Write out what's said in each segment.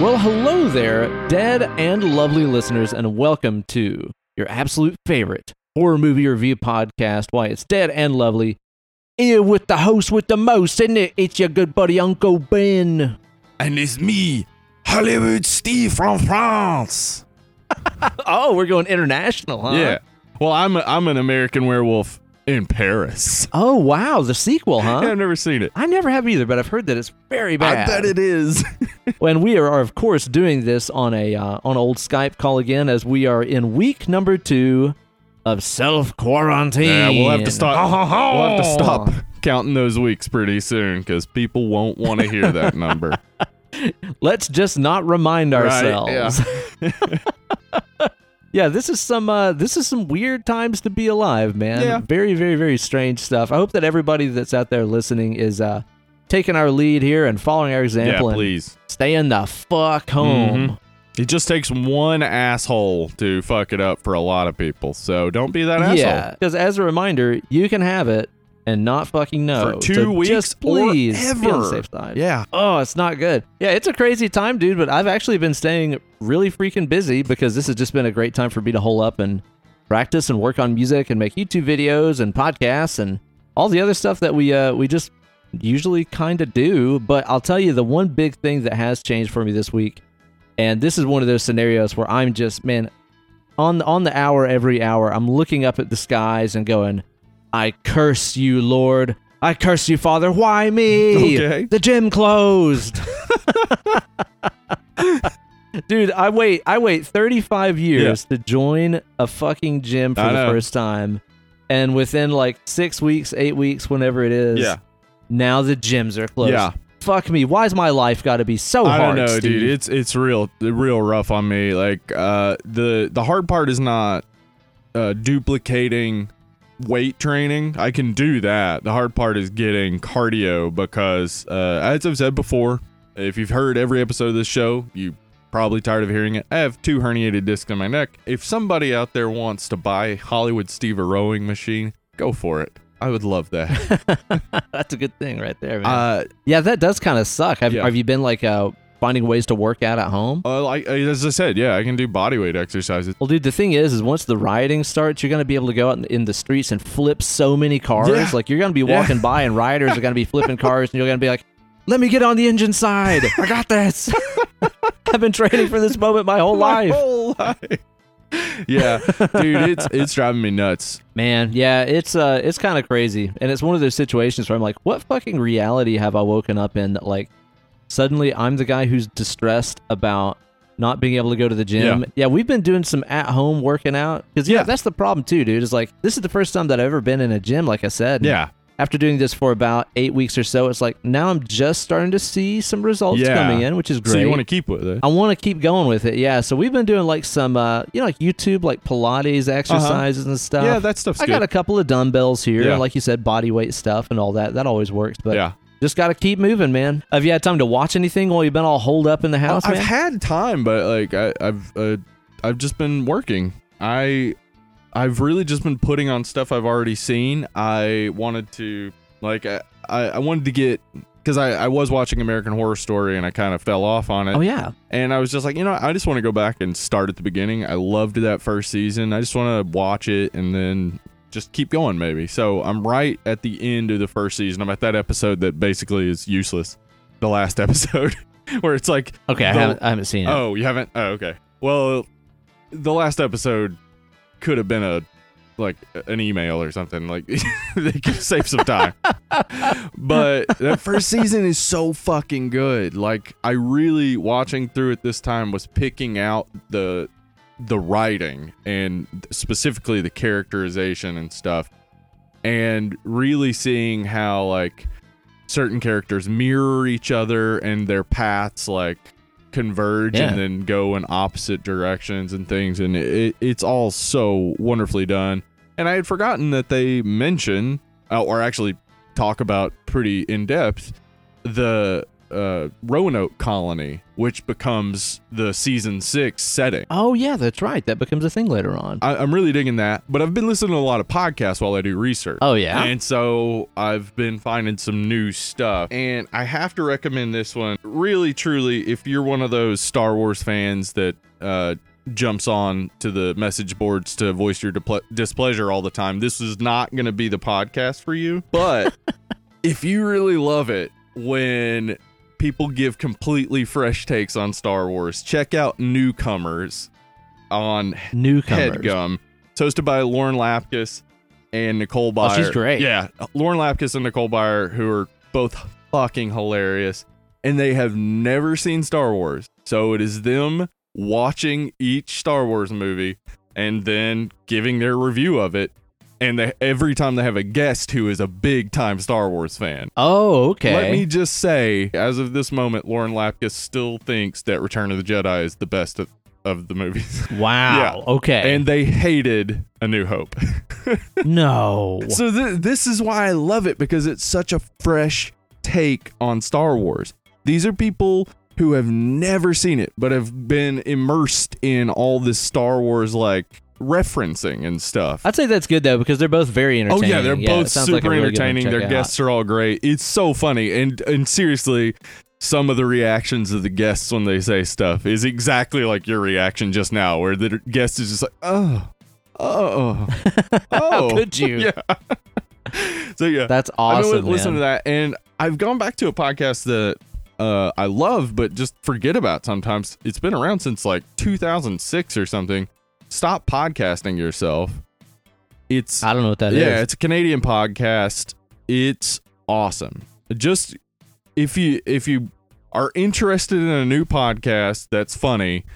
Well, hello there, dead and lovely listeners, and welcome to your absolute favorite horror movie review podcast. Why, it's dead and lovely. Here with the host with the most, isn't it? It's your good buddy Uncle Ben. And it's me, Hollywood Steve from France. Oh, we're going international, huh? Yeah. Well, I'm a, I'm an American werewolf in Paris. Oh, wow, the sequel, huh? Yeah, I've never seen it. I never have either, but I've heard that it's very bad. I bet it is. when we are, of course, doing this on a uh, on old Skype call again, as we are in week number two of self quarantine. yeah, we'll have to stop. We'll have to stop counting those weeks pretty soon because people won't want to hear that number. Let's just not remind Right, ourselves. Yeah, this is some uh, this is some weird times to be alive, man. Yeah. Very, very, very strange stuff. I hope that everybody that's out there listening is uh, taking our lead here and following our yeah, example and please. staying the fuck home. Mhm. It just takes one asshole to fuck it up for a lot of people. So don't be that asshole. Yeah, because as a reminder, you can have it and not fucking know For two So weeks Just or please be on the ever. safe side. Yeah. Oh, it's not good. Yeah, it's a crazy time, dude. But I've actually been staying really freaking busy because this has just been a great time for me to hole up and practice and work on music and make YouTube videos and podcasts and all the other stuff that we uh we just usually kind of do. But I'll tell you the one big thing that has changed for me this week, and this is one of those scenarios where I'm just man on on the hour every hour I'm looking up at the skies and going, I curse you, Lord. I curse you, Father. Why me? Okay. The gym closed. Dude, I wait I wait 35 years to join a fucking gym for I the know. first time. And within like 6 weeks, 8 weeks, whenever it is, Yeah. now the gyms are closed. Yeah. Fuck me. Why's my life got to be so I hard, don't know, Steve? dude. It's it's real real rough on me. Like uh the the hard part is not uh duplicating weight training. I can do that. The hard part is getting cardio because uh as I've said before, if you've heard every episode of this show, you probably tired of hearing it. I have two herniated discs in my neck. If somebody out there wants to buy Hollywood Steve a rowing machine, go for it. I would love that. That's a good thing right there, man. uh yeah, that does kind of suck. Have, Yeah. have you been like uh, finding ways to work out at home? uh, like as I said, yeah, I can do body weight exercises. Well, dude, the thing is, is once the rioting starts, you're gonna be able to go out in, in the streets and flip so many cars. Yeah. Like you're gonna be Yeah. walking by, and rioters are gonna be flipping cars, and you're gonna be like, "Let me get on the engine side. I got this. I've been training for this moment my whole My life." whole life. yeah, dude, it's it's driving me nuts. Man, yeah, it's uh, it's kind of crazy, and it's one of those situations where I'm like, "What fucking reality have I woken up in?" Like, suddenly I'm the guy who's distressed about not being able to go to the gym. Yeah, we've been doing some at home working out because yeah, Yeah. that's the problem too, dude. Is like this is the first time that I've ever been in a gym. Like I said, Yeah, After doing this for about eight weeks or so, it's like now I'm just starting to see some results Yeah. coming in, which is great. so you want to keep with it? I want to keep going with it, yeah. So we've been doing like some, uh, you know, like YouTube, like Pilates exercises and stuff. Uh-huh. Yeah, that stuff's I good. got a couple of dumbbells here, Yeah. and like you said, body weight stuff and all that. That always works, but yeah, just got to keep moving, man. Have you had time to watch anything while you've been all holed up in the house, I've man? had time, but like I, I've uh, I've just been working. I I've really just been putting on stuff I've already seen. I wanted to like I I I wanted to get because I, I was watching American Horror Story and I kind of fell off on it. oh yeah, And I was just like, you know, I just want to go back and start at the beginning. I loved that first season. I just want to watch it and then just keep going, maybe. So I'm right at the end of the first season. I'm at that episode that basically is useless. The last episode, where it's like, okay. I haven't, I haven't seen it. oh, you haven't? Oh, okay. Well, the last episode could have been a like an email or something. Like they could save some time. but that first season is so fucking good. Like I really watching through it this time was picking out the the writing and specifically the characterization and stuff and really seeing how like certain characters mirror each other and their paths like converge Yeah. and then go in opposite directions and things and it, it's all so wonderfully done and i had forgotten that they mention uh, or actually talk about pretty in depth the uh, Roanoke colony, which becomes the season six setting. Oh yeah, that's right. That becomes a thing later on. I, I'm really digging that, but I've been listening to a lot of podcasts while I do research. Oh yeah. And so I've been finding some new stuff. And I have to recommend this one. Really, truly, if you're one of those Star Wars fans that uh, jumps on to the message boards to voice your displeasure all the time, this is not going to be the podcast for you. But if you really love it when people give completely fresh takes on Star Wars, check out Newcomers on Newcomers. Headgum. It's hosted by Lauren Lapkus and Nicole Byer. Oh, she's great. Yeah, Lauren Lapkus and Nicole Byer, who are both fucking hilarious, and they have never seen Star Wars, so it is them watching each Star Wars movie and then giving their review of it. And they, every time they have a guest who is a big time Star Wars fan. Oh okay. Let me just say, as of this moment, Lauren Lapkus still thinks that Return of the Jedi is the best of, of the movies. Wow. Okay. and they hated A New Hope. no. so th- this is why I love it because it's such a fresh take on Star Wars. These are people who have never seen it but have been immersed in all this Star Wars like referencing and stuff. I'd say that's good though because they're both very entertaining. Oh yeah, they're it both sounds like super really entertaining. Their out. guests are all great. It's so funny, and and seriously, some of the reactions of the guests when they say stuff is exactly like your reaction just now, where the guest is just like, oh, oh, oh, How could you? Yeah. so yeah, That's I've awesome. been listening to that, and I've gone back to a podcast that uh, I love, but just forget about sometimes. It's been around since like 2006 or something. Stop podcasting yourself. It's I don't know what that is. yeah, it's a Canadian podcast. It's awesome. Just if you if you are interested in a new podcast that's funny,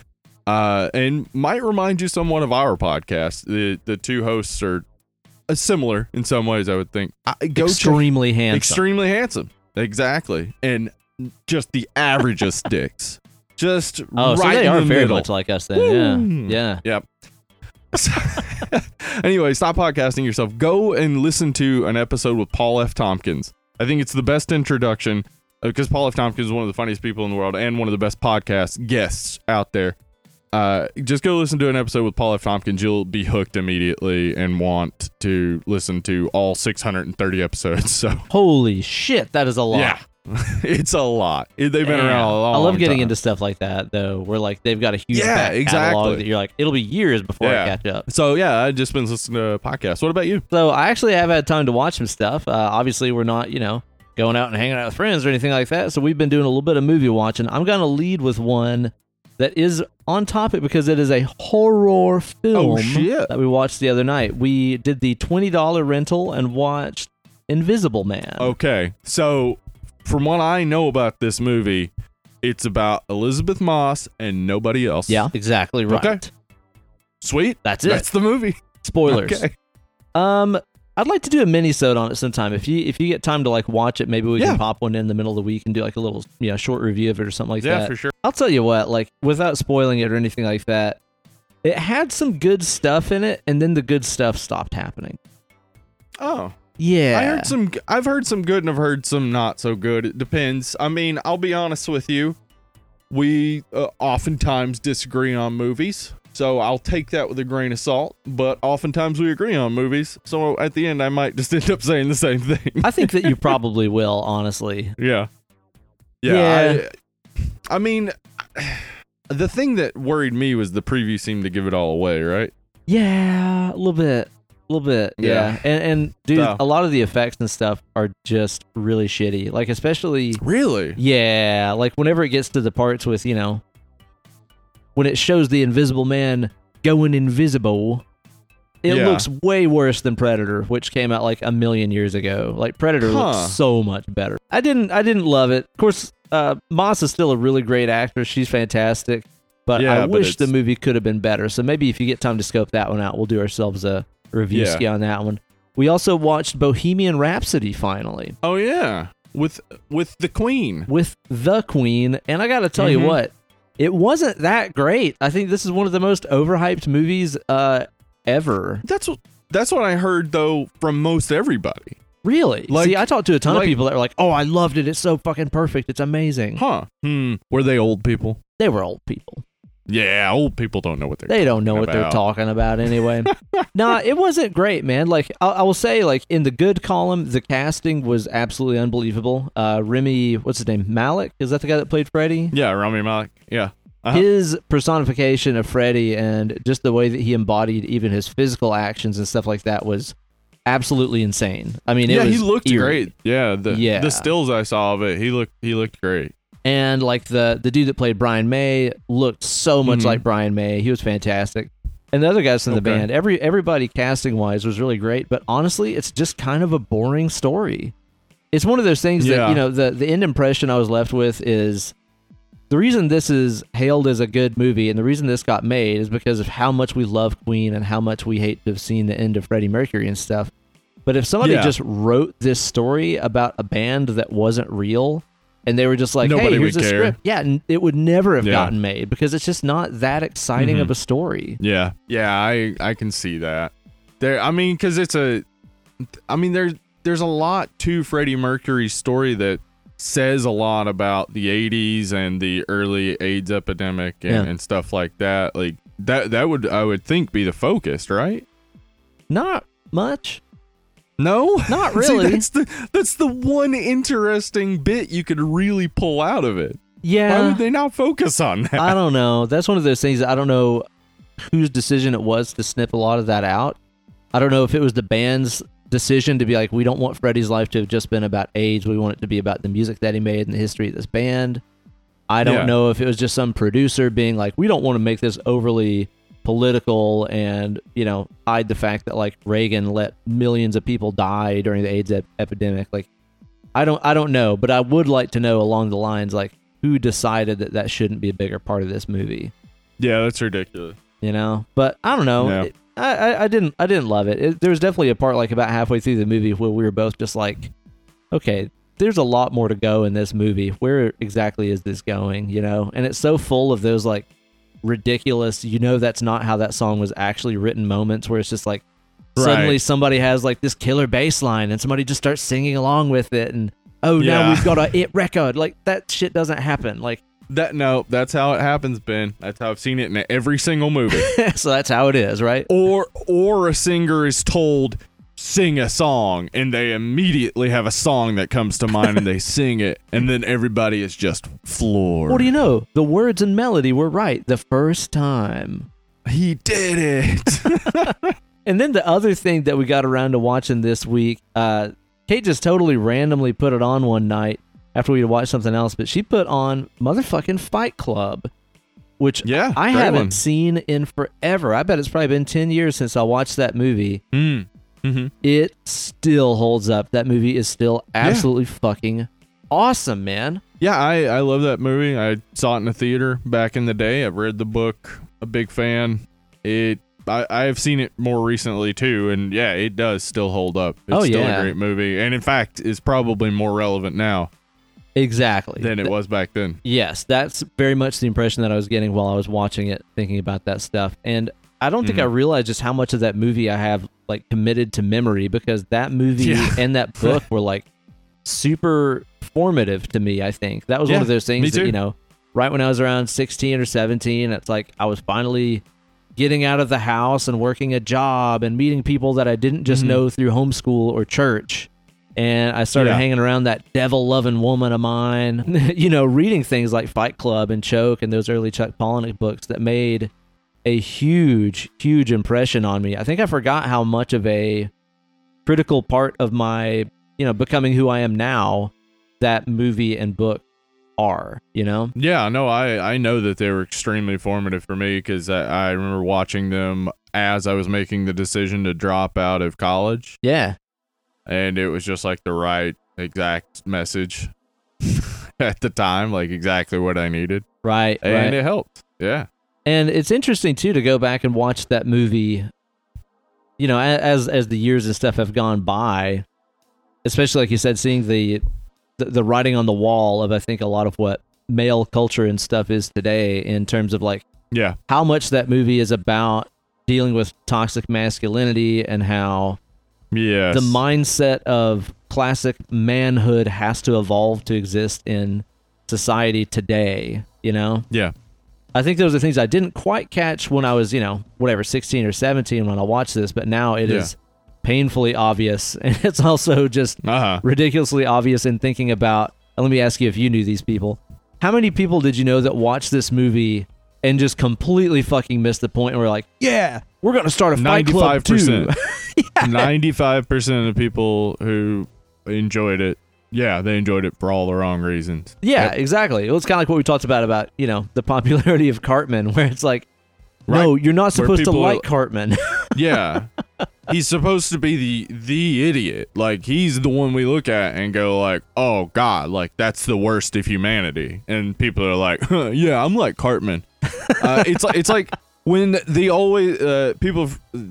uh, and might remind you somewhat of our podcast. The the two hosts are uh, similar in some ways. I would think. I, go check extremely handsome. extremely handsome. Exactly, and just the averagest dicks. Just Oh, right so they are the very middle. much like us then. Woo. Yeah. Yeah. Yep. anyway, stop podcasting yourself. Go and listen to an episode with Paul F. Tompkins. I think it's the best introduction because Paul F. Tompkins is one of the funniest people in the world and one of the best podcast guests out there. Uh, just go listen to an episode with Paul F. Tompkins. You'll be hooked immediately and want to listen to all 630 episodes. So, Holy shit, that is a lot. yeah, it's a lot. They've been Damn. around a long I love getting time. into stuff like that though, where like they've got a huge Yeah, exactly. catalog that you're like, it'll be years before Yeah. I catch up. So, yeah, I've just been listening to podcasts. What about you? So I actually have had time to watch some stuff. Uh, obviously, we're not, you know, going out and hanging out with friends or anything like that. So we've been doing a little bit of movie watching. I'm going to lead with one that is on topic because it is a horror film Oh, shit. that we watched the other night. We did the $20 rental and watched Invisible Man. Okay, so from what I know about this movie, it's about Elisabeth Moss and nobody else. Yeah, exactly right. Okay. Sweet. That's it. That's the movie. Spoilers. Okay. Um, I'd like to do a mini sode on it sometime. If you if you get time to like watch it, maybe we Yeah. can pop one in the middle of the week and do like a little you know short review of it or something like yeah, that. Yeah, for sure. I'll tell you what, like without spoiling it or anything like that, it had some good stuff in it, and then the good stuff stopped happening. Oh, Yeah, I heard some. I've heard some good and I've heard some not so good. It depends. I mean, I'll be honest with you. We uh, oftentimes disagree on movies, so I'll take that with a grain of salt. But oftentimes we agree on movies, so at the end I might just end up saying the same thing. I think that you probably will, honestly. Yeah. Yeah. Yeah. I, I mean, the thing that worried me was the preview seemed to give it all away, right? Yeah, a little bit, a little bit. Yeah, Yeah. and and dude, So- a lot of the effects and stuff are just really shitty. Like especially Really? Yeah, like whenever it gets to the parts with, you know, when it shows the invisible man going invisible, it Yeah. looks way worse than Predator, which came out like a million years ago. Like Predator Huh. looks so much better. I didn't I didn't love it. Of course, uh Moss is still a really great actress. She's fantastic. But Yeah, I but wish the movie could have been better. So maybe if you get time to scope that one out, we'll do ourselves a review Yeah. ski on that one. We also watched Bohemian Rhapsody finally Oh yeah. With with the Queen. with the Queen, and I got to tell you Mhm. what, it wasn't that great. I think this is one of the most overhyped movies uh, ever. That's what that's what I heard though from most everybody. Really? Like- See, I talked to a ton like- of people that were like, "Oh, I loved it. It's so fucking perfect. It's amazing." Huh. Hmm. Were they old people? They were old people. Yeah, old people don't know what they're They don't know what they're talking about anyway. nah, it wasn't great, man. Like I, I will say, like in the good column, the casting was absolutely unbelievable. Uh, Remy, what's his name? Malik is that the guy that played Freddy? Yeah, Rami Malek. Yeah. Uh-huh. His personification of Freddy and just the way that he embodied even his physical actions and stuff like that was absolutely insane. I mean, it yeah, he looked eerie. great. Yeah, the Yeah. the stills I saw of it, he looked he looked great. And like the the dude that played Brian May looked so much Mhm. like Brian May. He was fantastic. And the other guys in the Okay. band, every everybody casting wise was really great, but honestly, it's just kind of a boring story. It's one of those things that, you know, the the end impression I was left with is the reason this is hailed as a good movie and the reason this got made is because of how much we love Queen and how much we hate to have seen the end of Freddie Mercury and stuff. But if somebody Yeah. just wrote this story about a band that wasn't real and they were just like, Nobody hey, here's a care. script. Yeah, n- it would never have Yeah. gotten made because it's just not that exciting Mhm. of a story. Yeah, yeah, I I can see that. There, I mean, because it's a, I mean, there's there's a lot to Freddie Mercury's story that says a lot about the '80s and the early AIDS epidemic and, Yeah. and stuff like that. Like that, that would I would think be the focus, right? Not much. No, Not really. See, that's the that's the one interesting bit you could really pull out of it. Yeah, why would they not focus on that? I don't know. That's one of those things I don't know whose decision it was to snip a lot of that out. I don't know if it was the band's decision to be like, we don't want Freddie's life to have just been about AIDS. We want it to be about the music that he made and the history of this band. I don't Yeah. know if it was just some producer being like, we don't want to make this overly political and, you know, hide the fact that like Reagan let millions of people die during the AIDS ep- epidemic. Like, I don't, I don't know, but I would like to know along the lines like who decided that that shouldn't be a bigger part of this movie yeah, that's ridiculous. you know but i don't know Yeah. It- I, I i didn't i didn't love it. it there was definitely a part like about halfway through the movie where we were both just like okay there's a lot more to go in this movie where exactly is this going you know and it's so full of those like ridiculous you know that's not how that song was actually written moments where it's just like suddenly Right. somebody has like this killer bass line and somebody just starts singing along with it and oh now we've got a it record like that shit doesn't happen like That no, that's how it happens, Ben. That's how I've seen it in every single movie. so that's how it is right or or a singer is told sing a song and they immediately have a song that comes to mind and they sing it and then everybody is just floored. What do you know? The words and melody were right the first time. He did it. And then the other thing that we got around to watching this week, uh, Kate just totally randomly put it on one night after we had watched something else, but she put on motherfucking Fight Club, which yeah, I haven't one. seen in forever. I bet it's probably been 10 years since I watched that movie. Mm. Hmm It still holds up. That movie is still absolutely fucking awesome, man. Yeah, I I love that movie. I saw it in the theater back in the day. I've read the book. A big fan. It. I, I've seen it more recently too, and yeah, it does still hold up. It's Oh, still yeah. a great movie, and in fact, is probably more relevant now Exactly. than it was back then. Yes, that's very much the impression that I was getting while I was watching it, thinking about that stuff. And I don't think I Mhm. realized just how much of that movie I have like committed to memory because that movie Yeah. and that book were like super formative to me. I think that was one of those things that you know, right when I was around sixteen or seventeen, it's like I was finally getting out of the house and working a job and meeting people that I didn't just Mhm. know through homeschool or church. And I started Yeah. hanging around that devil loving woman of mine, you know, reading things like Fight Club and Choke and those early Chuck Palahniuk books that made a huge, huge impression on me. I think I forgot how much of a critical part of my, you know, becoming who I am now that movie and book are, you know? Yeah, no, I I know that they were extremely formative for me because I, I remember watching them as I was making the decision to drop out of college, Yeah. and it was just like the right exact message at the time, like exactly what I needed, Right. and right. it helped. Yeah, And it's interesting too to go back and watch that movie. You know, as as the years and stuff have gone by, especially like you said, seeing the the, the writing on the wall of I think a lot of what male culture and stuff is today in terms of like yeah, how much that movie is about dealing with toxic masculinity and how yeah the mindset of classic manhood has to evolve to exist in society today, you know? yeah. I think those are things I didn't quite catch when I was, you know, whatever, 16 or 17 when I watched this, but now it is Yeah. painfully obvious. And it's also just Uh huh. ridiculously obvious in thinking about. And let me ask you if you knew these people. How many people did you know that watched this movie and just completely fucking missed the point and were like, yeah, we're going to start a fight club too? 95%. Ninety-five percent of the people who enjoyed it, yeah, they enjoyed it for all the wrong reasons. Yeah, Yep. exactly. It was kind of like what we talked about about you know the popularity of Cartman, where it's like, no, you're not supposed to like Cartman. yeah. He's supposed to be the the idiot. Like he's the one we look at and go like, "Oh god, like that's the worst of humanity." And people are like, huh, "Yeah, I'm like Cartman." uh, it's like it's like when the always uh, people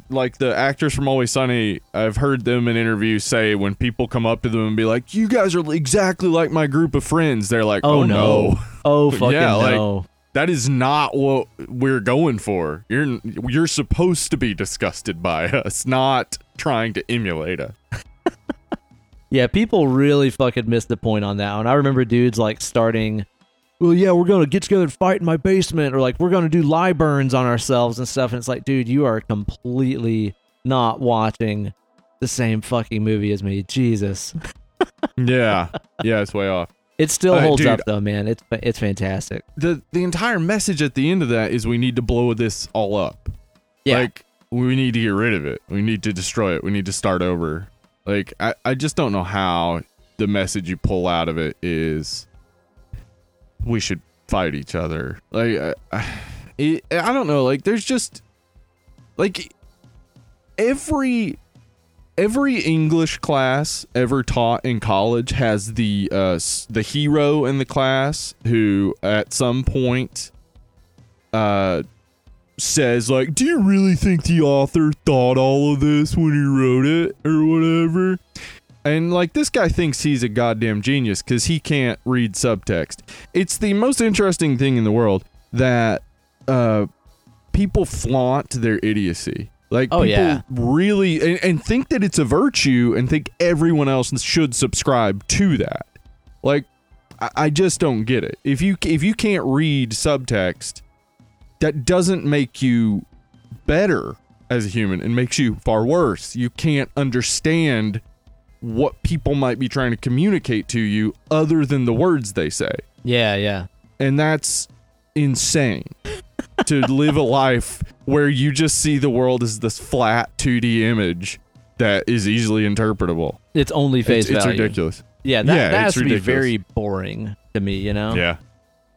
like the actors from Always Sunny. I've heard them in interviews say when people come up to them and be like, "You guys are exactly like my group of friends." They're like, oh, "Oh, no. no. Oh fucking Yeah, like- no. That is not what we're going for. You're you're supposed to be disgusted by us, not trying to emulate us. Yeah, people really fucking missed the point on that one. I remember dudes like starting, well, yeah, we're gonna get together and fight in my basement, or like we're gonna do lye burns on ourselves and stuff. And it's like, dude, you are completely not watching the same fucking movie as me. Jesus, Yeah, yeah, it's way off. it still Uh, holds dude, up though, man. It's it's fantastic. the The entire message at the end of that is we need to blow this all up. Yeah. Like we need to get rid of it. We need to destroy it. We need to start over. Like I, I just don't know how the message you pull out of it is we should fight each other. Like I, I, I don't know. Like there's just like every every English class ever taught in college has the uh the hero in the class who at some point uh says like do you really think the author thought all of this when he wrote it or whatever and like this guy thinks he's a goddamn genius cuz he can't read subtext. It's the most interesting thing in the world that uh people flaunt their idiocy. Like Oh, people yeah. really and, and think that it's a virtue and think everyone else should subscribe to that. Like I, I just don't get it. If you if you can't read subtext that doesn't make you better as a human it makes you far worse. You can't understand what people might be trying to communicate to you other than the words they say Yeah, yeah. and that's insane to live a life where you just see the world as this flat 2D image that is easily interpretable. It's only face It's, it's ridiculous. Yeah, that, Yeah, that has to be very boring to me, you know? Yeah.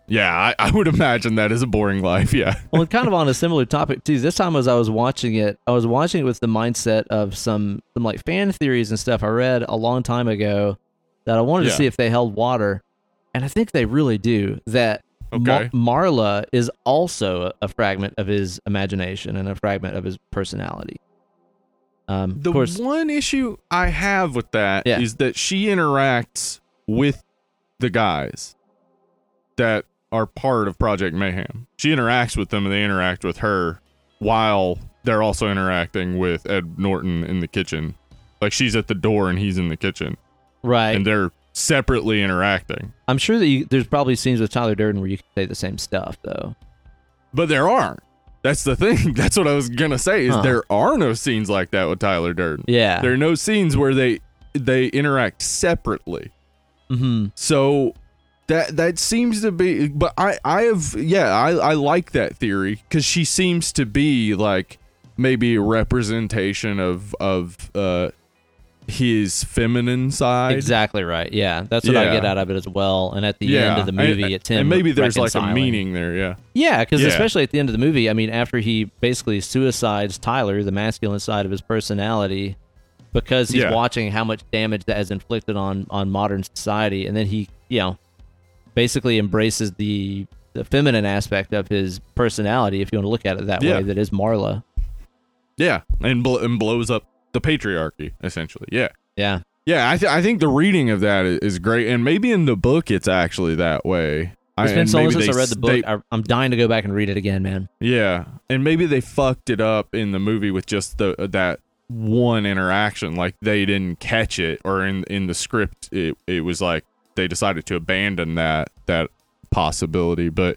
Yeah, I, I would imagine that is a boring life. Yeah. Well, kind of on a similar topic too. This time, as I was watching it, I was watching it with the mindset of some some like fan theories and stuff I read a long time ago that I wanted Yeah. to see if they held water, and I think they really do. That Mar- Okay. Marla is also a fragment of his imagination and a fragment of his personality. Um, The of course, one issue I have with that is Yeah. that she interacts with the guys that are part of Project Mayhem. She interacts with them and they interact with her while they're also interacting with Ed Norton in the kitchen. Like she's at the door and he's in the kitchen right? and they're separately interacting. I'm sure that you, there's probably scenes with Tyler Durden where you can say the same stuff, though. But there aren't. That's the thing. That's what I was gonna say. Is Huh. there are no scenes like that with Tyler Durden. Yeah. There are no scenes where they they interact separately. hmm So that that seems to be but I I have yeah, I I like that theory cuz she seems to be like maybe a representation of of uh his feminine side. Exactly right. Yeah, that's what I get out of it as well. And at the Yeah, end of the movie, and, it's him. and maybe there's like a meaning there. Yeah, Yeah, because Yeah. especially at the end of the movie, I mean, after he basically suicides Tyler, the masculine side of his personality, because he's Yeah. watching how much damage that has inflicted on on modern society, and then he, you know, basically embraces the the feminine aspect of his personality, if you want to look at it that Yeah. way. That is Marla. yeah, and bl- and blows up the patriarchy essentially. Yeah, Yeah. yeah. I th- I think the reading of that is great, and maybe in the book it's actually that way. It's been so long since I read the book. they- I, I'm dying to go back and read it again, man. Yeah, and maybe they fucked it up in the movie with just the that one interaction. Like they didn't catch it, or in in the script, it it was like they decided to abandon that that possibility. But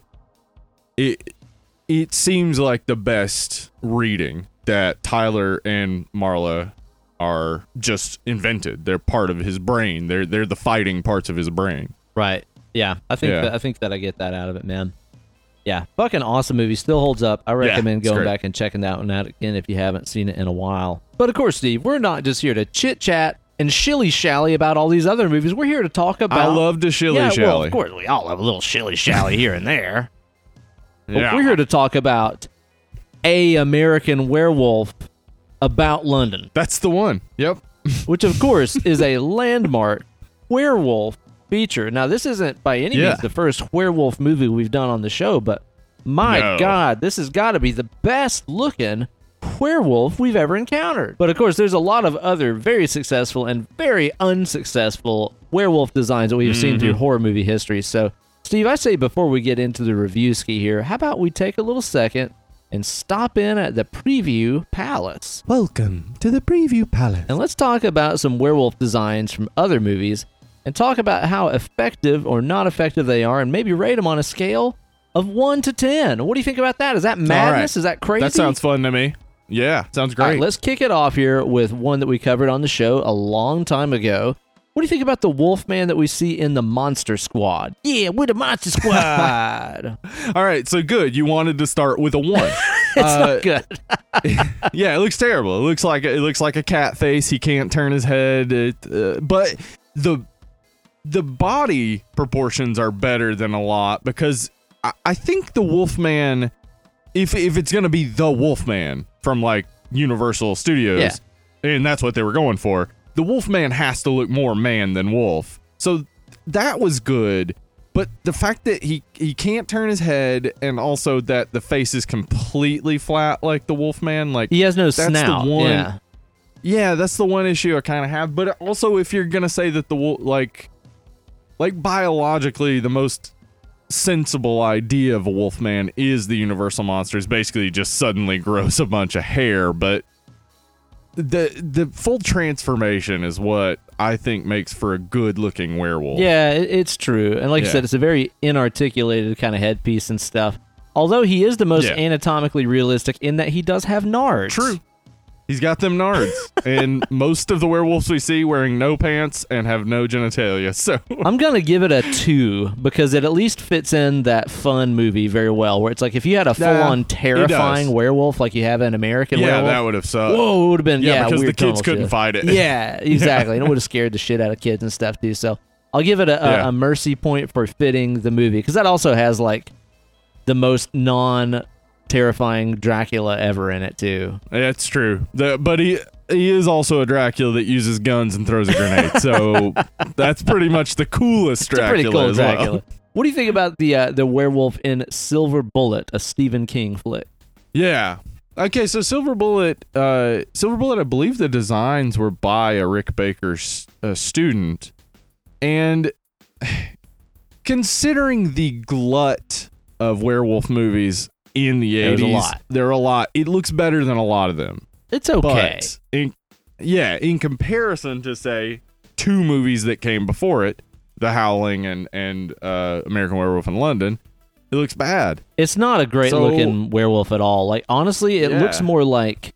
it it seems like the best reading that Tyler and Marla are just invented. They're part of his brain. They're they're the fighting parts of his brain. Right. Yeah. I think Yeah. that I think that I get that out of it, man. Yeah. Fucking awesome movie. Still holds up. I recommend it's going great. back and checking that one out again if you haven't seen it in a while. But of course, Steve, we're not just here to chit chat and shilly shally about all these other movies. We're here to talk about I love to shilly yeah, well, shally. of course, we all have a little shilly shally here and there. Yeah. We're here to talk about a American Werewolf about London, That's the one. Yep. which of course is a landmark werewolf feature. Now, this isn't by any Yeah. means the first werewolf movie we've done on the show, but my No. God, this has got to be the best looking werewolf we've ever encountered. But of course, there's a lot of other very successful and very unsuccessful werewolf designs that we've seen Mm-hmm. through horror movie history. So, Steve, I say before we get into the review ski here, how about we take a little second and stop in at the Preview Palace? Welcome to the Preview Palace. And let's talk about some werewolf designs from other movies and talk about how effective or not effective they are and maybe rate them on a scale of 1 to 10. What do you think about that? Is that madness? Is that crazy? That sounds fun to me. Yeah, sounds great. right, let's kick it off here with one that we covered on the show a long time ago. What do you think about the Wolfman that we see in the Monster Squad? Yeah, we're the Monster Squad. All right, so good. You wanted to start with a one. it's Uh, not good. yeah, it looks terrible. It looks like it looks like a cat face. He can't turn his head. It, uh, but the the body proportions are better than a lot because I, I think the Wolfman, if if it's gonna be the Wolfman from like Universal Studios, Yeah. and that's what they were going for, the Wolfman has to look more man than wolf. So that was good. But the fact that he he can't turn his head, and also that the face is completely flat like the Wolfman, like He has no that's the snout. one- Yeah. yeah, that's the one issue I kind of have. But also, if you're gonna say that the wolf, like, like biologically, the most sensible idea of a wolfman is the universal monster is basically just suddenly grows a bunch of hair, but the the full transformation is what I think makes for a good looking werewolf. Yeah, it's true. And like I Yeah. said, it's a very inarticulated kind of headpiece and stuff. Although he is the most Yeah. anatomically realistic in that he does have nards. True. He's got them nards, and most of the werewolves we see wearing no pants and have no genitalia. So I'm gonna give it a two because it at least fits in that fun movie very well. Where it's like if you had a full on terrifying werewolf like you have an American werewolf. yeah, werewolf, that would have sucked. whoa, it would have been Yeah, yeah, because the kids couldn't shit. fight it. Yeah, exactly, and it would have scared the shit out of kids and stuff too. So I'll give it a, a, Yeah. a mercy point for fitting the movie because that also has like the most non terrifying Dracula ever in it too. That's true. The, but he he is also a Dracula that uses guns and throws a grenade. So that's pretty much the coolest It's a pretty Dracula cool well. Dracula. What do you think about the uh, the werewolf in Silver Bullet, a Stephen King flick? Yeah. Okay, so Silver Bullet, uh, Silver Bullet, I believe the designs were by a Rick Baker uh, student, and considering the glut of werewolf movies in the There's a eighties, lot. there are a lot. It looks better than a lot of them. It's okay. But in, yeah, in comparison to say two movies that came before it, The Howling and and uh, American Werewolf in London, it looks bad. It's not a great So- looking werewolf at all. Like honestly, it looks more like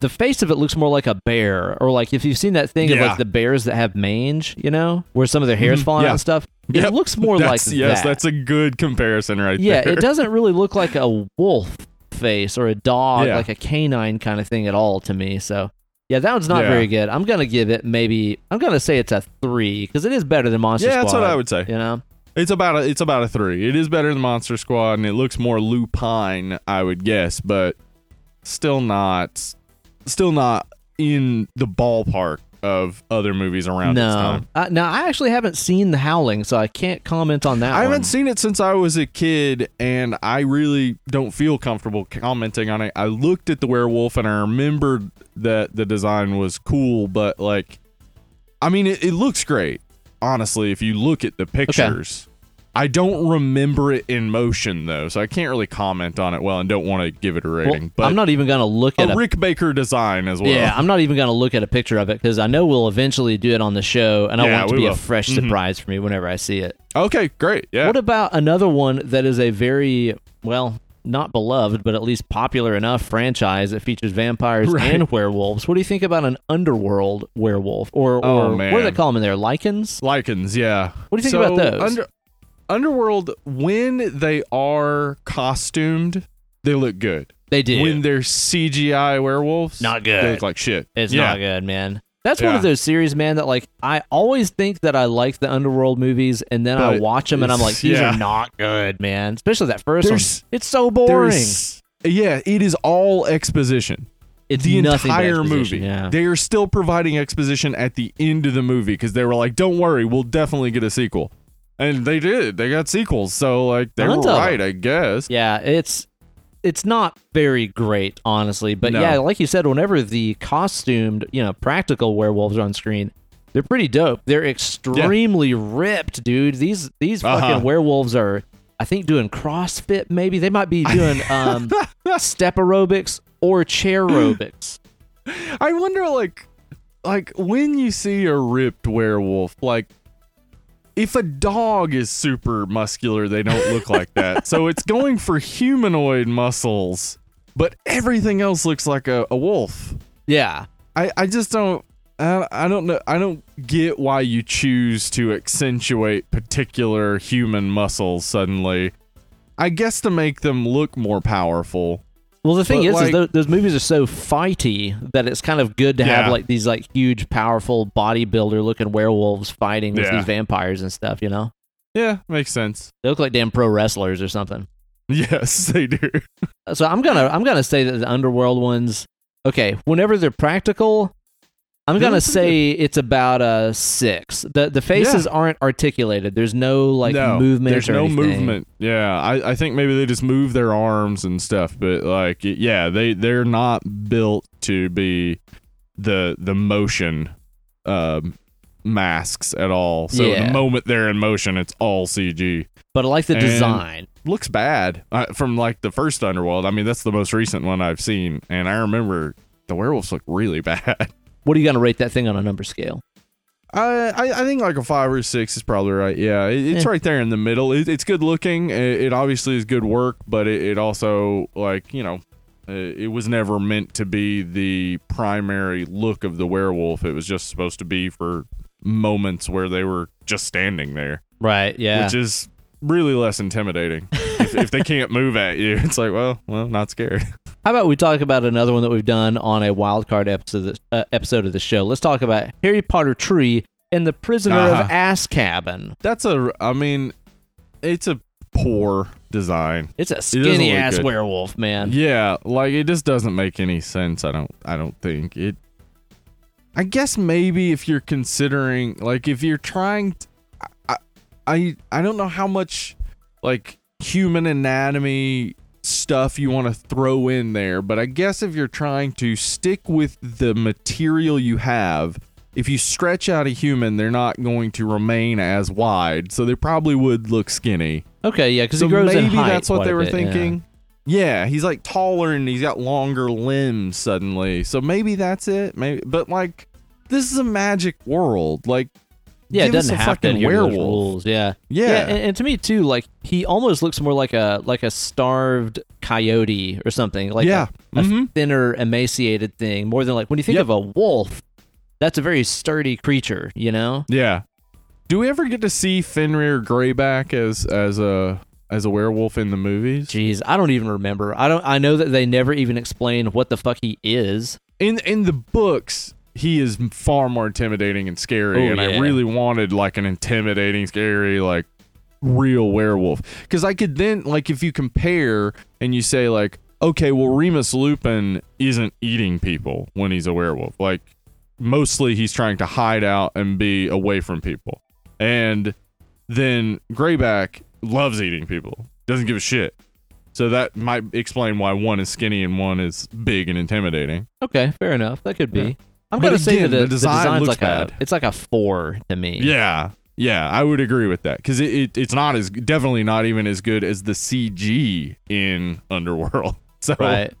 the face of it looks more like a bear, or like if you've seen that thing of like the bears that have mange, you know, where some of their hair's Mhm. falling out and stuff. It looks more like That's, yes, that. that's a good comparison right there. yeah, there. it doesn't really look like a wolf face or a dog, Yeah. like a canine kind of thing at all to me. So yeah, that one's not Yeah. very good. I'm gonna give it maybe I'm gonna say it's a three because it is better than Monster Squad. Yeah, that's what I would say. You know, It's about a it's about a three. It is better than Monster Squad, and it looks more lupine, I would guess, but still not still not in the ballpark of other movies around this no. time. Uh, now I actually haven't seen The Howling, so I can't comment on that. I haven't seen it since I was a kid, and I really don't feel comfortable commenting on it. I looked at the werewolf, and I remembered that the design was cool, but like, I mean, it, it looks great. Honestly, if you look at the pictures, I don't remember it in motion though, so I can't really comment on it well, and don't want to give it a Well, rating. but I'm not even gonna look a at a Rick Baker design as well. Yeah, I'm not even going to look at a picture of it because I know we'll eventually do it on the show, and I Yeah, want it to be a will. fresh Mhm. surprise for me whenever I see it. Okay, great. Yeah. What about another one that is a very well, not beloved, but at least popular enough franchise that features vampires Right. and werewolves? What do you think about an underworld werewolf, or, Oh, or what do they call them in there? Lycans? Lycans, yeah. What do you think about those? Under, Underworld, when they are costumed, they look good. They do. When they're CGI werewolves, Not good. They look like shit. It's yeah. not good, man. That's one of those series, man, that like I always think that I like the underworld movies, and then I watch them and I'm like, these yeah. are not good, man. Especially that first There's- one. It's so boring. Yeah, it is all exposition. It's the nothing entire movie. Yeah. They are still providing exposition at the end of the movie because they were like, "Don't worry, we'll definitely get a sequel," and they did. They got sequels, so like they Tons were of right, I guess. Yeah, it's it's not very great, honestly. But No. yeah, like you said, whenever the costumed, you know, practical werewolves are on screen, they're pretty dope. They're extremely ripped, dude. These these Uh-huh. fucking werewolves are, I think, doing CrossFit. Maybe they might be doing um, step aerobics or chair aerobics. I wonder, like, like when you see a ripped werewolf, like. If a dog is super muscular, they don't look like that. So it's going for humanoid muscles, but everything else looks like a, a wolf. Yeah, I, I just don't I, I don't know I don't get why you choose to accentuate particular human muscles suddenly. I guess to make them look more powerful. Well, the thing But, is, is those, those movies are so fighty that it's kind of good to have like these like huge, powerful bodybuilder looking werewolves fighting with Yeah. these vampires and stuff. You know, Yeah, makes sense. they look like damn pro wrestlers or something. Yes, they do. So I'm gonna I'm gonna say that the underworld ones. Okay, whenever they're practical, I'm They gonna say it's about a six. the The faces aren't articulated. There's no like no, movement. There's or no anything. movement. Yeah, I, I think maybe they just move their arms and stuff, but like yeah, they they're not built to be the the motion um masks at all. So Yeah. the moment they're in motion, it's all CG. But I like the And- design. looks bad uh, from like the first Underworld. I mean, that's the most recent one I've seen, and I remember the werewolves look really bad. What are you gonna rate that thing on a number scale? I, I think like a five or six is probably right. Yeah, it, it's Yeah. right there in the middle. It, it's good looking. It, it obviously is good work, but it, it also like you know, it was never meant to be the primary look of the werewolf. It was just supposed to be for moments where they were just standing there, Right. Yeah. which is really less intimidating. if, if they can't move at you, it's like, well, well, not scared. How about we talk about another one that we've done on a wild card episode uh, episode of the show? Let's talk about Harry Potter Tree and the Prisoner Uh-huh. of Azkaban. That's a. I mean, it's a poor design. It's a skinny look ass good. werewolf, man. Yeah, like it just doesn't make any sense. I don't. I don't think it. I guess maybe if you're considering, like, if you're trying, I, I, I don't know how much, like, human anatomy stuff you want to throw in there, but I guess if you're trying to stick with the material you have, if you stretch out a human, they're not going to remain as wide, so they probably would look skinny. Okay, yeah, because So he grows maybe that's what they were bit, yeah. thinking. Yeah. he's like taller and he's got longer limbs suddenly. So maybe that's it. Maybe, but like, this is a magic world. Like, Yeah, it doesn't have to fucking adhere to werewolf. rules. Yeah. Yeah, and, and to me too, like he almost looks more like a like a starved coyote or something. Like yeah, a, a Mhm. thinner, emaciated thing. More than like when you think Yep. of a wolf, that's a very sturdy creature. You know. yeah. Do we ever get to see Fenrir Greyback as as a as a werewolf in the movies? Jeez, I don't even remember. I don't. I know that they never even explain what the fuck he is. in in the books he is far more intimidating and scary Oh, and i really wanted like an intimidating scary like real werewolf because i could then like if you compare and you say like okay well remus lupin isn't eating people when he's a werewolf like mostly he's trying to hide out and be away from people and then grayback loves eating people doesn't give a shit so that might explain why one is skinny and one is big and intimidating Okay, fair enough. That could be. Yeah. I'm But gonna say that the, the design design's looks like bad. a it's like a four to me. Yeah. Yeah, I would agree with that because it, it it's not as definitely not even as good as the CG in Underworld. So Right.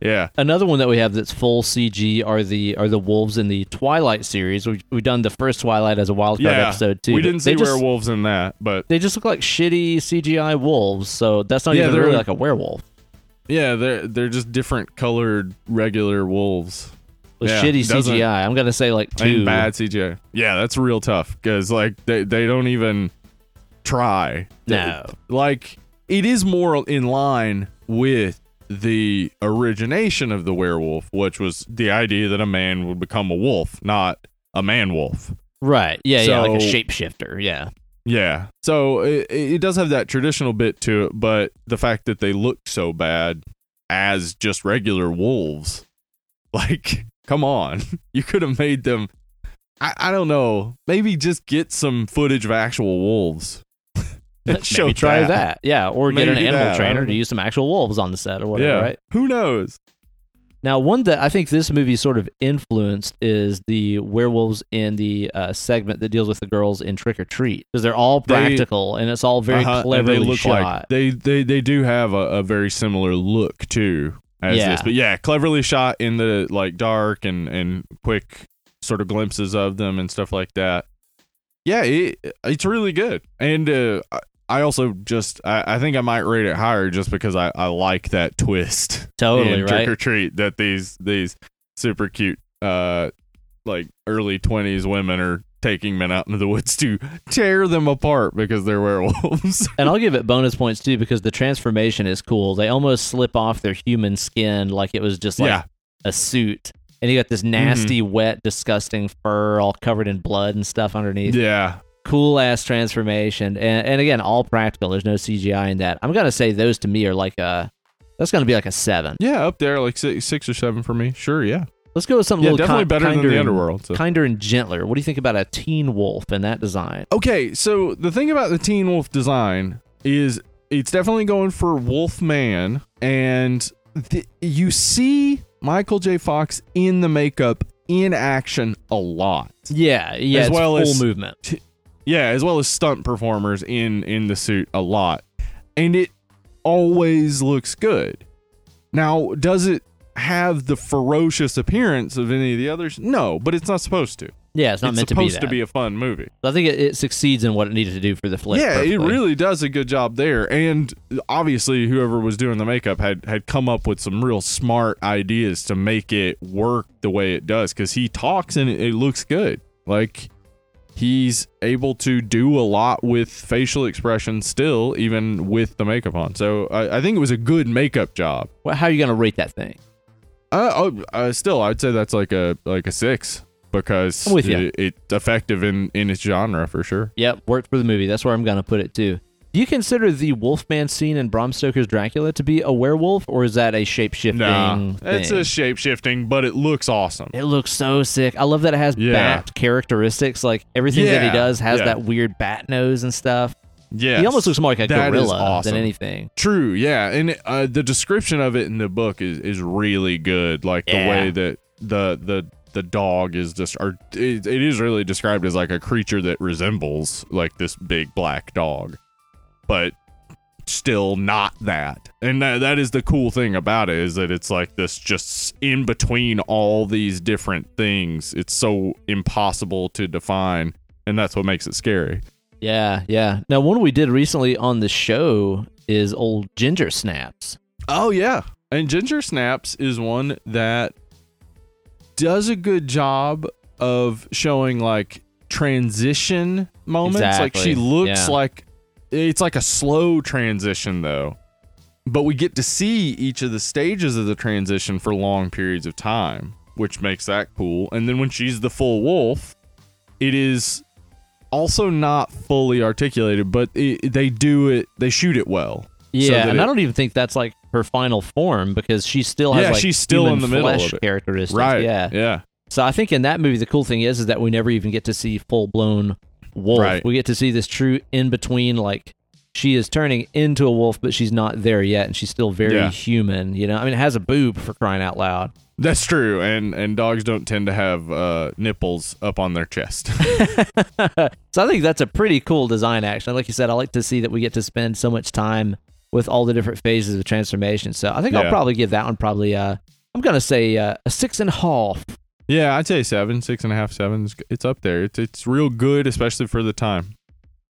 yeah, Another one that we have that's full CG are the are the wolves in the Twilight series. We we've done the first Twilight as a wild card yeah. episode too. we didn't see they just, werewolves in that, but They just look like shitty CGI wolves, so that's not Yeah, even really like a werewolf. yeah, they're they're just different colored regular wolves With Yeah, shitty CGI, I'm gonna say like two. bad CGI. Yeah, that's real tough because like they they don't even try. No. like it is more in line with the origination of the werewolf, which was the idea that a man would become a wolf, not a man wolf. Right. Yeah, yeah, like a shapeshifter. Yeah. Yeah. So it, it does have that traditional bit to it, but the fact that they look so bad as just regular wolves, like, come on. You could have made them. I, I don't know. Maybe just get some footage of actual wolves. show Maybe try that. Yeah, or get an animal that, trainer to use some actual wolves on the set or whatever, yeah. right? Who knows? Now, one that I think this movie sort of influenced is the werewolves in the uh, segment that deals with the girls in Trick or Treat because they're all They- practical and it's all very Uh-huh, cleverly they look shot. like they they they do have a, a very similar look too as Yeah. this but yeah cleverly shot in the like dark and and quick sort of glimpses of them and stuff like that yeah it, it's really good and uh I- also just I, I think I might rate it higher just because I, I like that twist Totally right. Trick or Treat that these these super cute uh like early twenties women are taking men out into the woods to tear them apart because they're werewolves. And I'll give it bonus points too because the transformation is cool. They almost slip off their human skin like it was just like yeah, a suit. And you got this nasty, mm-hmm. wet, disgusting fur all covered in blood and stuff underneath. yeah, Cool ass transformation. And, and again, all practical. There's no CGI in that. I'm going to say those to me are like a, that's going to be like a seven. yeah, up there like six, six or seven for me. Sure, yeah, Let's go with something yeah, a little definitely ki- better than kinder the and- underworld. So. Kinder and gentler. What do you think about a teen wolf in that design? Okay, so the thing about the Teen Wolf design is it's definitely going for Wolf Man, and you see Michael J. Fox in the makeup in action a lot. Yeah, yeah, As well full as- movement. Yeah, as well as stunt performers in in the suit a lot. And it always looks good. Now, does it have the ferocious appearance of any of the others? No, but it's not supposed to. Yeah, it's not it's meant to be supposed to be a fun movie. I think it, it succeeds in what it needed to do for the flick. yeah, it really does a good job there. And obviously, whoever was doing the makeup had had come up with some real smart ideas to make it work the way it does. Because he talks and it, it looks good. Like he's able to do a lot with facial expression still, even with the makeup on. So I, I think it was a good makeup job. Well, how are you going to rate that thing? Uh, oh, uh, still, I'd say that's like a like a six because I'm with ya. it, it's effective in in its genre for sure. Yep, worked for the movie. That's where I'm going to put it too. Do you consider the Wolfman scene in Bram Stoker's Dracula to be a werewolf, or is that a shape shifting? No, it's a shape shifting, but it looks awesome. It looks so sick. I love that it has Yeah. bat characteristics. Like everything that he Yeah, does has yeah. that weird bat nose and stuff. Yeah, He almost looks more like a That gorilla awesome. than anything. True, yeah, and uh, the description of it in the book is is really good. Like Yeah. the way that the the the dog is just, or it, it is really described as like a creature that resembles like this big black dog, but still not that. And that, that is the cool thing about it is that it's like this just in between all these different things. It's so impossible to define, and that's what makes it scary. Yeah, yeah. Now, one we did recently on the show is old Ginger Snaps. Oh yeah. And Ginger Snaps is one that does a good job of showing like transition moments. Like she looks yeah. like it's like a slow transition though. But we get to see each of the stages of the transition for long periods of time, which makes that cool. And then when she's the full wolf, it is also not fully articulated, but it, they do it, they shoot it well. Yeah, that and it- I don't even think that's like her final form because she still has Yeah, like she's still in the middle flesh of it. characteristics. Right. Yeah. Yeah. So I think in that movie the cool thing is is that we never even get to see full blown wolf. Right. We get to see this true in between like she is turning into a wolf, but she's not there yet, and she's still very Yeah. human. You know, I mean, it has a boob for crying out loud. That's true, and and dogs don't tend to have uh, nipples up on their chest. so I think that's a pretty cool design. Actually, like you said, I like to see that we get to spend so much time with all the different phases of transformation. So I think I'll probably give that one probably. Uh, I'm gonna say uh, a six and a half. yeah, I'd say seven, six and a half, seven. It's, it's up there. It's it's real good, especially for the time.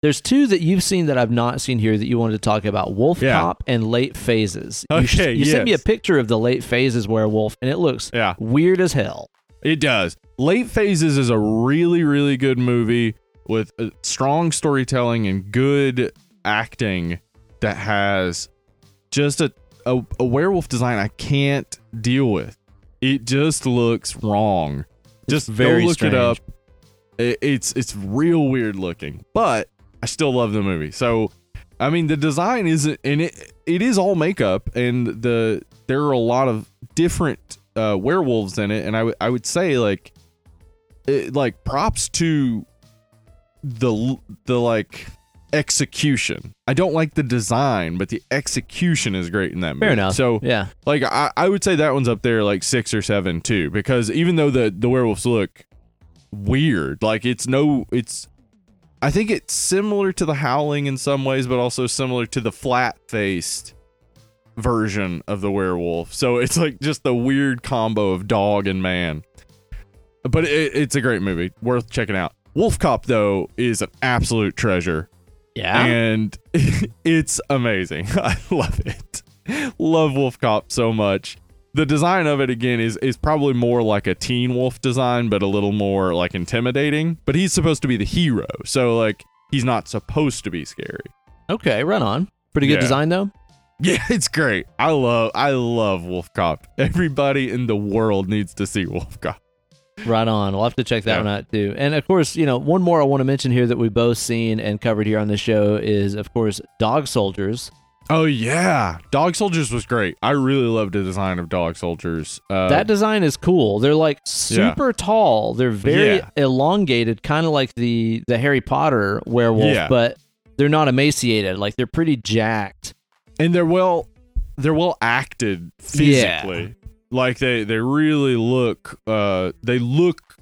There's two that you've seen that I've not seen here that you wanted to talk about: Wolf Yeah. Cop and Late Phases. You, sh- Okay, you sent me a picture of the Late Phases werewolf, and it looks Yeah, weird as hell. it does. Late Phases is a really really good movie with uh, strong storytelling and good acting that has just a, a a werewolf design I can't deal with. It just looks wrong. Just very go look strange. it up. It, it's it's real weird looking, but I still love the movie. So, I mean, the design isn't, and it it is all makeup, and the there are a lot of different uh, werewolves in it, and I would I would say like, it, like props to the the like execution. I don't like the design, but the execution is great in that movie. Fair enough. So yeah, like I, I would say that one's up there like six or seven too because even though the the werewolves look weird like it's no it's i think it's similar to the howling in some ways but also similar to the flat faced version of the werewolf so it's like just the weird combo of dog and man but it, it's a great movie worth checking out wolf cop though is an absolute treasure yeah. and it's amazing. I love it. Love Wolf Cop so much. The design of it again is is probably more like a teen wolf design, but a little more like intimidating. But he's supposed to be the hero, so like he's not supposed to be scary. okay, run on. Pretty good Yeah. design though. Yeah, it's great. I love I love Wolf Cop. Everybody in the world needs to see Wolf Cop. Right on. We'll have to check that Yeah. one out too. And of course, you know, one more I want to mention here that we've both seen and covered here on the show is, of course, Dog Soldiers. Oh yeah, Dog Soldiers was great. I really loved the design of Dog Soldiers. Uh, that design is cool. They're like super tall. They're very Yeah. elongated, kind of like the the Harry Potter werewolf, Yeah. but they're not emaciated. Like they're pretty jacked. and they're well they're well acted physically like they they really look uh they look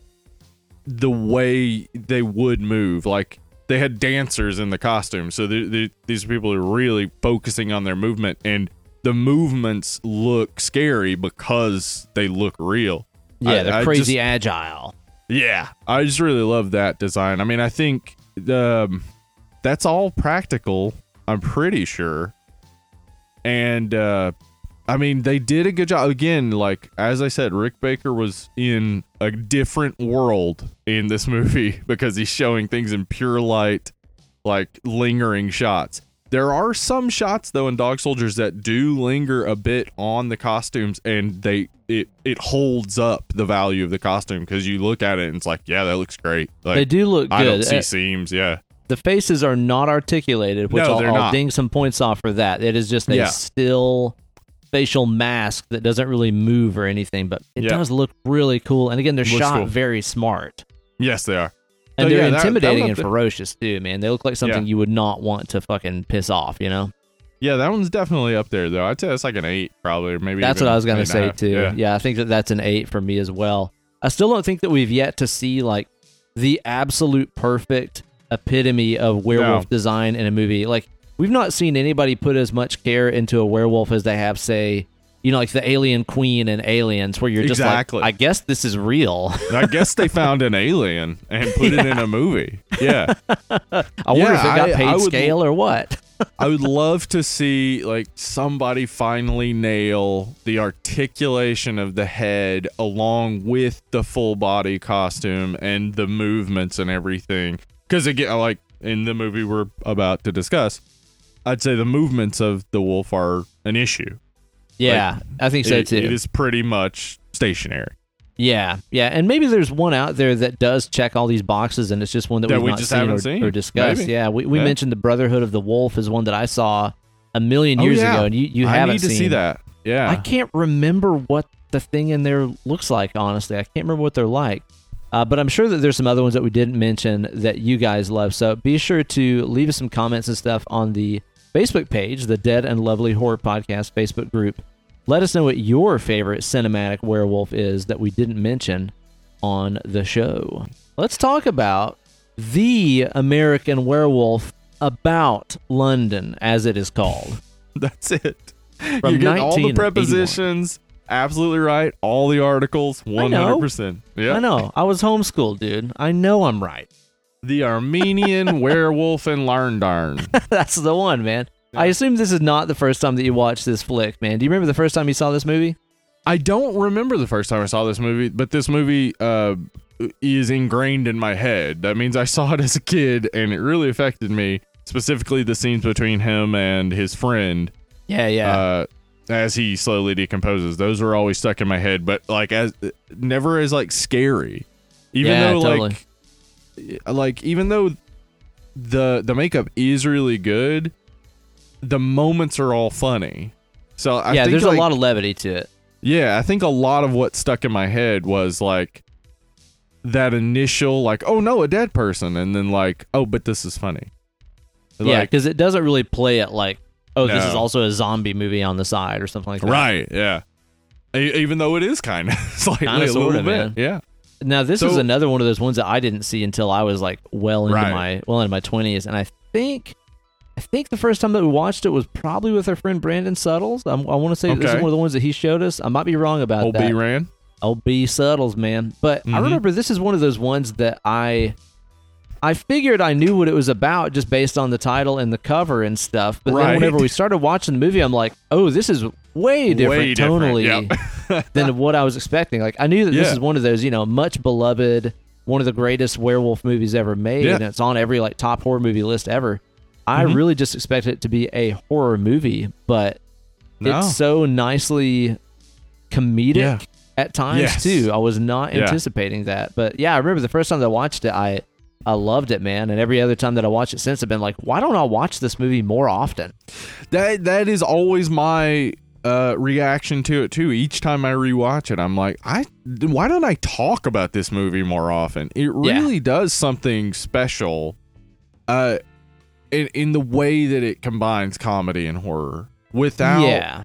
the way they would move like they had dancers in the costume so they, they, these people are really focusing on their movement and the movements look scary because they look real Yeah, they're I crazy just- agile. yeah, I just really love that design. I mean, I think um, that's all practical. I'm pretty sure, and uh, I mean, they did a good job. Again, like as I said, Rick Baker was in a different world in this movie because he's showing things in pure light, like lingering shots. There are some shots though in Dog Soldiers that do linger a bit on the costumes, and they it it holds up the value of the costume because you look at it and it's like, yeah, that looks great. Like they do look good. I don't see Uh, seams. Yeah, the faces are not articulated, which No, I'll, I'll not. ding some points off for that. It is just a Yeah. still facial mask that doesn't really move or anything, but it Yeah. does look really cool. And again, they're Looks shot cool. very smart. yes, they are. And So, they're yeah, that- that intimidating and ferocious too, man. They look like something Yeah. you would not want to fucking piss off, you know? Yeah, that one's definitely up there though. I'd say that's like an eight, probably, or maybe. That's what I was gonna say too. Yeah. Yeah. I think that that's an eight for me as well. I still don't think that we've yet to see like the absolute perfect epitome of werewolf No. design in a movie. Like we've not seen anybody put as much care into a werewolf as they have, say, you know, like the Alien Queen and Aliens, where you're just Exactly. like, I guess this is real. I guess they found an alien and put it in a movie. Yeah. I wonder Yeah, if it got I- paid I would- scale or what. I would love to see like somebody finally nail the articulation of the head along with the full body costume and the movements and everything. Because again, like in the movie we're about to discuss, I'd say the movements of the wolf are an issue. Yeah, I think so It- too. it is pretty much stationary. Yeah, yeah, and maybe there's one out there that does check all these boxes, and it's just one that, That we've we not just seen, haven't or, seen. or discussed. Maybe. Yeah, we, we Yeah. mentioned the Brotherhood of the Wolf is one that I saw a million years yeah. ago, and you, you I haven't need to seen. see that. Yeah. I can't remember what the thing in there looks like. Honestly, I can't remember what they're like. Uh, but I'm sure that there's some other ones that we didn't mention that you guys love. So be sure to leave us some comments and stuff on the Facebook page, the Dead and Lovely Horror Podcast Facebook group. Let us know what your favorite cinematic werewolf is that we didn't mention on the show. Let's talk about the American werewolf about London, as it is called. That's it. From you get all the prepositions absolutely right. All the articles, one hundred percent. Yeah. I know. I was homeschooled, dude. I know I'm right. The Armenian werewolf in Larndarn. That's the one, man. I assume this is not the first time that you watched this flick, man. Do you remember the first time you saw this movie? I don't remember the first time I saw this movie, but this movie uh, is ingrained in my head. That means I saw it as a kid, and it really affected me. Specifically, the scenes between him and his friend. Yeah, yeah. uh, as he slowly decomposes. Those were always stuck in my head, but like as never as like scary. Even Yeah, though totally. like like even though the the makeup is really good, the moments are all funny. So I yeah, think there's like, a lot of levity to it. yeah, I think a lot of what stuck in my head was like that initial like oh no a dead person and then like oh but this is funny. yeah, because it doesn't really play it like, oh, this is also a zombie movie on the side or something like that. right, yeah. E- Even though it is kind of slightly a little bit, man. yeah. Now this is another one of those ones that I didn't see until I was like well into Right. my well into my twenties, and I think. I think the first time that we watched it was probably with our friend Brandon Suttles. I'm, I want to say this is one of the ones that he showed us. I might be wrong about Old that. B ran. Old B Suttles, man. But I Mhm. remember this is one of those ones that I I figured I knew what it was about just based on the title and the cover and stuff. But then whenever we started watching the movie, I'm like, oh, this is way different Way different, tonally than what I was expecting. Like I knew that this is one of those, you know, much beloved, one of the greatest werewolf movies ever made, Yeah. and it's on every like top horror movie list ever. I Mhm. really just expected it to be a horror movie, but No. it's so nicely comedic Yeah. at times Yes. too. I was not Yeah. anticipating that, but yeah, I remember the first time that I watched it, I I loved it, man. And every other time that I watched it since, I've been like, why don't I watch this movie more often? That that is always my uh, reaction to it too. Each time I rewatch it, I'm like, I why don't I talk about this movie more often? It Yeah. really does something special, uh, in in the way that it combines comedy and horror without yeah,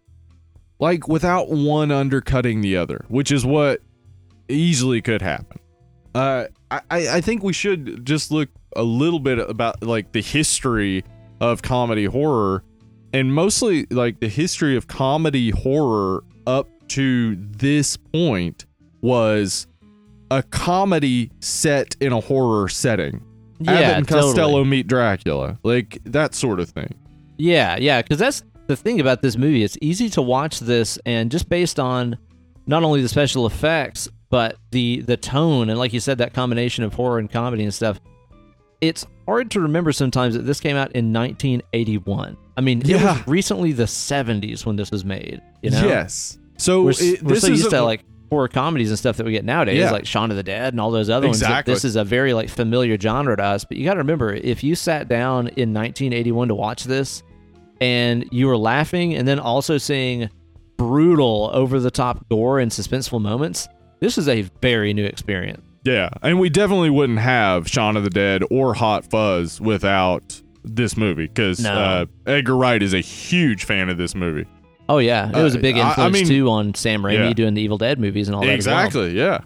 like without one undercutting the other, which is what easily could happen. Uh, I, I I think we should just look a little bit about like the history of comedy horror, and mostly like the history of comedy horror up to this point was a comedy set in a horror setting. Abbott yeah, and totally. Costello meet Dracula, like that sort of thing. Yeah, yeah, because that's the thing about this movie. It's easy to watch this, and just based on not only the special effects, but the the tone, and like you said, that combination of horror and comedy and stuff. It's hard to remember sometimes that this came out in 1981. I mean, it Yeah. was recently the 70s when this was made. You know, Yes. So we're, it- we're so is used a- to like horror comedies and stuff that we get nowadays, Yeah. like Shaun of the Dead and all those other ones. Exactly. This is a very like familiar genre to us. But you got to remember, if you sat down in 1981 to watch this, and you were laughing, and then also seeing brutal, over the top gore and suspenseful moments, this is a very new experience. Yeah, and we definitely wouldn't have Shaun of the Dead or Hot Fuzz without this movie because No. uh, Edgar Wright is a huge fan of this movie. Oh yeah, it was a Uh, big I- I influence mean- too on Sam Raimi Yeah. doing the Evil Dead movies and all that. as well. exactly, yeah.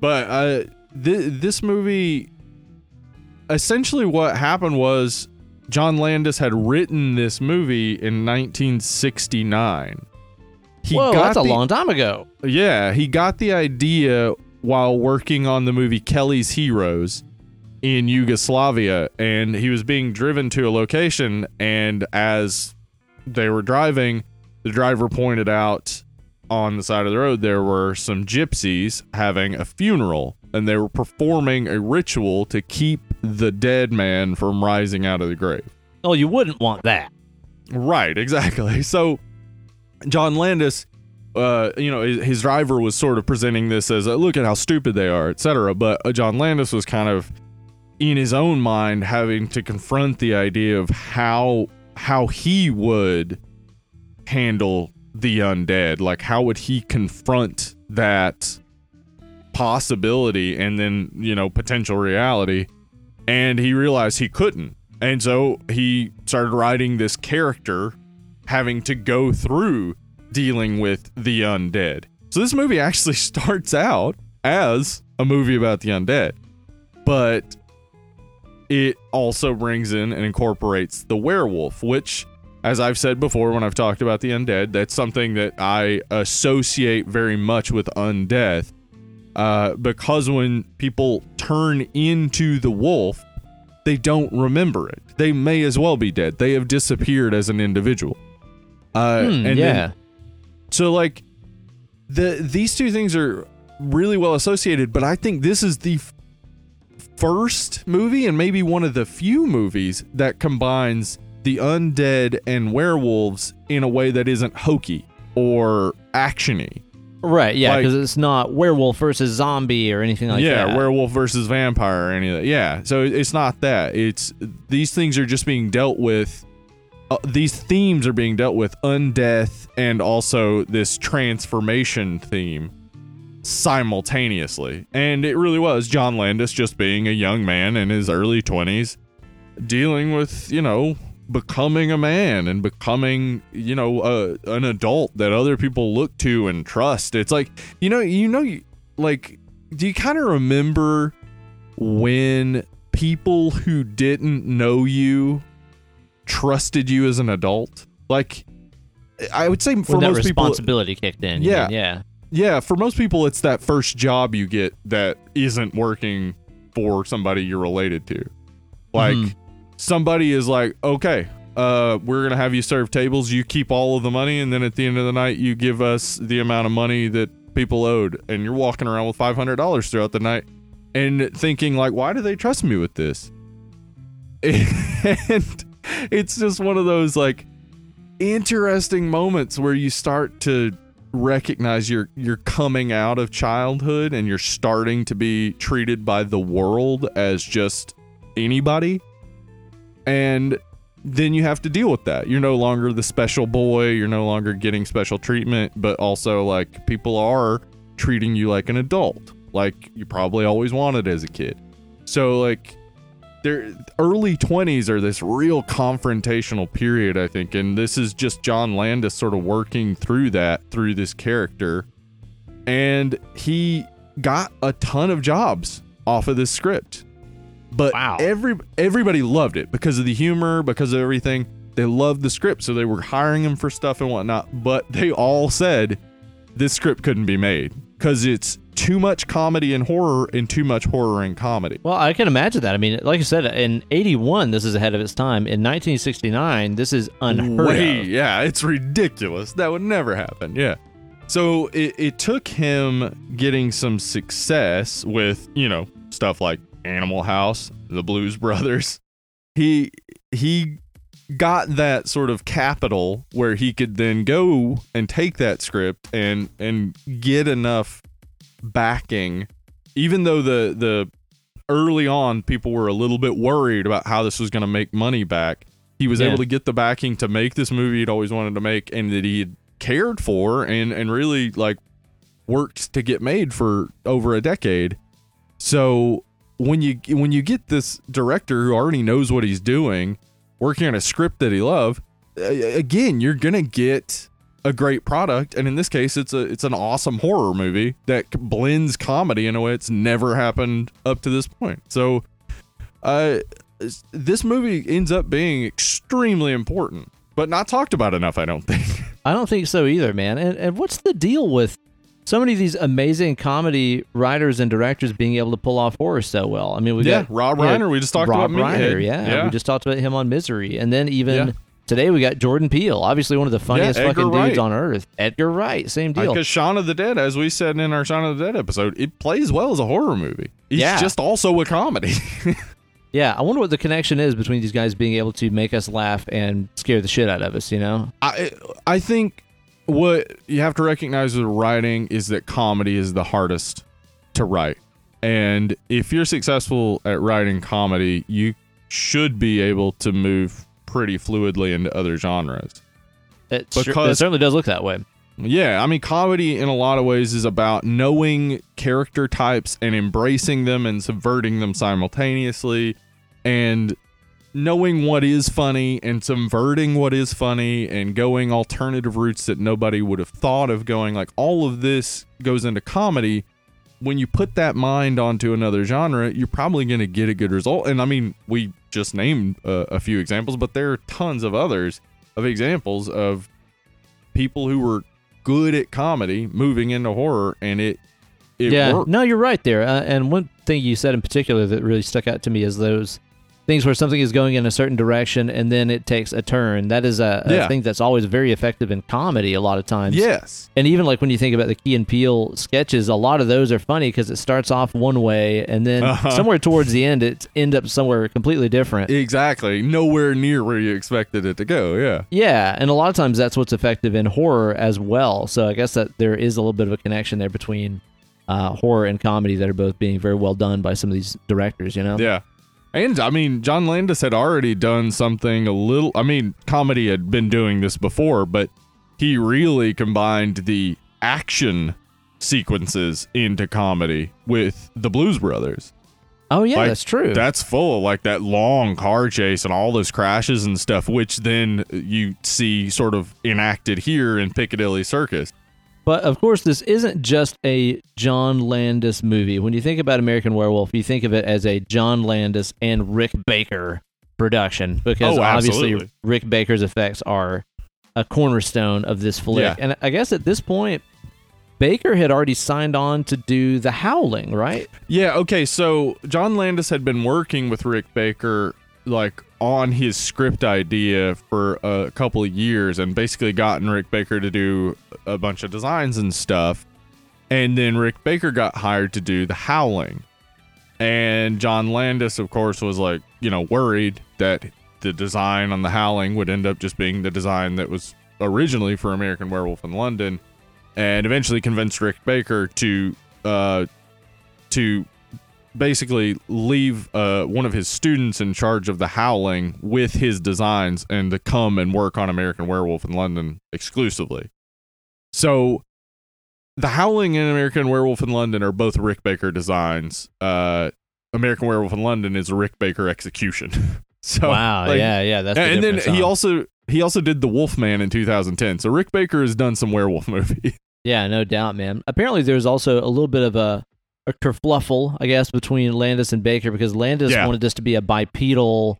But uh, th- this movie, essentially, what happened was John Landis had written this movie in 1969. He Whoa, got that's a long time ago. Yeah, he got the idea while working on the movie Kelly's Heroes in Yugoslavia, and he was being driven to a location. And as they were driving, the driver pointed out on the side of the road there were some gypsies having a funeral, and they were performing a ritual to keep the dead man from rising out of the grave. Oh, you wouldn't want that. Right, exactly. So John Landis, uh, you know, his, driver was sort of presenting this as, look at how stupid they are, etc. But uh, John Landis was kind of in his own mind having to confront the idea of how how he would handle the undead. Like, how would he confront that possibility and then you know potential reality? And he realized he couldn't And so he started writing this character having to go through dealing with the undead. So this movie actually starts out as a movie about the undead, but it also brings in and incorporates the werewolf, which, as I've said before when I've talked about the undead, that's something that I associate very much with undeath. Uh, because when people turn into the wolf, they don't remember it. They may as well be dead. They have disappeared as an individual. Uh, Hmm, and yeah. then so like the these two things are really well associated, but I think this is the first movie and maybe one of the few movies that combines the undead and werewolves in a way that isn't hokey or actiony. right. Yeah, like- because it's not werewolf versus zombie or anything like yeah, that. Yeah, werewolf versus vampire or any of that. Yeah, so it's not that. It's these things are just being dealt with. Uh, these themes are being dealt with undeath and also this transformation theme simultaneously. And it really was John Landis just being a young man in his early 20s dealing with, you know, becoming a man and becoming, you know, uh, an adult that other people look to and trust. It's like, you know, you know like do you kind of remember when people who didn't know you trusted you as an adult? Like I would say for when that most people responsibility kicked in. Yeah. mean, yeah. Yeah, for most people, it's that first job you get that isn't working for somebody you're related to. Like Mhm. somebody is like, okay, uh, we're gonna have you serve tables. You keep all of the money, and then at the end of the night, you give us the amount of money that people owed, and you're walking around with five hundred dollars throughout the night, and thinking like, why do they trust me with this? And it's just one of those like interesting moments where you start to recognize you're you're coming out of childhood and you're starting to be treated by the world as just anybody. And then you have to deal with that. You're no longer the special boy. You're no longer getting special treatment but also like people are treating you like an adult like you probably always wanted as a kid. So like their early 20s are this real confrontational period i think and this is just john landis sort of working through that through this character. And he got a ton of jobs off of this script. But Wow. every everybody loved it because of the humor because of everything. They loved the script so they were hiring him for stuff and whatnot but they all said this script couldn't be made because it's too much comedy and horror and too much horror and comedy Well, I can imagine that. I mean, like I said, in '81, this is ahead of its time. In 1969, this is unheard Way, of. yeah, it's ridiculous. That would never happen. Yeah. So it, it took him getting some success with, you know, stuff like Animal House, the Blues Brothers. He he got that sort of capital where he could then go and take that script and and get enough backing even though the the early on people were a little bit worried about how this was going to make money back he was Yeah. able to get the backing to make this movie he'd always wanted to make and that he had cared for and and really like worked to get made for over a decade so when you when you get this director who already knows what he's doing working on a script that he loves again you're gonna get a great product and in this case it's a it's an awesome horror movie that blends comedy in a way it's never happened up to this point so uh this movie ends up being extremely important but not talked about enough i don't think I don't think so either, man. And, and what's the deal with so many of these amazing comedy writers and directors being able to pull off horror so well? I mean, we yeah got rob yeah, reiner we just talked Rob about Reiner, Meathead. yeah. We just talked about him on Misery, and then even Yeah. Today we got Jordan Peele, obviously one of the funniest Edgar fucking Wright. dudes on earth. Edgar Wright, same deal. Because Shaun of the Dead, as we said in our Shaun of the Dead episode, it plays well as a horror movie. It's Yeah. just also a comedy. yeah, I wonder what the connection is between these guys being able to make us laugh and scare the shit out of us. You know? I I think what you have to recognize with writing is that comedy is the hardest to write. And if you're successful at writing comedy, you should be able to move pretty fluidly into other genres. It, sure- it certainly does look that way. Yeah, I mean, comedy in a lot of ways is about knowing character types and embracing them and subverting them simultaneously. And knowing what is funny and subverting what is funny and going alternative routes that nobody would have thought of going like all of this goes into comedy when you put that mind onto another genre you're probably going to get a good result and i mean we just named uh, a few examples but there are tons of others of examples of people who were good at comedy moving into horror and it it yeah, worked. no, you're right there. Uh, and one thing you said in particular that really stuck out to me is those things where something is going in a certain direction and then it takes a turn. That is a, a thing that's always very effective in comedy a lot of times. yes And even like when you think about the Key and Peele sketches, a lot of those are funny because it starts off one way and then Uh-huh. somewhere towards the end it end up somewhere completely different. exactly nowhere near where you expected it to go yeah yeah, and a lot of times that's what's effective in horror as well. So I guess that there is a little bit of a connection there between uh, horror and comedy that are both being very well done by some of these directors. You know? Yeah. And I mean, John Landis had already done something a little. I mean, comedy had been doing this before, but he really combined the action sequences into comedy with the Blues Brothers. Oh yeah, Like, that's true. That's full of like that long car chase and all those crashes and stuff, which then you see sort of enacted here in Piccadilly Circus. But of course, this isn't just a John Landis movie. When you think about American Werewolf, you think of it as a John Landis and Rick Baker production because Oh, obviously. Rick Baker's effects are a cornerstone of this flick. Yeah. And I guess at this point, Baker had already signed on to do The Howling, right? Yeah, okay, so John Landis had been working with Rick Baker like on his script idea for a couple of years and basically gotten Rick Baker to do a bunch of designs and stuff. And then Rick Baker got hired to do The Howling. And John Landis of course was like, you know, worried that the design on The Howling would end up just being the design that was originally for American Werewolf in London and eventually convinced Rick Baker to uh to basically leave uh, one of his students in charge of the Howling with his designs and to come and work on American Werewolf in London exclusively. So, the Howling and American Werewolf in London are both Rick Baker designs. Uh, American Werewolf in London is a Rick Baker execution. so, wow, like, yeah, yeah. That's the and then he also he also did the Wolfman in 2010. So Rick Baker has done some werewolf movies. Yeah, no doubt, man. Apparently, there's also a little bit of a, a kerfluffle, I guess, between Landis and Baker because Landis Yeah. wanted this to be a bipedal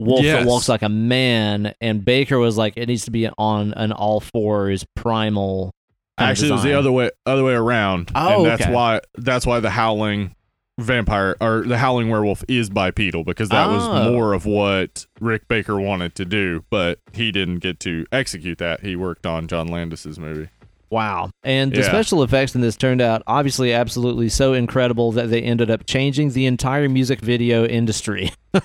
wolf Yes. that walks like a man, and Baker was like, it needs to be on an all fours primal. Actually, it was the other way other way around. Oh, and that's okay. why that's why the howling vampire or the howling werewolf is bipedal because that Oh. was more of what Rick Baker wanted to do, but he didn't get to execute that. He worked on John Landis's movie. Wow. And the Yeah. special effects in this turned out obviously absolutely so incredible that they ended up changing the entire music video industry.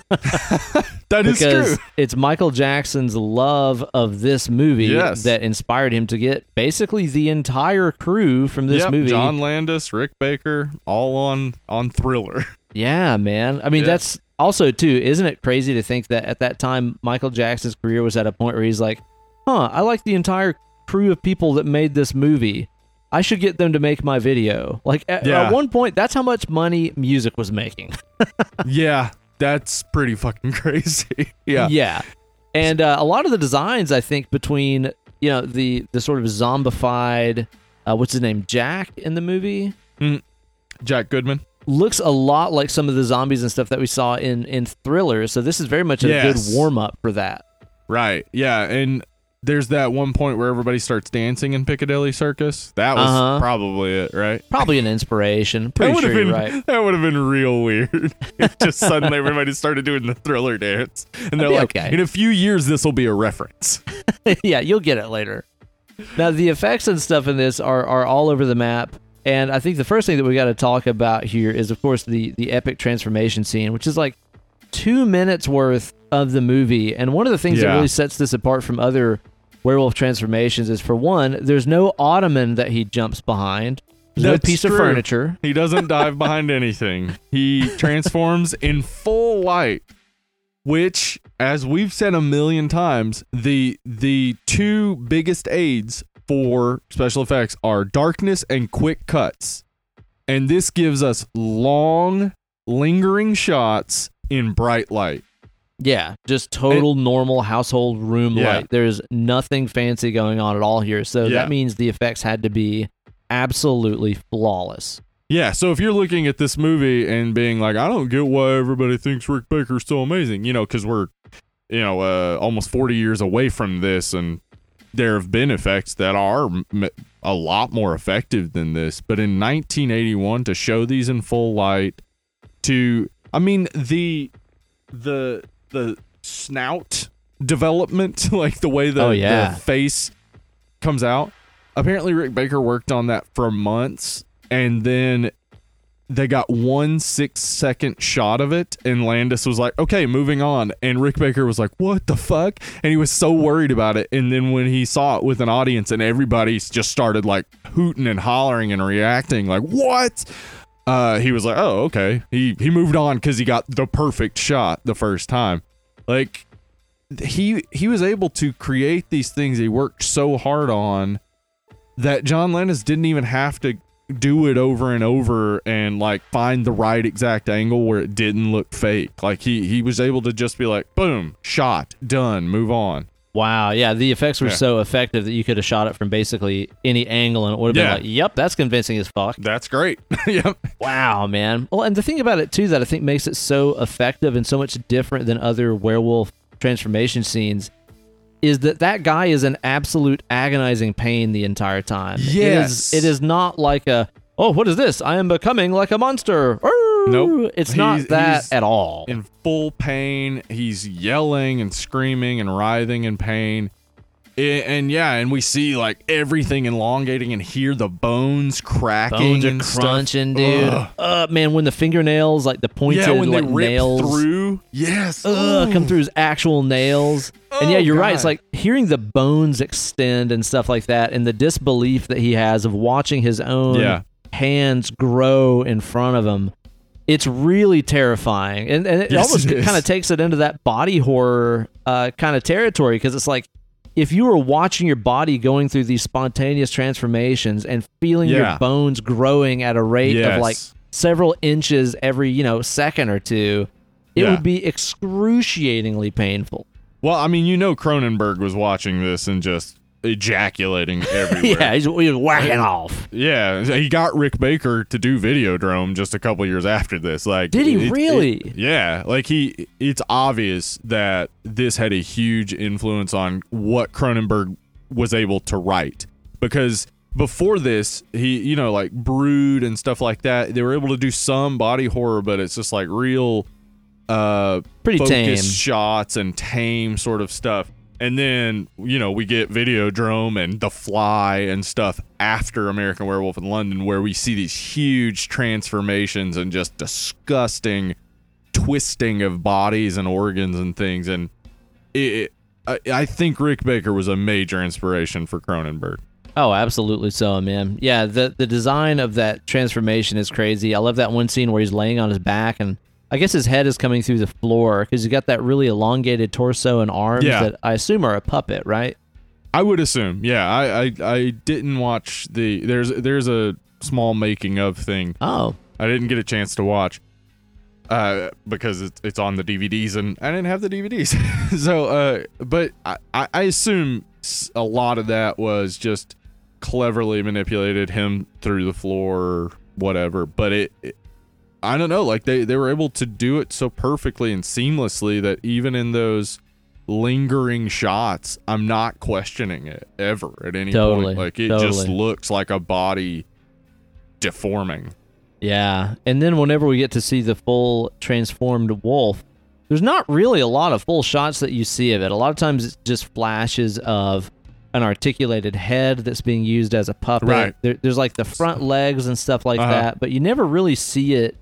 That is because true. it's Michael Jackson's love of this movie Yes. that inspired him to get basically the entire crew from this Yep, movie. John Landis, Rick Baker, all on on Thriller. Yeah, man. I mean, Yeah. that's also too, isn't it crazy to think that at that time Michael Jackson's career was at a point where he's like, "Huh, I like the entire crew of people that made this movie. I should get them to make my video." Like at, Yeah. at one point, that's how much money music was making. yeah, that's pretty fucking crazy. yeah. yeah. And uh, a lot of the designs, I think, between you know the the sort of zombified, uh, what's his name, Jack in the movie, Jack Goodman. looks a lot like some of the zombies and stuff that we saw in in thrillers. So this is very much a Yes. good warm up for that. Right. Yeah, and there's that one point where everybody starts dancing in Piccadilly Circus. That was Uh-huh. probably it, right? Probably an inspiration. Pretty that sure been right. that would have been real weird. If Just suddenly everybody started doing the thriller dance, and they're like, okay. "In a few years, this will be a reference." yeah, you'll get it later. Now the effects and stuff in this are are all over the map. And I think the first thing that we got to talk about here is, of course, the the epic transformation scene, which is like two minutes worth of the movie. And one of the things that really sets this apart from other werewolf transformations is, for one, there's no ottoman that he jumps behind. There's no That's piece of furniture. He doesn't dive behind anything. He transforms in full light, which, as we've said a million times, the the two biggest aids for special effects are darkness and quick cuts. And this gives us long, lingering shots in bright light. Yeah, just total normal household room Yeah. light. There's nothing fancy going on at all here. So Yeah. that means the effects had to be absolutely flawless. Yeah, so if you're looking at this movie and being like, I don't get why everybody thinks Rick Baker's so amazing, you know, because we're, you know, uh, almost 40 years away from this, and there have been effects that are m- a lot more effective than this. But in 1981, to show these in full light, to, I mean, the, the, the snout development, like the way the, Oh, yeah. the face comes out. Apparently, Rick Baker worked on that for months, and then they got one six second shot of it, and Landis was like, "Okay, moving on." And Rick Baker was like, "What the fuck?" And he was so worried about it. And then when he saw it with an audience, and everybody just started like hooting and hollering and reacting, like, "What?" Uh, he was like, "Oh, okay." He he moved on because he got the perfect shot the first time. Like he he was able to create these things he worked so hard on that John Landis didn't even have to do it over and over and like find the right exact angle where it didn't look fake. Like he he was able to just be like, boom, shot, done, move on. Wow, yeah, the effects were Yeah. so effective that you could have shot it from basically any angle and it would have Yeah. been like, "Yep, that's convincing as fuck." That's great. yep. Wow, man. Well, and the thing about it too that I think makes it so effective and so much different than other werewolf transformation scenes is that that guy is in absolute agonizing pain the entire time. Yes. It is, it is not like a, "Oh, what is this? I am becoming like a monster." Arr!" Nope. It's not that at all. In full pain, he's yelling and screaming and writhing in pain. I- And yeah, and we see like everything elongating and hear the bones cracking Bones are stuff. crunching, dude. Ugh. Uh, man, when the fingernails, like the pointed Yeah, when like they rip nails, through. Yes. Ugh, come through his actual nails. and yeah, Oh, you're right. It's like hearing the bones extend and stuff like that, and the disbelief that he has of watching his own Yeah. hands grow in front of him. It's really terrifying, and and it Yes, almost kind of takes it into that body horror uh, kind of territory because it's like if you were watching your body going through these spontaneous transformations and feeling your bones growing at a rate of like several inches every you know second or two, it Yeah. would be excruciatingly painful. Well, I mean, you know, Cronenberg was watching this and just ejaculating everywhere. yeah, he's, he was whacking off. Yeah, he got Rick Baker to do Videodrome just a couple years after this. Like, Did he it- it- really? yeah, like he. It's obvious that this had a huge influence on what Cronenberg was able to write because before this, he, you know, like Brood and stuff like that. They were able to do some body horror, but it's just like real, uh, Pretty focused tame. shots and tame sort of stuff. And then, you know, we get Videodrome and The Fly and stuff after American Werewolf in London, where we see these huge transformations and just disgusting twisting of bodies and organs and things. And it, I, I think Rick Baker was a major inspiration for Cronenberg. Oh, absolutely so, man. Yeah, the the design of that transformation is crazy. I love that one scene where he's laying on his back and I guess his head is coming through the floor because he's got that really elongated torso and arms Yeah. that I assume are a puppet, right? I would assume, yeah. I, I I didn't watch the there's there's a small making of thing Oh, I didn't get a chance to watch uh, because it's, it's on the DVDs and I didn't have the DVDs. so, uh, but I, I assume a lot of that was just cleverly manipulated him through the floor, or whatever. But it, it I don't know, like they, they were able to do it so perfectly and seamlessly that even in those lingering shots, I'm not questioning it ever at any Totally, point. Like it just looks like a body deforming. yeah. And then whenever we get to see the full transformed wolf, there's not really a lot of full shots that you see of it. A lot of times it's just flashes of an articulated head that's being used as a puppet. Right. There, there's like the front legs and stuff like Uh-huh. that, but you never really see it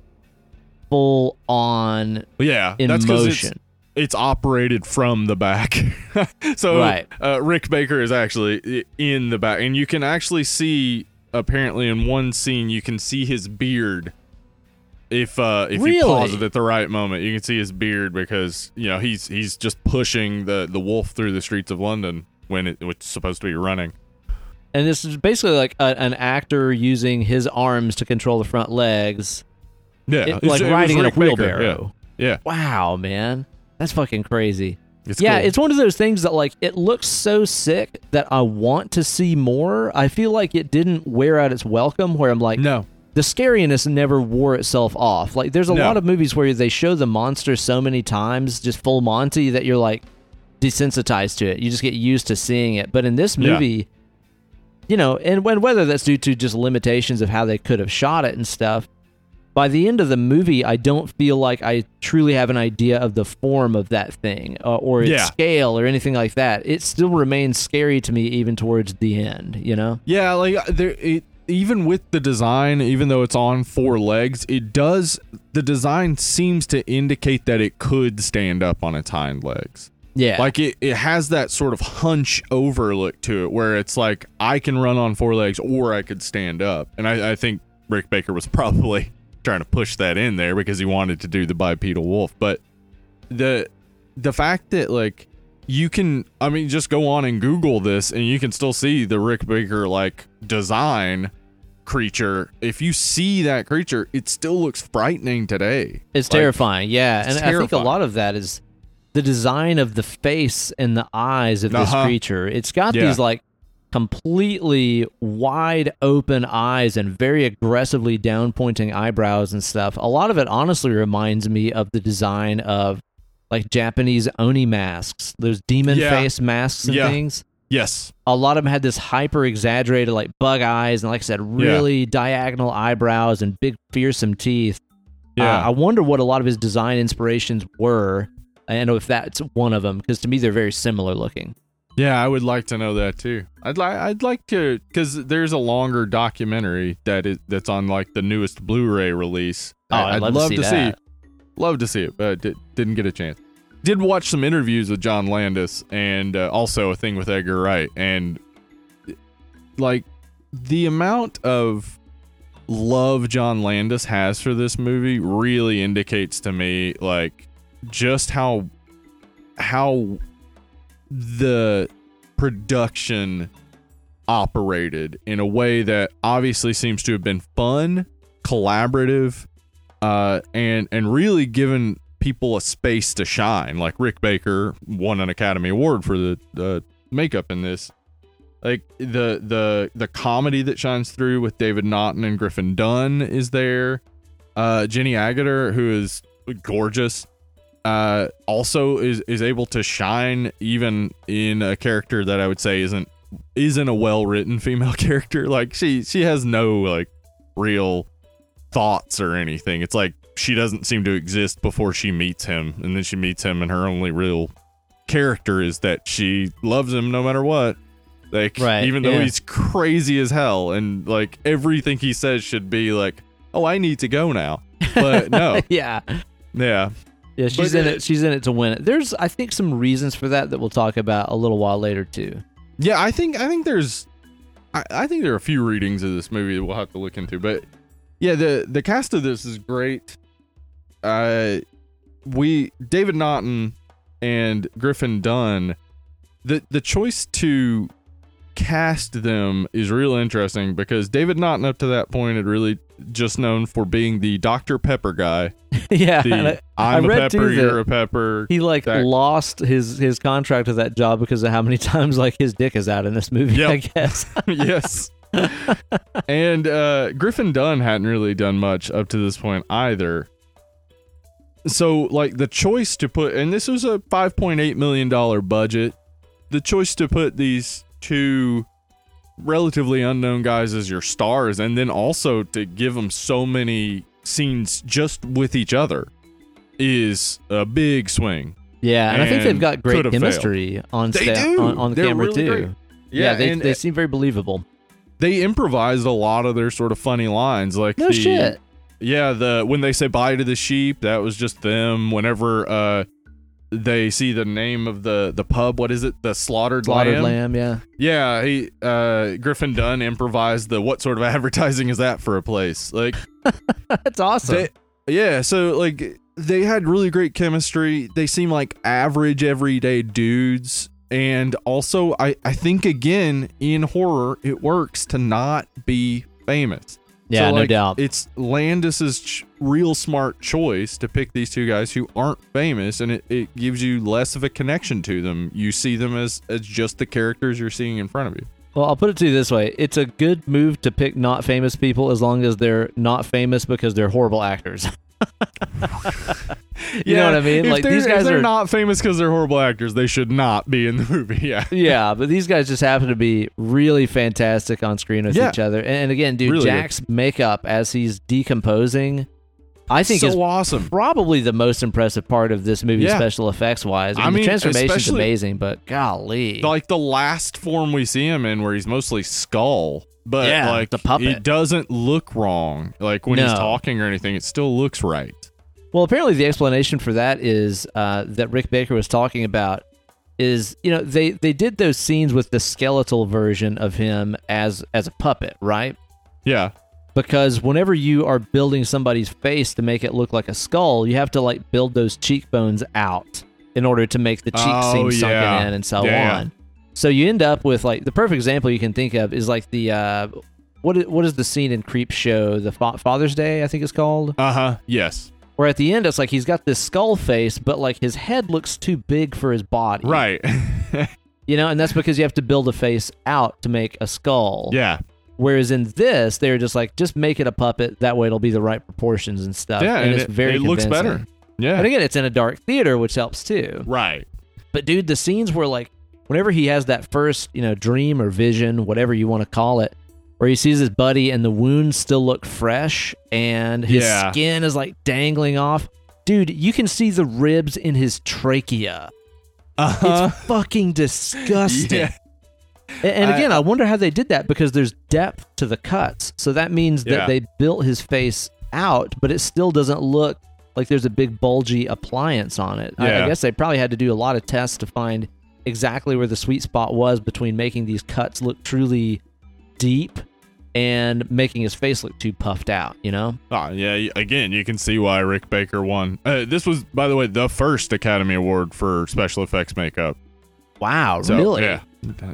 full on Yeah, in that's 'cause it's- motion. it's operated from the back. so Right. uh, Rick Baker is actually in the back, and you can actually see. Apparently, in one scene, you can see his beard. If uh, if you pause it at the right moment, you can see his beard because you know he's he's just pushing the the wolf through the streets of London when it, it's supposed to be running. And this is basically like a, an actor using his arms to control the front legs, Yeah, It- like riding in a Baker, wheelbarrow. Yeah, yeah. Wow, man. That's fucking crazy. It's yeah, cool. it's one of those things that like it looks so sick that I want to see more. I feel like it didn't wear out its welcome where I'm like no. the scariness never wore itself off. Like there's a No. lot of movies where they show the monster so many times, just full Monty, that you're like desensitized to it. You just get used to seeing it. But in this Yeah. movie, you know, and when whether that's due to just limitations of how they could have shot it and stuff, by the end of the movie, I don't feel like I truly have an idea of the form of that thing uh, or its Yeah. scale or anything like that. It still remains scary to me even towards the end, you know? Yeah, like uh, there it even with the design, even though it's on four legs, it does the design seems to indicate that it could stand up on its hind legs. Yeah. Like it, it has that sort of hunch over look to it where it's like I can run on four legs or I could stand up. And I, I think Rick Baker was probably trying to push that in there because he wanted to do the bipedal wolf. But the the fact that like you can I mean just go on and Google this and you can still see the Rick Baker like design creature. If you see that creature, it still looks frightening today. It's Like, terrifying, yeah. And it's I think a lot of that is the design of the face and the eyes of this Uh-huh. creature. It's got Yeah. these like completely wide open eyes and very aggressively down pointing eyebrows and stuff. A lot of it honestly reminds me of the design of like Japanese oni masks, those demon Yeah. face masks and Yeah. things. Yes. A lot of them had this hyper exaggerated like bug eyes and like I said really diagonal eyebrows and big fearsome teeth. Yeah. Uh, I wonder what a lot of his design inspirations were, and if that's one of them, because to me they're very similar looking. Yeah, I would like to know that too. I'd like I'd like to cuz there's a longer documentary that is that's on like the newest Blu-ray release. Oh, I- I'd love to see that. love to see it, but di- didn't get a chance. Did watch some interviews with John Landis and uh, also a thing with Edgar Wright and like the amount of love John Landis has for this movie really indicates to me like just how how the production operated in a way that obviously seems to have been fun, collaborative, uh, and and really given people a space to shine. Like Rick Baker won an Academy Award for the the makeup in this. Like the the the comedy that shines through with David Naughton and Griffin Dunne is there. Uh, Jenny Agutter, who is gorgeous, uh, also is is able to shine even in a character that I would say isn't isn't a well written female character. Like she she has no like real thoughts or anything. It's like she doesn't seem to exist before she meets him, and then she meets him, and her only real character is that she loves him no matter what. Like Right, even though yeah. he's crazy as hell, and like everything he says should be like, "Oh, I need to go now," but no, yeah, yeah, yeah, she's But in it- it. She's in it to win it. There's, I think, some reasons for that that we'll talk about a little while later too. Yeah, I think I think there's I, I think there are a few readings of this movie that we'll have to look into. But yeah, the the cast of this is great. Uh we David Naughton and Griffin Dunne, the the choice to cast them is real interesting because David Naughton up to that point had really just known for being the Dr. Pepper guy. yeah, The I- I'm I a read, too, pepper, you're a pepper. he like that- lost his his contract to that job because of how many times like his dick is out in this movie. Yep. I guess. yes. and uh, Griffin Dunne hadn't really done much up to this point either. So, like, the choice to put, and this was a $5.8 million budget, the choice to put these two relatively unknown guys as your stars, and then also to give them so many scenes just with each other is a big swing. Yeah, and, I think they've got great could've chemistry on They sta- on, on the They're camera really too. great. Yeah, they and they seem very believable. they improvised a lot of their sort of funny lines like No the, shit. yeah the when they say bye to the sheep that was just them whenever uh they see the name of the the pub what is it the slaughtered, Slaughtered lamb? lamb, yeah. yeah he uh griffin dunne improvised the what sort of advertising is that for a place like That's awesome. they, yeah so like they had really great chemistry they seem like average everyday dudes and also i i think again in horror it works to not be famous Yeah, So, no doubt. It's Landis's ch- real smart choice to pick these two guys who aren't famous, and it, it gives you less of a connection to them. You see them as, as just the characters you're seeing in front of you. Well, I'll put it to you this way: it's a good move to pick not famous people as long as they're not famous because they're horrible actors. you know what I mean? Like these guys are not famous because they're horrible actors. They should not be in the movie. Yeah. yeah, but these guys just happen to be really fantastic on screen with Yeah. each other. And, again, dude, Really good. Jack's makeup as he's decomposing, I think so is awesome. probably the most impressive part of this movie, Yeah. special effects wise. I mean, I mean, the transformation's amazing, but golly, Like the last form we see him in, where he's mostly skull, but Yeah, like the puppet. it doesn't look wrong. Like when he's talking or anything, it still looks right. Well, apparently the explanation for that is uh, that Rick Baker was talking about is you know they they did those scenes with the skeletal version of him as as a puppet, right? Yeah. Because whenever you are building somebody's face to make it look like a skull, you have to like build those cheekbones out in order to make the cheeks Oh, seem sunken yeah. in and so Yeah. on. So you end up with like the perfect example you can think of is like the uh, what is, what is the scene in Creepshow, the Fa- Father's Day, I think it's called. Uh huh. Yes. Where at the end it's like he's got this skull face, but like his head looks too big for his body. Right. You know, and that's because you have to build a face out to make a skull. yeah. Whereas in this, they're just like, just make it a puppet. That way it'll be the right proportions and stuff. Yeah, and, and it's it- very it looks better. Yeah. But again, it's in a dark theater, which helps too. right. But dude, the scenes where like, whenever he has that first, you know, dream or vision, whatever you want to call it, where he sees his buddy and the wounds still look fresh and his Yeah. skin is like dangling off. Dude, you can see the ribs in his trachea. Uh It's fucking disgusting. Yeah. And again, I, wonder how they did that because there's depth to the cuts. So that means that Yeah. they built his face out, but it still doesn't look like there's a big bulgy appliance on it. I, I guess they probably had to do a lot of tests to find exactly where the sweet spot was between making these cuts look truly deep and making his face look too puffed out, you know? Ah, yeah. Again, you can see why Rick Baker won. Uh, this was, by the way, the first Academy Award for special effects makeup. Wow, So, really? Yeah.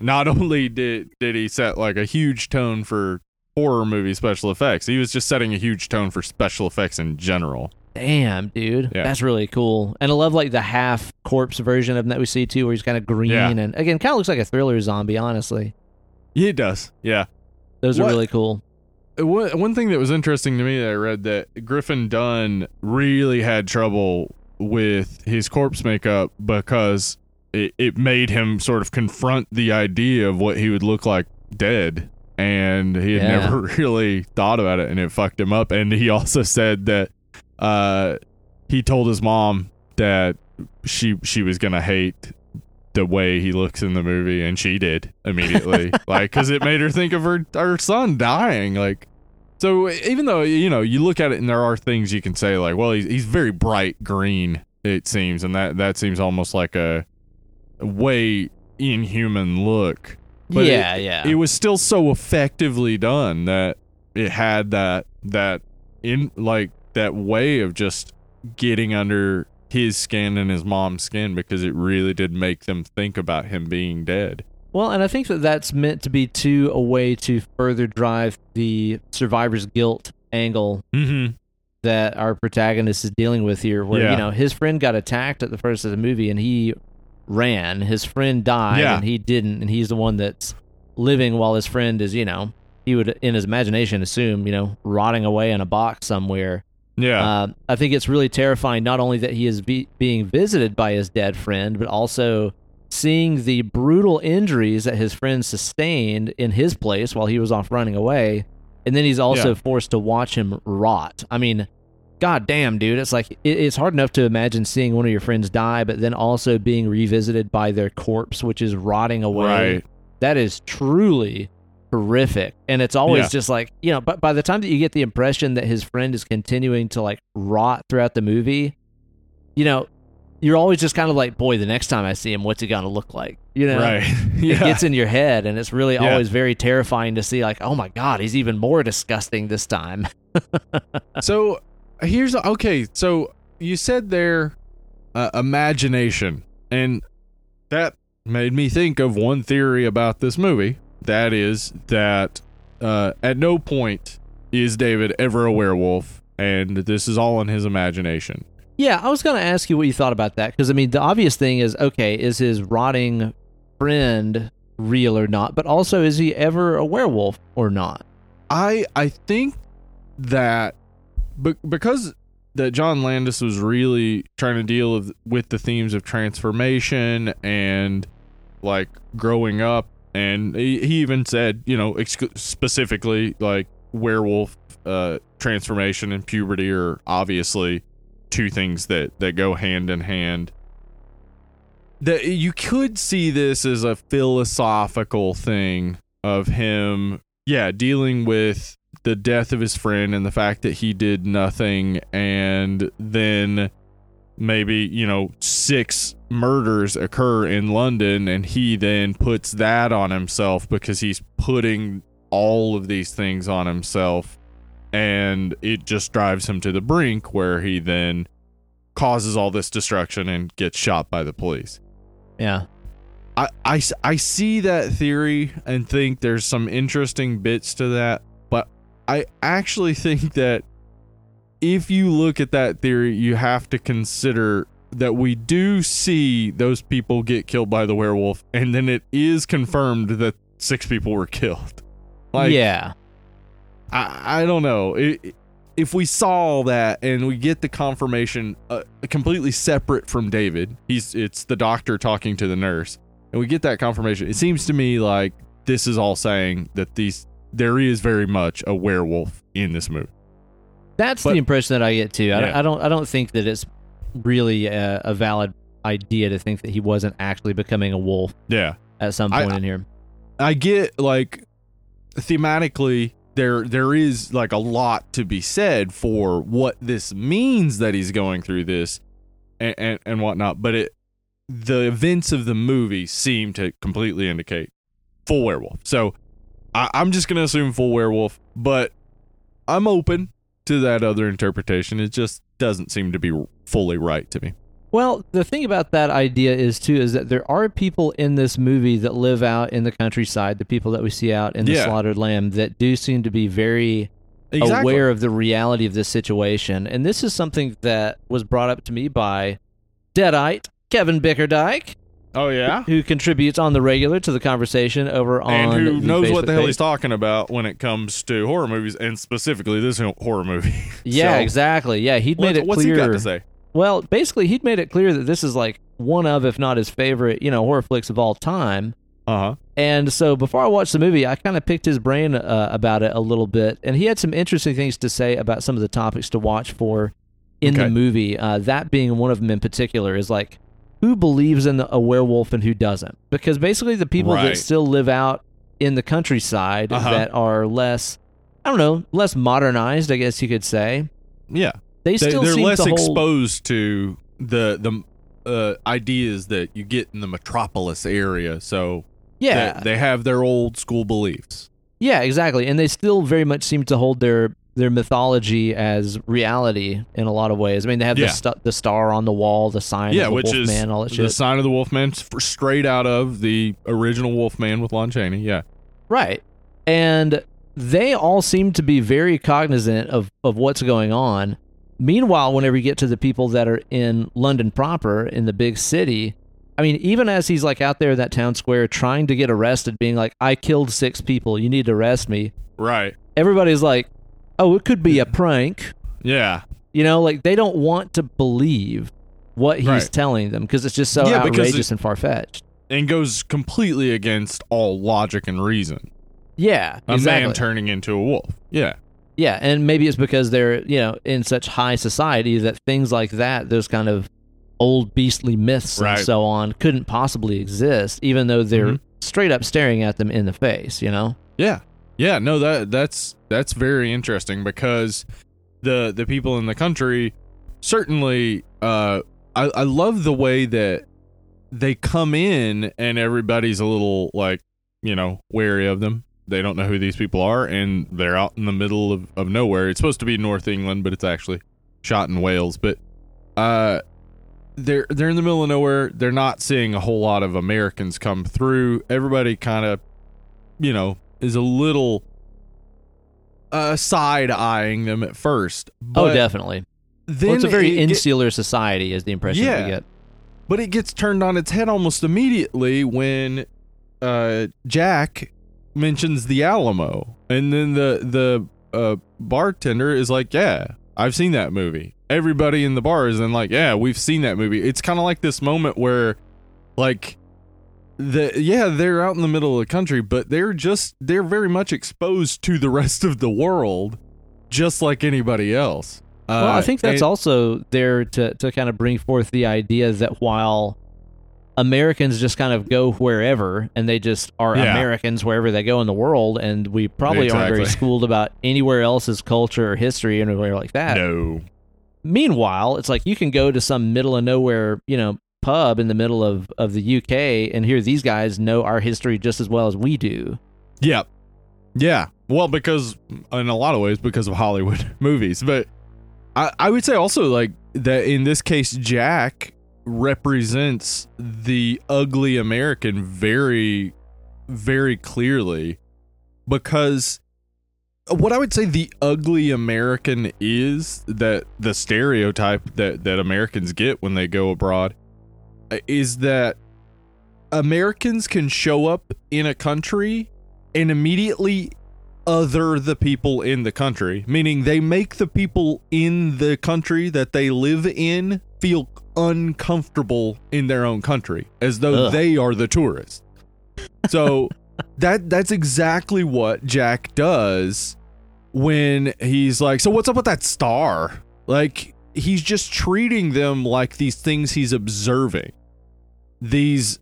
Not only did did he set like a huge tone for horror movie special effects, he was just setting a huge tone for special effects in general. Damn, dude. Yeah. That's really cool. And I love like the half corpse version of him that we see too, where he's kind of green Yeah. and again kind of looks like a thriller zombie, honestly. Yeah, it does. Yeah. Those are really cool. One one thing that was interesting to me that I read that Griffin Dunne really had trouble with his corpse makeup because it, it made him sort of confront the idea of what he would look like dead. And he had Yeah. never really thought about it and it fucked him up. And he also said that uh, he told his mom that she she was gonna hate the way he looks in the movie, and she did immediately, like because it made her think of her her son dying. Like, so even though you know you look at it and there are things you can say like, well, he's he's very bright green, it seems, and that that seems almost like a, way inhuman look. But it- yeah, yeah. it was still so effectively done that it had that that in like that way of just getting under his skin and his mom's skin because it really did make them think about him being dead. well, and I think that that's meant to be too a way to further drive the survivor's guilt angle Mm-hmm. that our protagonist is dealing with here where Yeah. you know his friend got attacked at the first of the movie and he ran his friend died Yeah. and he didn't and he's the one that's living while his friend is you know he would in his imagination assume you know rotting away in a box somewhere Yeah. uh, i think it's really terrifying not only that he is be- being visited by his dead friend but also seeing the brutal injuries that his friend sustained in his place while he was off running away and then he's also Yeah. forced to watch him rot i mean god damn dude it's like it, it's hard enough to imagine seeing one of your friends die but then also being revisited by their corpse which is rotting away Right. that is truly horrific and it's always Yeah. just like you know but by the time that you get the impression that his friend is continuing to like rot throughout the movie you know you're always just kind of like boy the next time i see him what's he gonna look like you know Right. it gets in your head and it's really Yeah. always very terrifying to see like oh my god he's even more disgusting this time so here's okay. So you said there, uh, imagination, and that made me think of one theory about this movie. That is that uh, at no point is David ever a werewolf? And this is all in his imagination. Yeah, I was going to ask you what you thought about that because I mean, the obvious thing is okay, is his rotting friend real or not? But also, is he ever a werewolf or not? I I think that be- because that John Landis was really trying to deal with, with the themes of transformation and like growing up and he, he even said you know ex- specifically like werewolf uh transformation and puberty are obviously two things that that go hand in hand. That you could see this as a philosophical thing of him yeah dealing with the death of his friend and the fact that he did nothing and then maybe you know six murders occur in London and he then puts that on himself because he's putting all of these things on himself and it just drives him to the brink where he then causes all this destruction and gets shot by the police. Yeah. I, I, I see that theory and think there's some interesting bits to that, but I actually think that if you look at that theory, you have to consider that we do see those people get killed by the werewolf, and then it is confirmed that six people were killed. Like, yeah. I, I don't know. It, if we saw that and we get the confirmation uh, completely separate from David, he's it's the doctor talking to the nurse, and we get that confirmation. It seems to me like this is all saying that these there is very much a werewolf in this movie. That's But- the impression that I get too. I, Yeah. I don't. I don't think that it's really a, a valid idea to think that he wasn't actually becoming a wolf Yeah. at some I- point in here. I get like thematically there there is like a lot to be said for what this means that he's going through this and and, and whatnot, but it the events of the movie seem to completely indicate full werewolf. So I, I'm just gonna assume full werewolf, but I'm open to that other interpretation. It just doesn't seem to be fully right to me. Well, the thing about that idea is too is that there are people in this movie that live out in the countryside, the people that we see out in the Yeah. slaughtered lamb that do seem to be very Exactly. aware of the reality of this situation. And this is something that was brought up to me by Deadite Kevin Bickerdike, Oh yeah. who contributes on the regular to the conversation over on and who knows what the hell page. he's talking about when it comes to horror movies, and specifically this horror movie. Yeah, So, exactly. Yeah, he'd made What's, it what's clear. he got to say? Well, basically, he'd made it clear that this is like one of, if not his favorite, you know, horror flicks of all time. Uh huh. And so before I watched the movie, I kind of picked his brain uh, about it a little bit, and he had some interesting things to say about some of the topics to watch for in the movie. Uh, that being one of them in particular is like who believes in a werewolf and who doesn't, because basically the people that still live out in the countryside Uh-huh. that are less, I don't know, less modernized, I guess you could say. Yeah, They they, still they're seem less to exposed to the the uh, ideas that you get in the metropolis area. So Yeah, they, they have their old school beliefs. Yeah, exactly. And they still very much seem to hold their their mythology as reality in a lot of ways. I mean, they have Yeah. the st- the star on the wall, the sign yeah, of the which is Wolfman, all that the sign of the Wolfman, straight out of the original Wolfman with Lon Chaney. Yeah, Right. And they all seem to be very cognizant of, of what's going on. Meanwhile, whenever you get to the people that are in London proper, in the big city, I mean, even as he's like out there in that town square trying to get arrested, being like, I killed six people, you need to arrest me. right. Everybody's like, oh, it could be a prank. Yeah, You know, like they don't want to believe what he's Right. telling them because it's just so Yeah, outrageous and far fetched. and goes completely against all logic and reason. Yeah, A exactly. man turning into a wolf. Yeah. yeah, and maybe it's because they're you know in such high society that things like that, those kind of old beastly myths Right. and so on, couldn't possibly exist, even though they're Mhm. straight up staring at them in the face. You know? Yeah. Yeah, no that that's that's very interesting because the the people in the country certainly uh I I love the way that they come in and everybody's a little like, you know, wary of them. They don't know who these people are and they're out in the middle of, of nowhere. It's supposed to be North England, but it's actually shot in Wales, but uh they're they're in the middle of nowhere. They're not seeing a whole lot of Americans come through. Everybody kind of you know, is a little uh, side eyeing them at first. oh, definitely. Then Well, it's a very it get- insular society, is the impression Yeah. we get. but it gets turned on its head almost immediately when uh, Jack mentions the Alamo, and then the the uh, bartender is like, "Yeah, I've seen that movie." Everybody in the bar is then like, "Yeah, we've seen that movie." It's kind of like this moment where, like, the yeah, they're out in the middle of the country, but they're just they're very much exposed to the rest of the world, just like anybody else. Well, I Uh, think that's and- also there to, to kind of bring forth the idea that while Americans just kind of go wherever and they just are Yeah. Americans wherever they go in the world, and we probably aren't very schooled about anywhere else's culture or history or anywhere like that. No. Meanwhile, it's like you can go to some middle of nowhere, you know, pub in the middle of, of the UK and here these guys know our history just as well as we do. Yeah. Yeah. Well, because in a lot of ways, because of Hollywood movies. But I, I would say also like that in this case, Jack represents the ugly American very, very clearly because what I would say the ugly American is that the stereotype that, that Americans get when they go abroad is that Americans can show up in a country and immediately other the people in the country, meaning they make the people in the country that they live in feel uncomfortable in their own country as though Ugh. they are the tourists. So that that's exactly what Jack does when he's like, "So what's up with that star?" Like he's just treating them like these things he's observing. These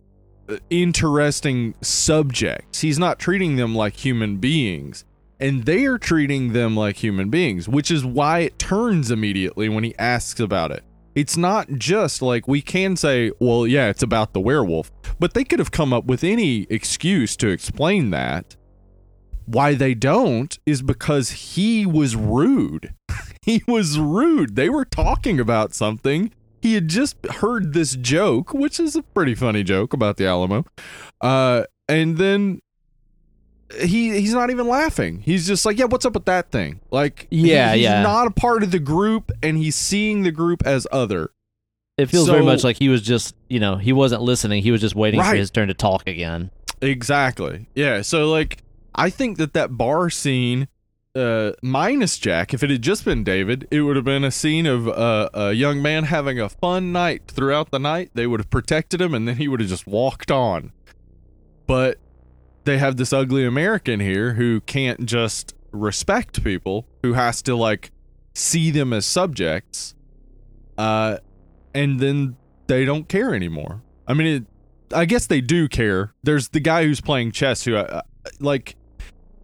uh, interesting subjects. He's not treating them like human beings. And they are treating them like human beings, which is why it turns immediately when he asks about it. It's not just like we can say, well, yeah, it's about the werewolf, but they could have come up with any excuse to explain that. Why they don't is because he was rude. he was rude. They were talking about something. He had just heard this joke, which is a pretty funny joke about the Alamo. Uh, and then he he's not even laughing. He's just like, "Yeah, what's up with that thing?" Like, Yeah, he- he's yeah. not a part of the group, and he's seeing the group as other. It feels very much like he was just, you know, he wasn't listening. He was just waiting for his turn to talk again. Exactly. Yeah. So like, I think that that bar scene, uh, minus Jack, if it had just been David, it would have been a scene of uh, a young man having a fun night throughout the night. They would have protected him, and then he would have just walked on. But they have this ugly American here who can't just respect people, who has to like see them as subjects, uh, and then they don't care anymore. I mean, it, I guess they do care. There's the guy who's playing chess who, uh, like,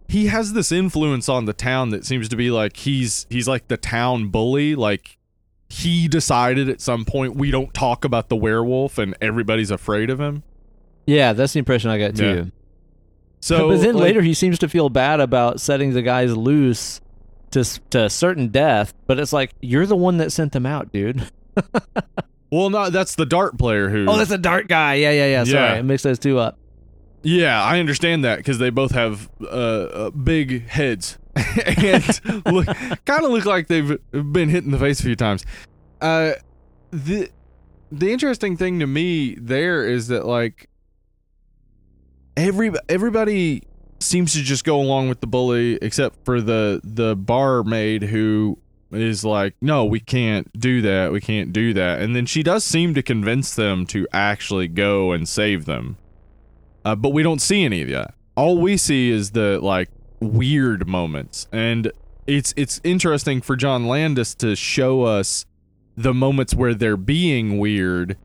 he has this influence on the town that seems to be like he's he's like the town bully. Like, he decided at some point we don't talk about the werewolf, and everybody's afraid of him. Yeah, that's the impression I got too. Yeah. So, but then like, later he seems to feel bad about setting the guys loose to to certain death. But it's like you're the one that sent them out, dude. well, no, that's the dart player who. Oh, that's a dark guy. Yeah, yeah, yeah. Sorry, Yeah. I mixed those two up. Yeah, I understand that because they both have uh, uh, big heads. And look, kind of look like they've been hit in the face a few times. Uh, the the interesting thing to me there is that like every everybody seems to just go along with the bully except for the the barmaid who is like no we can't do that. We can't do that. And then she does seem to convince them to actually go and save them uh, but we don't see any of that. All we see is the like weird moments, and it's it's interesting for John Landis to show us the moments where they're being weird,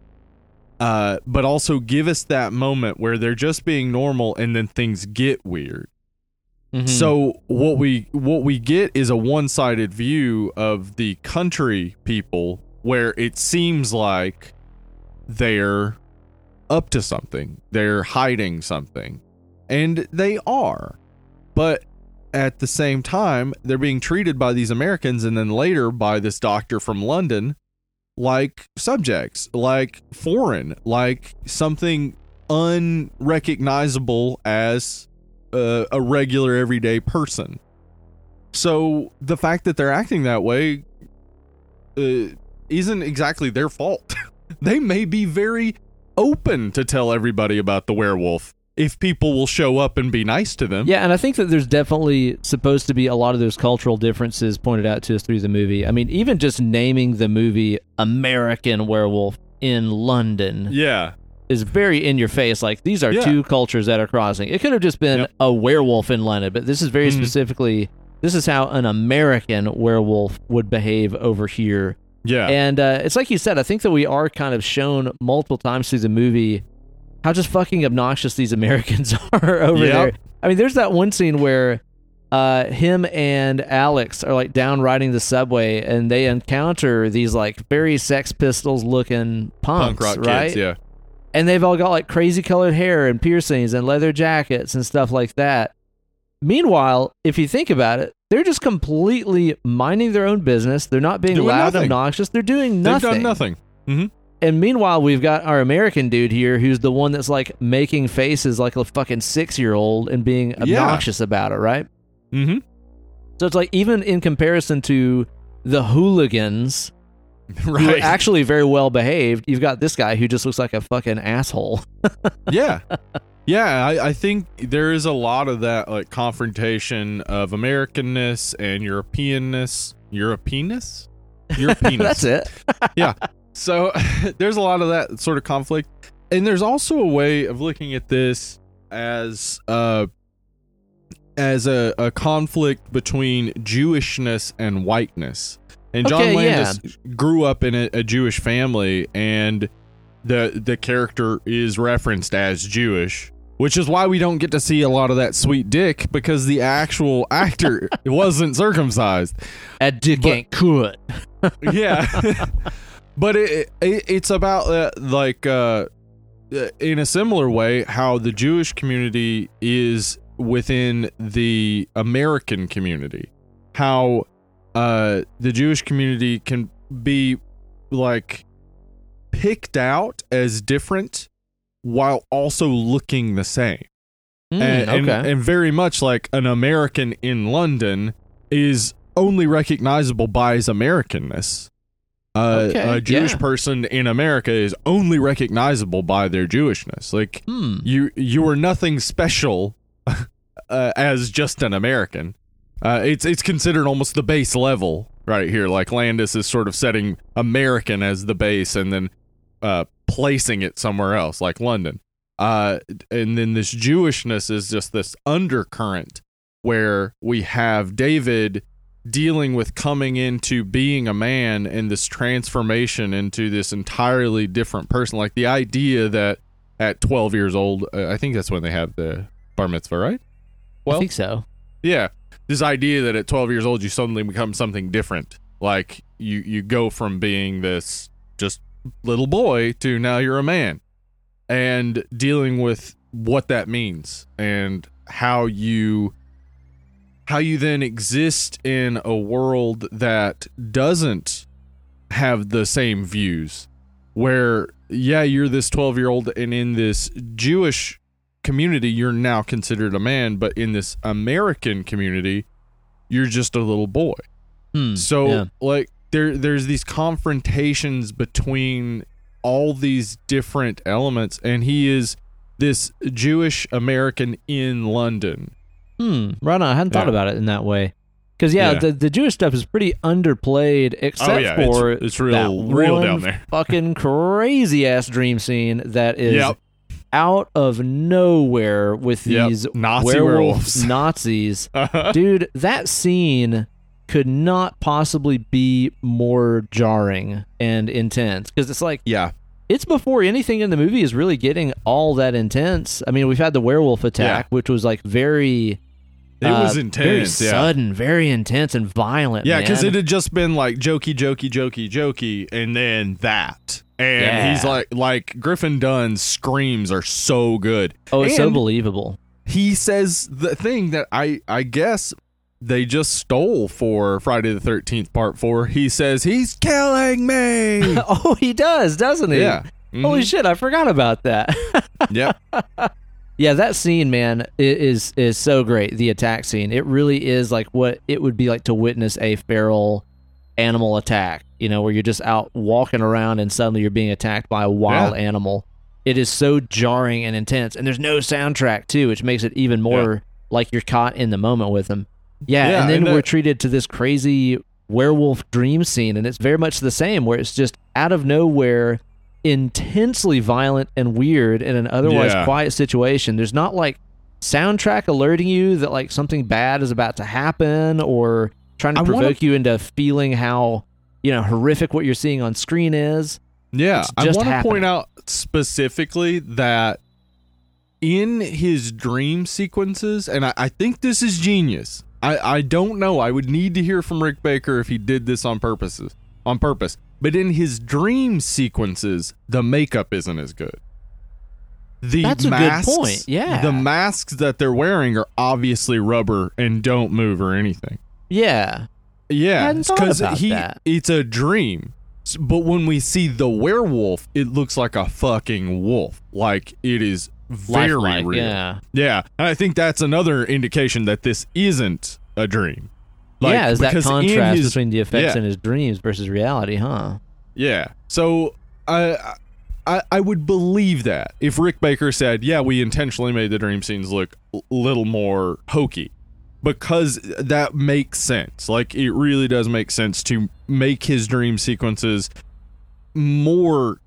uh, but also give us that moment where they're just being normal, and then things get weird. Mhm. So what we what we get is a one-sided view of the country people where it seems like they're up to something. They're hiding something. And they are. But at the same time, they're being treated by these Americans and then later by this doctor from London like subjects, like foreign, like something unrecognizable as uh, a regular everyday person. So the fact that they're acting that way uh, isn't exactly their fault. they may be very open to tell everybody about the werewolf if people will show up and be nice to them. Yeah, and I think that there's definitely supposed to be a lot of those cultural differences pointed out to us through the movie. I mean, even just naming the movie American Werewolf in London Yeah. is very in your face. Like, these are Yeah. two cultures that are crossing. It could have just been Yep. a werewolf in London, but this is very Mhm. specifically. This is how an American werewolf would behave over here. Yeah. And uh, it's like you said, I think that we are kind of shown multiple times through the movie how just fucking obnoxious these Americans are over Yep. there. I mean, there's that one scene where uh, him and Alex are like down riding the subway and they encounter these like very Sex Pistols looking punks, Punk rock right? kids, yeah. And they've all got like crazy colored hair and piercings and leather jackets and stuff like that. Meanwhile, if you think about it, they're just completely minding their own business. They're not being Doing loud, nothing. obnoxious. They're doing nothing. They've done nothing. hmm And meanwhile, we've got our American dude here who's the one that's like making faces like a fucking six year old and being Yeah. obnoxious about it, right? hmm So it's like even in comparison to the hooligans who are actually very well behaved, you've got this guy who just looks like a fucking asshole. yeah. Yeah, I, I think there is a lot of that like confrontation of Americanness and Europeanness. Europeanness? Europeanness. that's it. Yeah. So there's a lot of that sort of conflict. And there's also a way of looking at this as uh as a, a conflict between Jewishness and whiteness. And John Okay, yeah. Landis grew up in a, a Jewish family and the the character is referenced as Jewish, which is why we don't get to see a lot of that sweet dick because the actual actor wasn't circumcised. That dick But- ain't good. yeah. But it, it it's about uh, like uh uh, in a similar way how the jewish community is within the american community. How uh the jewish community can be like picked out as different while also looking the same Hmm, and, and- and very much like an American in London is only recognizable by his Americanness. Uh, Okay, a Jewish yeah. person in America is only recognizable by their Jewishness. Like hmm. you, you are nothing special uh, as just an American. Uh, it's it's considered almost the base level right here. Like Landis is sort of setting American as the base, and then uh, placing it somewhere else, like London. Uh, and then this Jewishness is just this undercurrent where we have David dealing with coming into being a man and this transformation into this entirely different person. Like the idea that at 12 years old, uh, I think that's when they have the bar mitzvah, right? Well, I think so. Yeah. This idea that at 12 years old you suddenly become something different. Like you you go from being this just little boy to now you're a man. And dealing with what that means and how you how you then exist in a world that doesn't have the same views where yeah you're this 12 year old and in this jewish community you're now considered a man but in this american community you're just a little boy Hmm. so yeah. like there there's these confrontations between all these different elements and he is this jewish american in london Hmm. Right on. I hadn't thought Yeah. about it in that way. Because yeah, Yeah. the the Jewish stuff is pretty underplayed, except oh yeah it's- for it's, real that real one down there fucking crazy ass dream scene that is Yep. out of nowhere with Yep. these Nazi werewolf werewolves. Nazis. Dude, that scene could not possibly be more jarring and intense because it's like yeah it's before anything in the movie is really getting all that intense. I mean, we've had the werewolf attack, which was like very. it uh, was very intense yeah sudden, very intense and violent. Yeah, because it had just been like jokey, jokey, jokey, jokey, and then that. And Yeah. he's like, like Griffin Dunne's screams are so good. oh, it's so believable. He says the thing that I, I guess they just stole for Friday the Thirteenth Part Four. He says he's killing me. oh, he does, doesn't he? yeah. Holy Mhm. shit, I forgot about that. Yep. Yeah, that scene, man, is is so great. The attack scene, it really is like what it would be like to witness a feral animal attack. You know, where you're just out walking around and suddenly you're being attacked by a wild Yeah. animal. It is so jarring and intense, and there's no soundtrack too, which makes it even more like you're caught in the moment with them. Yeah, Yeah, and then and we're treated to this crazy werewolf dream scene, and it's very much the same, where it's just out of nowhere, intensely violent and weird in an otherwise Yeah. quiet situation. There's not like soundtrack alerting you that like something bad is about to happen or trying to I wanna- provoke you into feeling how you know horrific what you're seeing on screen is. Yeah, I want to point out specifically that in his dream sequences, and I, I think this is genius. I, I don't know. I would need to hear from Rick Baker if he did this on purposes on purpose. But in his dream sequences, the makeup isn't as good. The That's a good point, yeah. The masks that they're wearing are obviously rubber and don't move or anything. Yeah, Yeah, because he that. it's a dream. But when we see the werewolf, it looks like a fucking wolf. Like it is very lifelike, real. Yeah, Yeah, and I think that's another indication that this isn't a dream. Like, yeah. Is that contrast his- between the effects yeah. in his dreams versus reality, huh? Yeah. So I, I I would believe that if Rick Baker said, "Yeah, we intentionally made the dream scenes look a little more hokey." Because that makes sense. Like it really does make sense to make his dream sequences more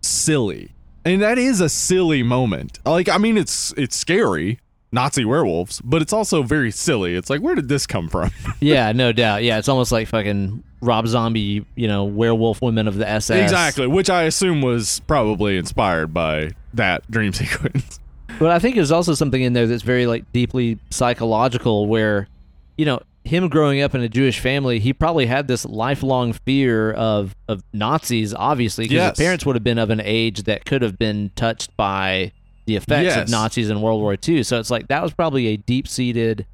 silly. And that is a silly moment. Like I mean it's it's scary, Nazi werewolves, but it's also very silly. It's like where did this come from? yeah, no doubt. Yeah, it's almost like fucking Rob Zombie, you know, werewolf women of the SS. Exactly, which I assume was probably inspired by that dream sequence. But I think there's also something in there that's very like deeply psychological where, you know, him growing up in a Jewish family, he probably had this lifelong fear of of Nazis, obviously, because Yes. his parents would have been of an age that could have been touched by the effects of Nazis in World War II. So it's like that was probably a deep seated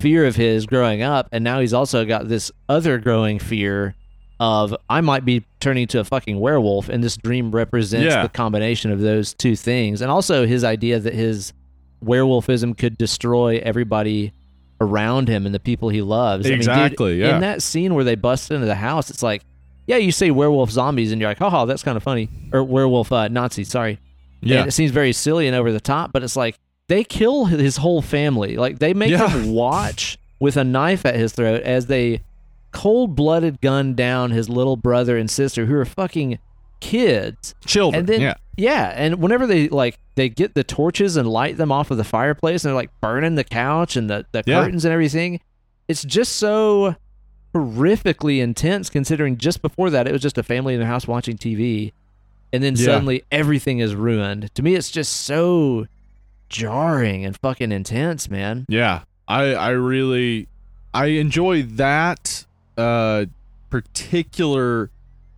fear of his growing up, and now he's also got this other growing fear of I might be turning to a fucking werewolf, and this dream represents Yeah. the combination of those two things, and also his idea that his werewolfism could destroy everybody around him and the people he loves. I mean, dude, Exactly, yeah. In that scene where they bust into the house, it's like, yeah, you say werewolf zombies, and you're like, haha, that's kind of funny, or werewolf uh, Nazis, sorry. Yeah. And it seems very silly and over the top, but it's like they kill his whole family. Like they make Yeah. him watch with a knife at his throat as they cold blooded gun down his little brother and sister who are fucking kids. Children. And then yeah. Yeah, and whenever they like they get the torches and light them off of the fireplace and they're like burning the couch and the, the Yeah. curtains and everything, it's just so horrifically intense considering just before that it was just a family in the house watching TV and then Yeah. suddenly everything is ruined. To me it's just so jarring and fucking intense, man. Yeah. I I really I enjoy that uh particular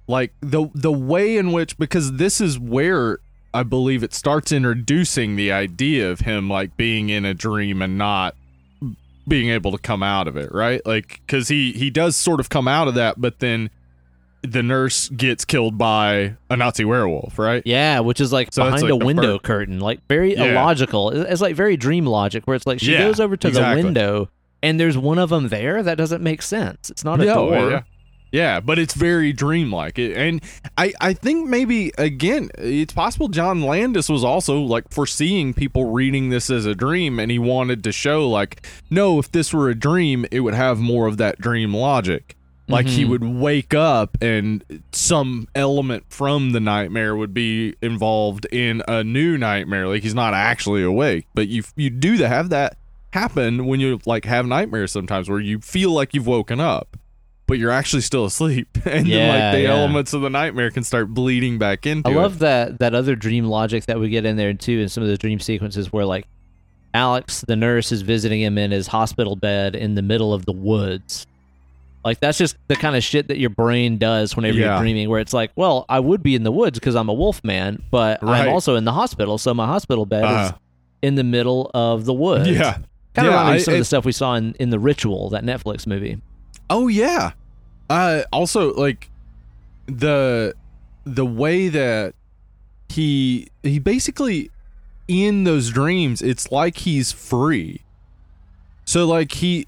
like the the way in which because this is where I believe it starts introducing the idea of him like being in a dream and not being able to come out of it, right? Like cuz he he does sort of come out of that but then the nurse gets killed by a Nazi werewolf, right? Yeah, which is like So behind like a window curtain, like very Yeah. illogical. It's it's like very dream logic, where it's like she Yeah, goes over to exactly. the window and there's one of them there. That doesn't make sense. It's not a Yeah, door. Yeah. But it's very dreamlike. It, and I, I think maybe again, it's possible John Landis was also like foreseeing people reading this as a dream and he wanted to show like, no, if this were a dream, it would have more of that dream logic. Like he Mhm. would wake up and some element from the nightmare would be involved in a new nightmare. Like he's not actually awake, but you you do have that happen when you like have nightmares sometimes where you feel like you've woken up, but you're actually still asleep, and then like the yeah. elements of the nightmare can start bleeding back into. I it. love that that other dream logic that we get in there too in some of the dream sequences where like Alex, the nurse, is visiting him in his hospital bed in the middle of the woods. Like that's just the kind of shit that your brain does whenever Yeah. you're dreaming, where it's like, well, I would be in the woods because I'm a wolf man, but Right. I'm also in the hospital, so my hospital bed is Uh, in the middle of the woods. yeah. kind of Yeah, reminding me I- of some of the stuff we saw in, in the Ritual, that Netflix movie. Oh yeah. Uh also like the the way that he he basically in those dreams, it's like he's free. So like he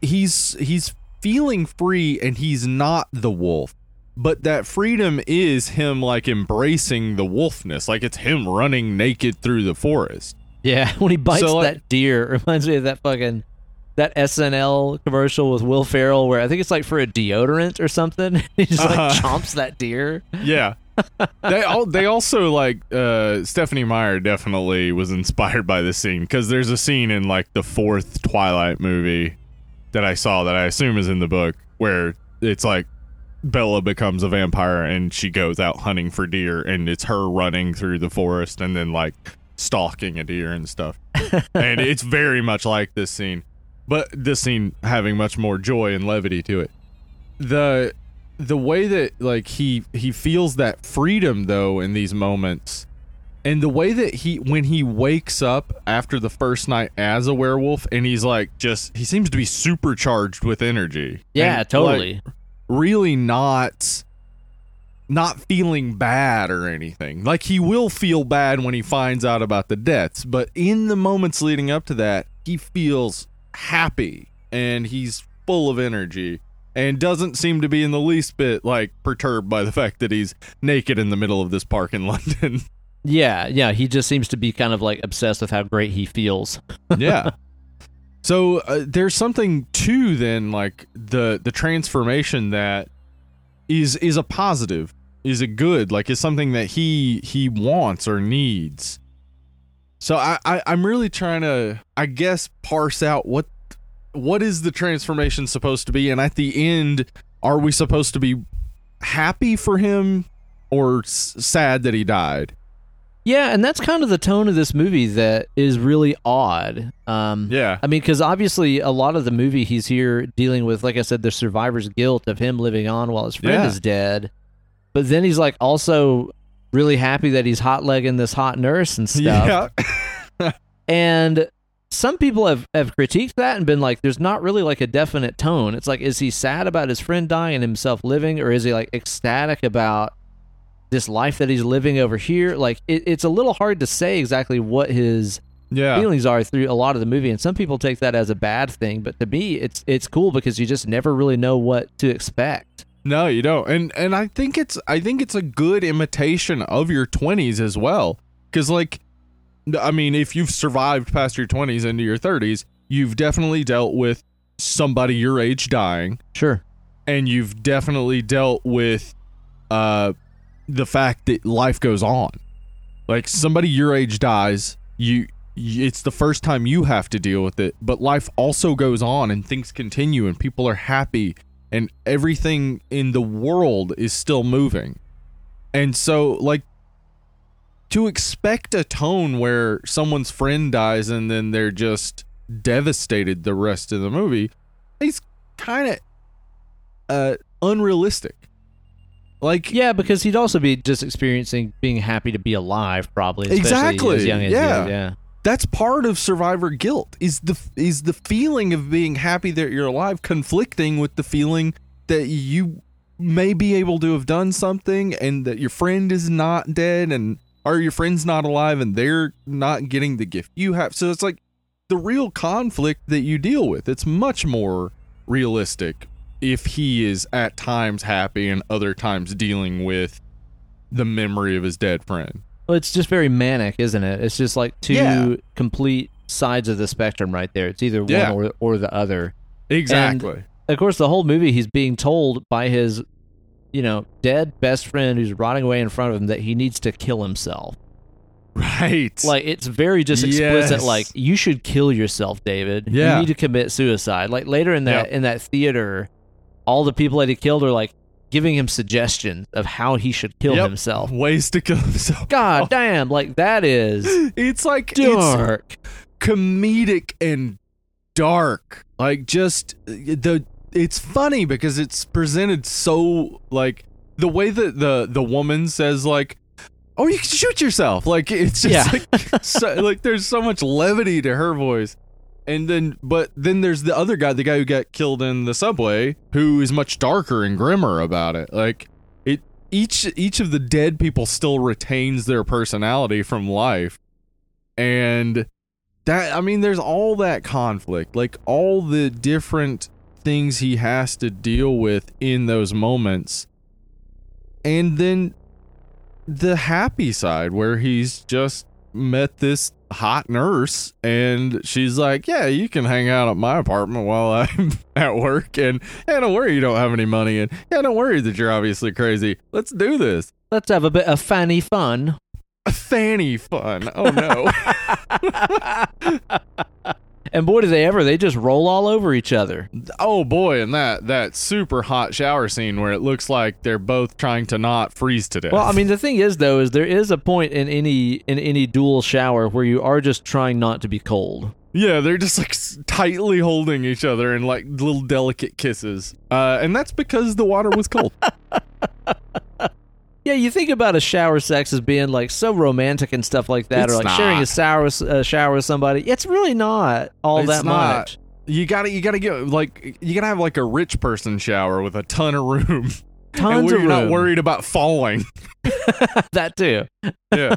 he's he's feeling free and he's not the wolf. But that freedom is him like embracing the wolfness, like it's him running naked through the forest. Yeah, when he bites So, like- that deer, it reminds me of that fucking that SNL commercial with Will Ferrell where I think it's like for a deodorant or something. he just like Uh-huh. chomps that deer. Yeah. they all they also like uh Stephenie Meyer definitely was inspired by this scene because there's a scene in like the fourth Twilight movie that I saw that I assume is in the book where it's like Bella becomes a vampire and she goes out hunting for deer and it's her running through the forest and then like stalking a deer and stuff. and it's very much like this scene. But this scene having much more joy and levity to it. The the way that like he he feels that freedom though in these moments and the way that he when he wakes up after the first night as a werewolf and he's like just he seems to be supercharged with energy Yeah, And, totally. like, really not not feeling bad or anything like he will feel bad when he finds out about the deaths but in the moments leading up to that he feels happy and he's full of energy and doesn't seem to be in the least bit like perturbed by the fact that he's naked in the middle of this park in London. Yeah, yeah, he just seems to be kind of like obsessed with how great he feels. yeah. So uh, there's something to then like the the transformation that is is a positive, is a good, like is something that he he wants or needs. So I, I I'm really trying to I guess parse out what what is the transformation supposed to be and at the end are we supposed to be happy for him or s- sad that he died? Yeah, and that's kind of the tone of this movie that is really odd. Um, Yeah. I mean, because obviously a lot of the movie he's here dealing with, like I said, the survivor's guilt of him living on while his friend Yeah. is dead. But then he's like also really happy that he's hot legging this hot nurse and stuff. Yeah. And some people have, have critiqued that and been like, there's not really like a definite tone. It's like, is he sad about his friend dying and himself living, or is he like ecstatic about this life that he's living over here? Like, it, it's a little hard to say exactly what his yeah. feelings are through a lot of the movie, and some people take that as a bad thing. But to me, it's it's cool because you just never really know what to expect. No, you don't. And and I think it's I think it's a good imitation of your 20s as well. Cuz like I mean, if you've survived past your 20s into your 30s, you've definitely dealt with somebody your age dying Sure. and you've definitely dealt with uh the fact that life goes on. Like somebody your age dies, you it's the first time you have to deal with it, but life also goes on and things continue and people are happy and everything in the world is still moving. And so like to expect a tone where someone's friend dies and then they're just devastated the rest of the movie, it's kind of uh unrealistic. Like Yeah, because he'd also be just experiencing being happy to be alive, probably. Exactly, As young as he yeah. is, yeah. That's part of survivor guilt is the is the feeling of being happy that you're alive conflicting with the feeling that you may be able to have done something and that your friend is not dead and or your friend's not alive and they're not getting the gift you have. So it's like the real conflict that you deal with. It's much more realistic if he is at times happy and other times dealing with the memory of his dead friend Well, it's just very manic, isn't it? It's just like two Yeah. complete sides of the spectrum right there. It's either Yeah. one or, or the other. exactly Of course, the whole movie, he's being told by his, you know, dead best friend who's rotting away in front of him that he needs to kill himself. right Like it's very just explicit. Yes. Like you should kill yourself, David. Yeah. you need to commit suicide. Like later in that Yep. in that theater, all the people that he killed are like giving him suggestions of how he should kill Yep. himself. ways to kill himself. God oh. damn! Like that is It's like dark. it's comedic and dark. Like just uh, the it's funny because it's presented so like the way that the the woman says like oh you can shoot yourself like it's just Yeah. like so, like there's so much levity to her voice and then but then there's the other guy the guy who got killed in the subway who is much darker and grimmer about it like it each each of the dead people still retains their personality from life And that I mean there's all that conflict, like all the different things he has to deal with in those moments. And then the happy side where he's just met this hot nurse and she's like, "Yeah, you can hang out at my apartment while I'm at work and yeah, don't worry you don't have any money and yeah, don't worry that you're obviously crazy. Let's do this." Let's have a bit of fanny fun. Fanny fun. Oh no. And boy, do they ever! They just roll all over each other. oh boy, and that that super hot shower scene where it looks like they're both trying to not freeze to death. Well, I mean, the thing is, though, is there is a point in any in any dual shower where you are just trying not to be cold. Yeah, they're just like tightly holding each other in like little delicate kisses. Uh, and that's because the water was cold. Yeah, you think about a shower sex as being like so romantic and stuff like that, or It's like sharing a shower a shower with somebody. It's really not all It's that not. much. you gotta, you gotta get like, you gotta have like a rich person shower with a ton of room, and Tons where of you're not worried about falling. that too. Yeah,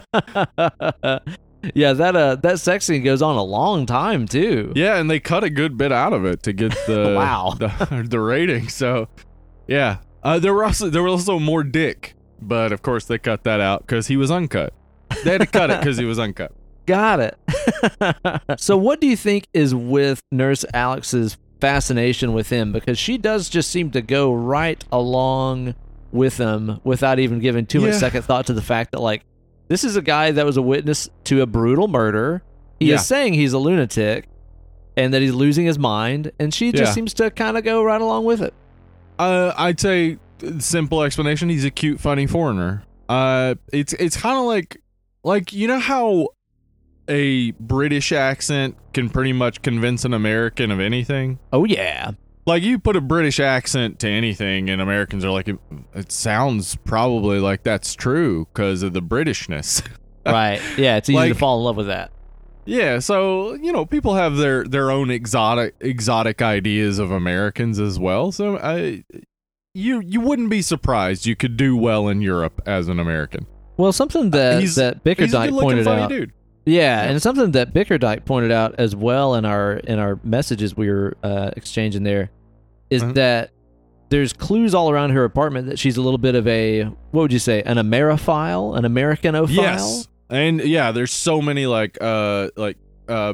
yeah, that uh that sex scene goes on a long time too. yeah, and they cut a good bit out of it to get the Wow. the, the rating. So, yeah, uh, there were also there was also more dick, but of course they cut that out because he was uncut. They had to cut it because he was uncut. Got it. so, what do you think is with Nurse Alex's fascination with him? Because she does just seem to go right along with him without even giving too much Yeah. second thought to the fact that, like, this is a guy that was a witness to a brutal murder. He Yeah. is saying he's a lunatic and that he's losing his mind, and she just Yeah. seems to kind of go right along with it. Uh, I'd say simple explanation. He's a cute, funny foreigner. Uh, it's it's kind of like like you know how a British accent can pretty much convince an American of anything. Oh, yeah. Like you put a British accent to anything, and Americans are like, it, it sounds probably like that's true because of the Britishness. Right. Yeah, it's easy to fall in love with that. Yeah, so you know, people have their their own exotic exotic ideas of Americans as well. So I you you wouldn't be surprised you could do well in Europe as an American. Well, something that, he's- that He's a Bickerdike good-looking pointed funny out. dude. Yeah, Yeah. and something that Bickerdike pointed out as well in our in our messages we were uh, exchanging there is Uh-huh. that there's clues all around her apartment that she's a little bit of a what would you say an Ameriphile, an Americanophile. Yes. And yeah, there's so many like uh like uh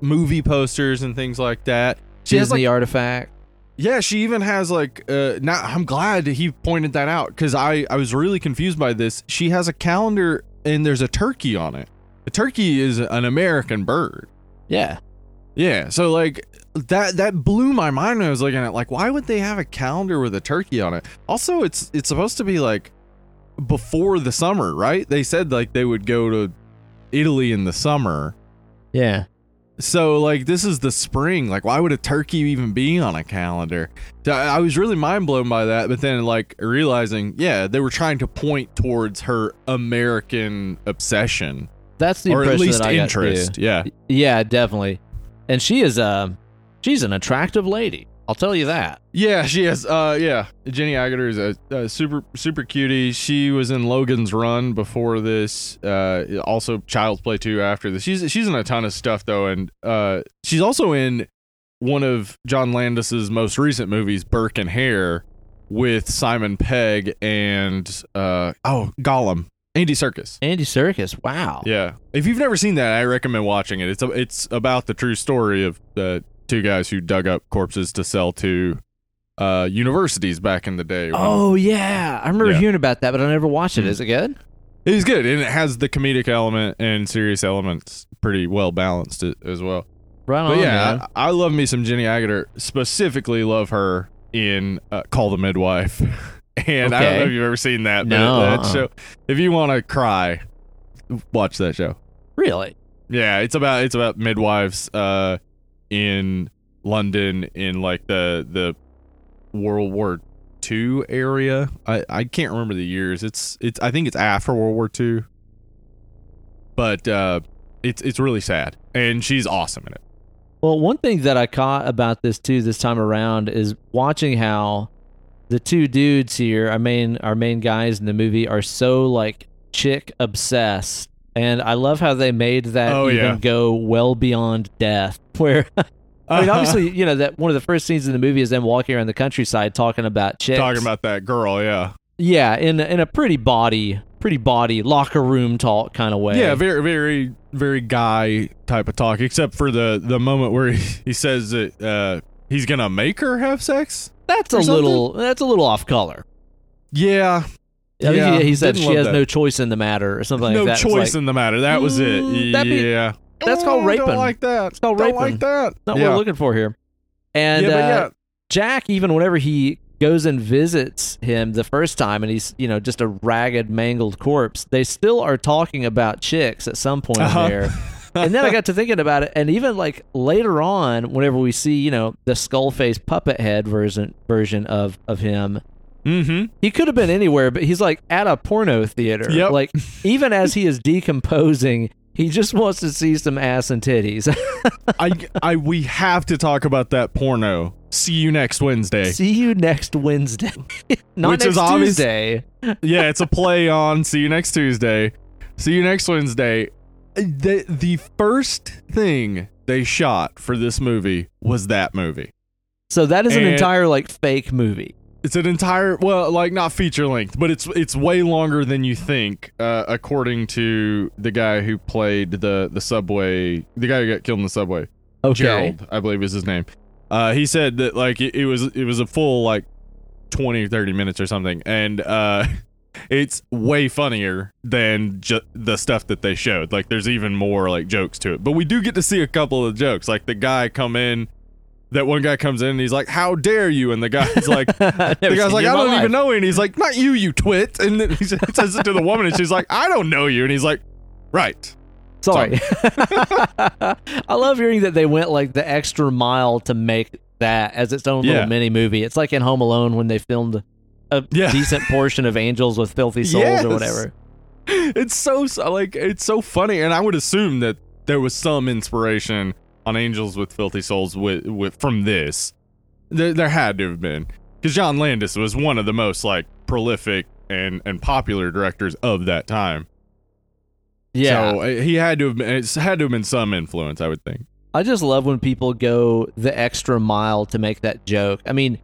movie posters and things like that. She has Disney like artifact. Yeah, she even has like uh now I'm glad he pointed that out cuz I I was really confused by this. She has a calendar and there's a turkey on it. The turkey is an American bird. Yeah, Yeah, so like that that blew my mind when I was looking at like why would they have a calendar with a turkey on it? Also, it's it's supposed to be like before the summer, right? They said like they would go to Italy in the summer. yeah. So like this is the spring. Like why would a turkey even be on a calendar? So I was really mind blown by that, but then like realizing, yeah, they were trying to point towards her American obsession That's the or at least interest. Yeah. Yeah, definitely. And she is um she's an attractive lady. I'll tell you that. Yeah, she is. Uh, yeah, Jenny Agutter is a, a super super cutie. She was in Logan's Run before this. Uh, also Child's Play 2 after this. She's she's in a ton of stuff though, and uh, she's also in one of John Landis's most recent movies, Burke and Hare, with Simon Pegg and uh, oh Gollum, Andy Serkis. Andy Serkis. Wow. Yeah, if you've never seen that, I recommend watching it. It's a, it's about the true story of the two guys who dug up corpses to sell to uh, universities back in the day. when- Oh yeah, I remember Yeah. hearing about that, but I never watched it. Mhm. Is it good? It's good, and it has the comedic element and serious elements pretty well balanced as well. Right on, But yeah. I, I love me some Jenny Agutter. Specifically, love her in uh, Call the Midwife. and I don't know if you've ever seen that. No, but that show. If you want to cry, watch that show. Really? Yeah, it's about it's about midwives uh in London in like the the World War II area. I I can't remember the years. It's it's I think it's after World War II. But uh it's it's really sad and she's awesome in it. Well, one thing that I caught about this too this time around is watching how the two dudes here, our main our main guys in the movie, are so like chick obsessed And I love how they made that Oh, even yeah. go well beyond death. Where I mean, obviously, you know that one of the first scenes in the movie is them walking around the countryside talking about chicks. talking about that girl, yeah, yeah, in in a pretty body, pretty body locker room talk kind of way. yeah, very, very, very guy type of talk. Except for the the moment where he, he says that uh, he's gonna make her have sex. that's a something? little that's a little off color. Yeah, I think Yeah, he, he said she has that. no choice in the matter or something no like that. It's choice like, in the matter. That was Mm, it. that'd be- yeah, that's called Oh, raping. Don't like that. It's called don't raping. like that. not what we're looking for here. And yeah, uh, Jack, even whenever he goes and visits him the first time and he's, you know, just a ragged, mangled corpse, they still are talking about chicks at some point Uh-huh. there. and then I got to thinking about it, and even like later on, whenever we see, you know, the skull face puppet head version version of of him, mm-hmm. he could have been anywhere, but he's like at a porno theater. Yep. Like even as he is decomposing, he just wants to see some ass and titties. I, I, we have to talk about that porno. See you next Wednesday. see you next Wednesday, not Which next is obvious- Tuesday. yeah, it's a play on See you next Tuesday. See you next Wednesday. The the first thing they shot for this movie was that movie. So that is an And- entire like fake movie. It's an entire well, like not feature length, but it's it's way longer than you think, uh, according to the guy who played the the subway, the guy who got killed in the subway. Okay. Gerald, I believe is his name. Uh, he said that like it, it was it was a full like 20 30 minutes or something and uh it's way funnier than ju- the stuff that they showed like there's even more like jokes to it but we do get to see a couple of jokes like the guy come in that one guy comes in and he's like how dare you and the guy's like the guy's like i don't even know you and he's like not you you twit and then he says it to the woman and she's like i don't know you and he's like right Sorry. I love hearing that they went like the extra mile to make that as its own Yeah. little mini movie. It's like in Home Alone when they filmed a Yeah. decent portion of Angels with Filthy Souls Yes. or whatever. it's so- like it's so funny and i would assume that there was some inspiration on angels with filthy souls with, with from this there, there had to have been because john landis was one of the most like prolific and and popular directors of that time Yeah. so uh, he had to have been it's had to have been some influence i would think I just love when people go the extra mile to make that joke. I mean,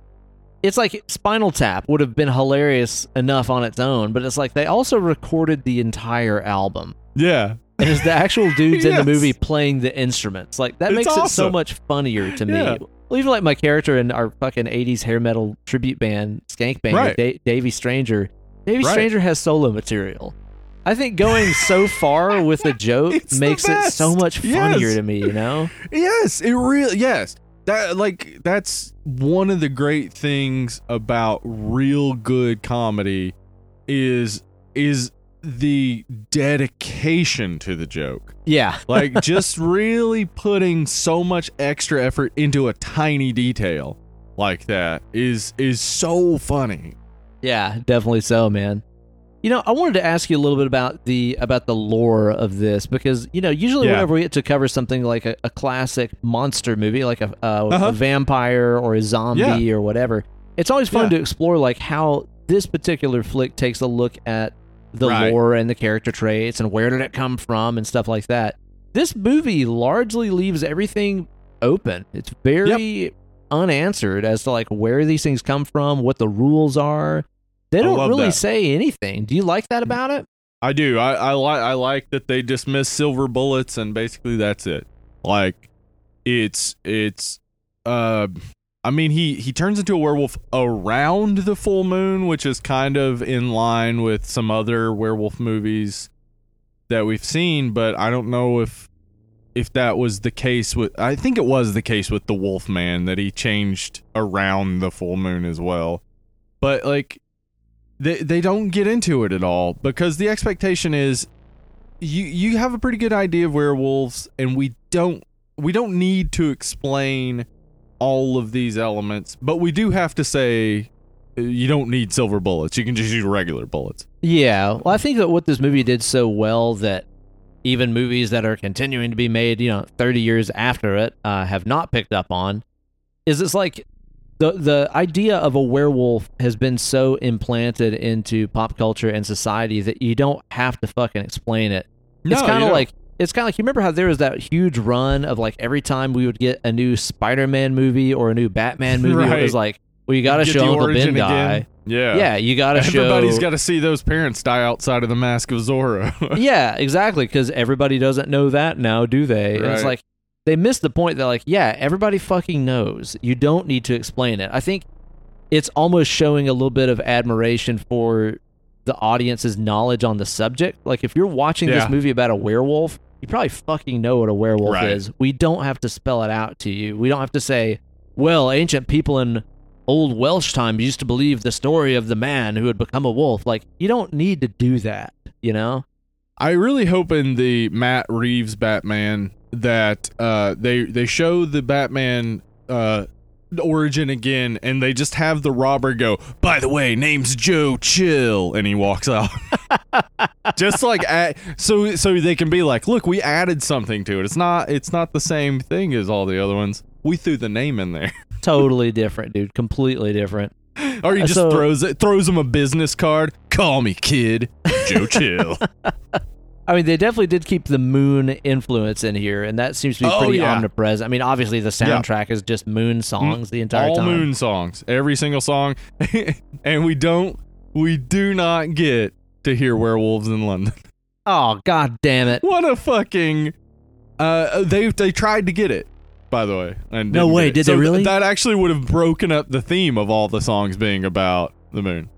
it's like Spinal Tap would have been hilarious enough on its own, but it's like they also recorded the entire album. yeah And it's the actual dudes in the movie playing the instruments. Like that It's makes it so much funnier to me. Yeah. Well, even like my character in our fucking 80s hair metal tribute band, Skank Band, Right. da- Davy Stranger. Davy Right. Stranger has solo material. I think going so far with a joke It's makes it so much funnier Yes. to me, you know? Yes, it really yes. That like that's one of the great things about real good comedy is is the dedication to the joke. Yeah. Like just really putting so much extra effort into a tiny detail like that is is so funny. Yeah, definitely so, man. You know, I wanted to ask you a little bit about the about the lore of this because you know usually Yeah. whenever we get to cover something like a, a classic monster movie, like a, a, Uh-huh. a vampire or a zombie or whatever, it's always fun Yeah. to explore like how this particular flick takes a look at the Right. lore and the character traits and where did it come from and stuff like that. This movie largely leaves everything open. It's very unanswered as to like where these things come from, what the rules are. They don't really that. say anything. Do you like that about it? I do. I I like I like that they dismiss silver bullets and basically that's it. Like it's it's uh I mean he he turns into a werewolf around the full moon, which is kind of in line with some other werewolf movies that we've seen, but I don't know if if that was the case with I think it was the case with the Wolf Man that he changed around the full moon as well. But like they they don't get into it at all because the expectation is you you have a pretty good idea of werewolves and we don't we don't need to explain all of these elements but we do have to say uh, you don't need silver bullets you can just use regular bullets Yeah. Well, I think that what this movie did so well that even movies that are continuing to be made, you know, 30 years after it, uh, have not picked up on is it's like the the idea of a werewolf has been so implanted into pop culture and society that you don't have to fucking explain it. it's kind of like it's kind of like you remember how there was that huge run of like every time we would get a new Spider-Man movie or a new Batman movie, where it was like, well, you got to show Uncle Ben die. again. Yeah. Yeah, you got to show. Everybody's got to see those parents die outside of the Mask of Zorro. yeah, exactly. Because everybody doesn't know that now, do they? And it's like they missed the point that they're like, yeah, everybody fucking knows. You don't need to explain it. I think it's almost showing a little bit of admiration for the audience's knowledge on the subject. Like if you're watching Yeah. this movie about a werewolf, you probably fucking know what a werewolf Right. is. We don't have to spell it out to you. We don't have to say, well, ancient people in old Welsh times used to believe the story of the man who had become a wolf. Like you don't need to do that, you know? I really hope in the Matt Reeves Batman that uh, they they show the Batman uh, origin again, and they just have the robber go. By the way, name's Joe Chill, and he walks out. just like at, so so they can be like, look, we added something to it. It's not it's not the same thing as all the other ones. We threw the name in there. totally different, dude. Completely different. Or he Uh, just so- throws it, throws him a business card. Call me, kid. Joe Chill. I mean, they definitely did keep the moon influence in here, and that seems to be Oh, pretty yeah. omnipresent. I mean, obviously the soundtrack is just moon songs the entire all time. All moon songs every single song and we don't we do not get to hear werewolves in london Oh god damn it! what a fucking uh they they tried to get it by the way and No way, did So they really? that actually would have broken up the theme of all the songs being about the moon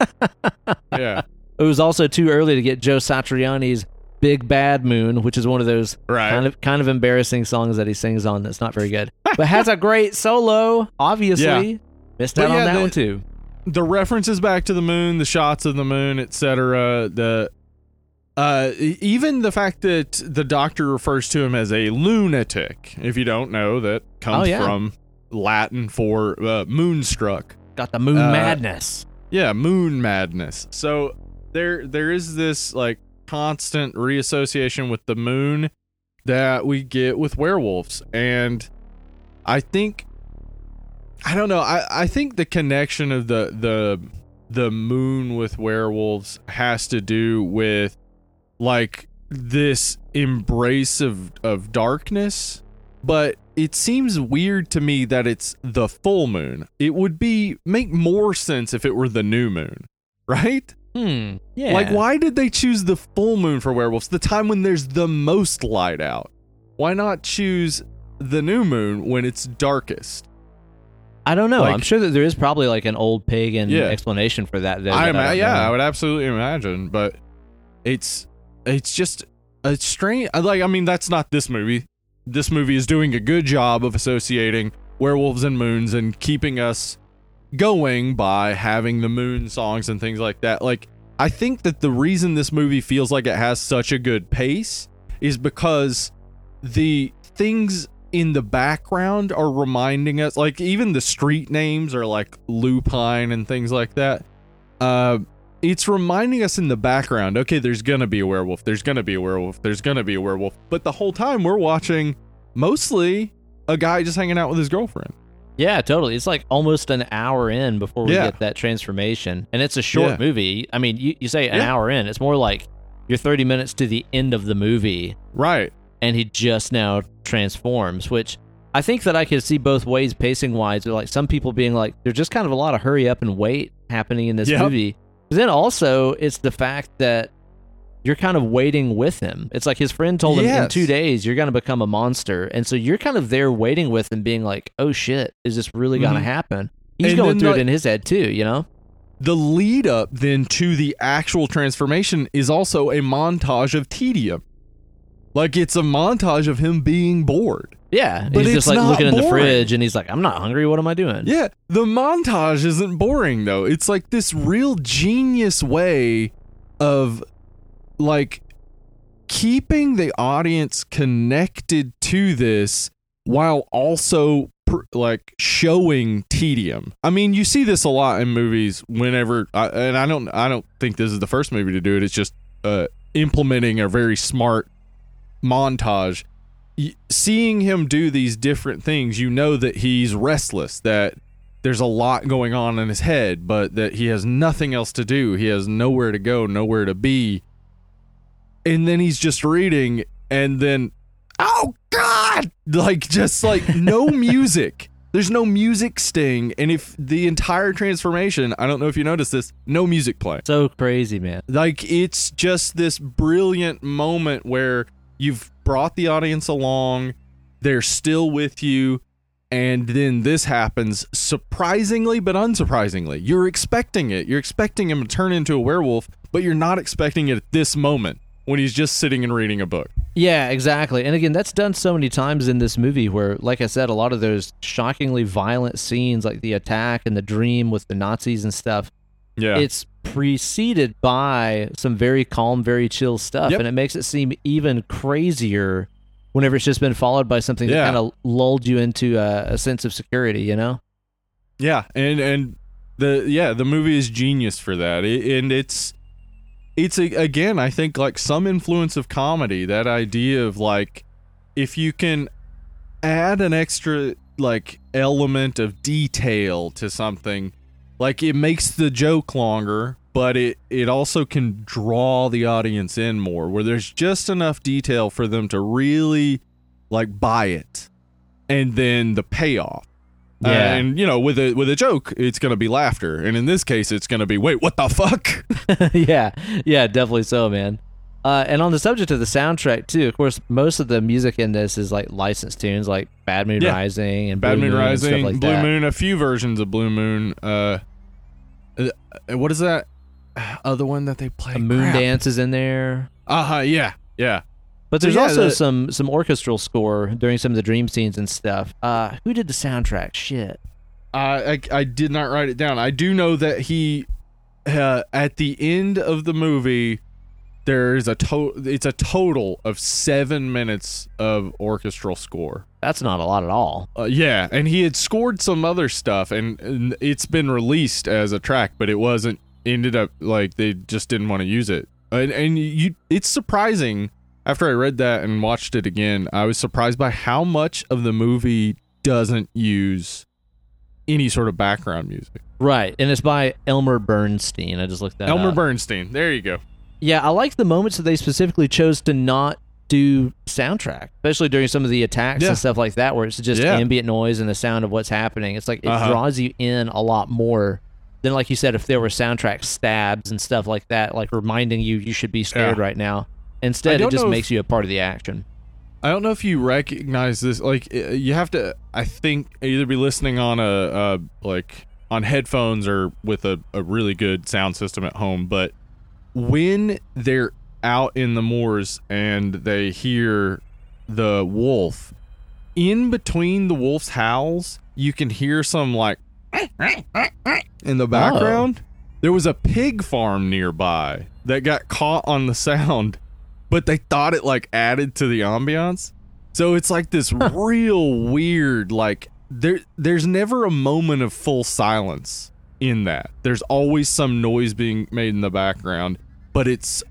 yeah It was also too early to get Joe Satriani's "Big Bad Moon," which is one of those right kind of kind of embarrassing songs that he sings on. That's not very good, but has a great solo. Obviously, Yeah. missed out on that the- one too. the references back to the moon, the shots of the moon, etc. The uh, even the fact that the doctor refers to him as a lunatic. If you don't know, that comes Oh, yeah. from Latin for uh, moonstruck. Got the moon Uh, madness. Yeah, moon madness. So there there is this like constant reassociation with the moon that we get with werewolves and I think I don't know. I I think the connection of the the the moon with werewolves has to do with like this embrace of of darkness, but it seems weird to me that it's the full moon. It would be make more sense if it were the new moon, right? Hmm. Yeah. Like why did they choose the full moon for werewolves? The time when there's the most light out. Why not choose the new moon when it's darkest? I don't know. like- I'm sure that there is probably like an old pagan Yeah. explanation for that. Though, I that ima- don't yeah, know. I would absolutely imagine, but it's it's just a strange. Like, I mean, that's not this movie. This movie is doing a good job of associating werewolves and moons and keeping us going by having the moon songs and things like that. Like, I think that the reason this movie feels like it has such a good pace is because the things in the background are reminding us like even the street names are like lupine and things like that uh it's reminding us in the background okay there's gonna be a werewolf there's gonna be a werewolf there's gonna be a werewolf but the whole time we're watching mostly a guy just hanging out with his girlfriend Yeah, totally. It's like almost an hour in before we Yeah. get that transformation. And it's a short Yeah. movie. I mean, you, you say an Yeah. hour in, it's more like you're 30 minutes to the end of the movie right and he just now transforms, which I think that I could see both ways pacing wise. Like some people being like, there's just kind of a lot of hurry up and wait happening in this Yep. movie. But then also, it's the fact that you're kind of waiting with him. It's like his friend told him in two days you're going to become a monster, and so you're kind of there waiting with him, being like, "Oh shit, is this really going to Mhm. happen?" He's And going through like- it in his head too, you know. the lead up then to the actual transformation is also a montage of tedium like it's a montage of him being bored Yeah, But he's just like looking in the fridge, and he's like, "I'm not hungry. What am I doing?" Yeah, the montage isn't boring though. It's like this real genius way of like keeping the audience connected to this while also like showing tedium. I mean, you see this a lot in movies whenever and I don't I don't think this is the first movie to do it. It's just uh implementing a very smart montage seeing him do these different things, you know that he's restless, that there's a lot going on in his head, but that he has nothing else to do. He has nowhere to go, nowhere to be. And then he's just reading, and then oh god, like just like no music. There's no music sting, and if the entire transformation, I don't know if you noticed this, no music play. So crazy, man. Like it's just this brilliant moment where you've brought the audience along, they're still with you, and then this happens surprisingly but unsurprisingly. You're expecting it. You're expecting him to turn into a werewolf, but you're not expecting it at this moment when he's just sitting and reading a book. Yeah, exactly. And again, that's done so many times in this movie where, like I said, a lot of those shockingly violent scenes, like the attack and the dream with the Nazis and stuff, Yeah. it's preceded by some very calm, very chill stuff. Yep. And it makes it seem even crazier whenever it's just been followed by something Yeah. that kind of lulled you into a, a sense of security, you know? Yeah, and and the yeah the movie is genius for that, It- and it's it's a, again I think like some influence of comedy. That idea of like if you can add an extra like element of detail to something, like it makes the joke longer, but it it also can draw the audience in more. Where there's just enough detail for them to really like buy it, and then the payoff. Uh, and you know, with a with a joke, it's gonna be laughter, and in this case, it's gonna be wait, what the fuck? yeah, yeah, definitely so, man. Uh, and on the subject of the soundtrack too, of course, most of the music in this is like licensed tunes, like Bad Moon Yeah. Rising and Bad Blue Moon Moon and stuff Rising, like Blue that. Moon, a few versions of Blue Moon. Uh, uh, what is that other one that they play? Moon Dance is in there, Uh huh. Yeah. Yeah. But there's yeah, also the- some some orchestral score during some of the dream scenes and stuff. Uh, who did the soundtrack? Shit. I, I I did not write it down. I do know that he uh, at the end of the movie there's a total it's a total of 7 minutes of orchestral score. That's not a lot at all. Uh, yeah, and he had scored some other stuff and, and it's been released as a track, but it wasn't ended up like they just didn't want to use it. And and you it's surprising after I read that and watched it again, I was surprised by how much of the movie doesn't use any sort of background music. Right, and it's by Elmer Bernstein. I just looked that Elmer up. Bernstein. There you go. Yeah, I like the moments that they specifically chose to not do soundtrack, especially during some of the attacks Yeah. and stuff like that, where it's just Yeah. ambient noise and the sound of what's happening. It's like it Uh-huh. draws you in a lot more than, like you said, if there were soundtrack stabs and stuff like that, like reminding you you should be scared Yeah. right now. Instead, it just know if- makes you a part of the action. I don't know if you recognize this. Like, uh, you have to, I think, either be listening on a, uh, like, on headphones or with a, a really good sound system at home. But when they're out in the moors and they hear the wolf, in between the wolf's howls, you can hear some, like, in the background. There was a pig farm nearby that got caught on the sound but they thought it like added to the ambiance. So it's like this real weird like there there's never a moment of full silence in that. There's always some noise being made in the background, but it's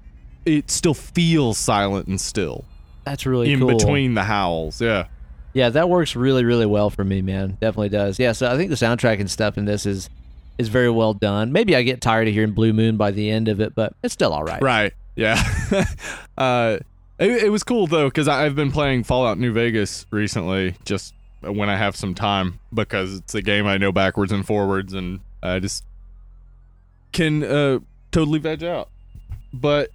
it still feels silent and still That's really in cool. between the howls. Yeah. Yeah, that works really, really well for me, man. Definitely does. Yeah, so I think the soundtrack and stuff in this is is very well done. Maybe I get tired of hearing Blue Moon by the end of it, but it's still all right. Right. Yeah. uh it, it was cool though cuz I've been playing Fallout New Vegas recently just when I have some time because it's a game I know backwards and forwards and I just can uh totally veg out. But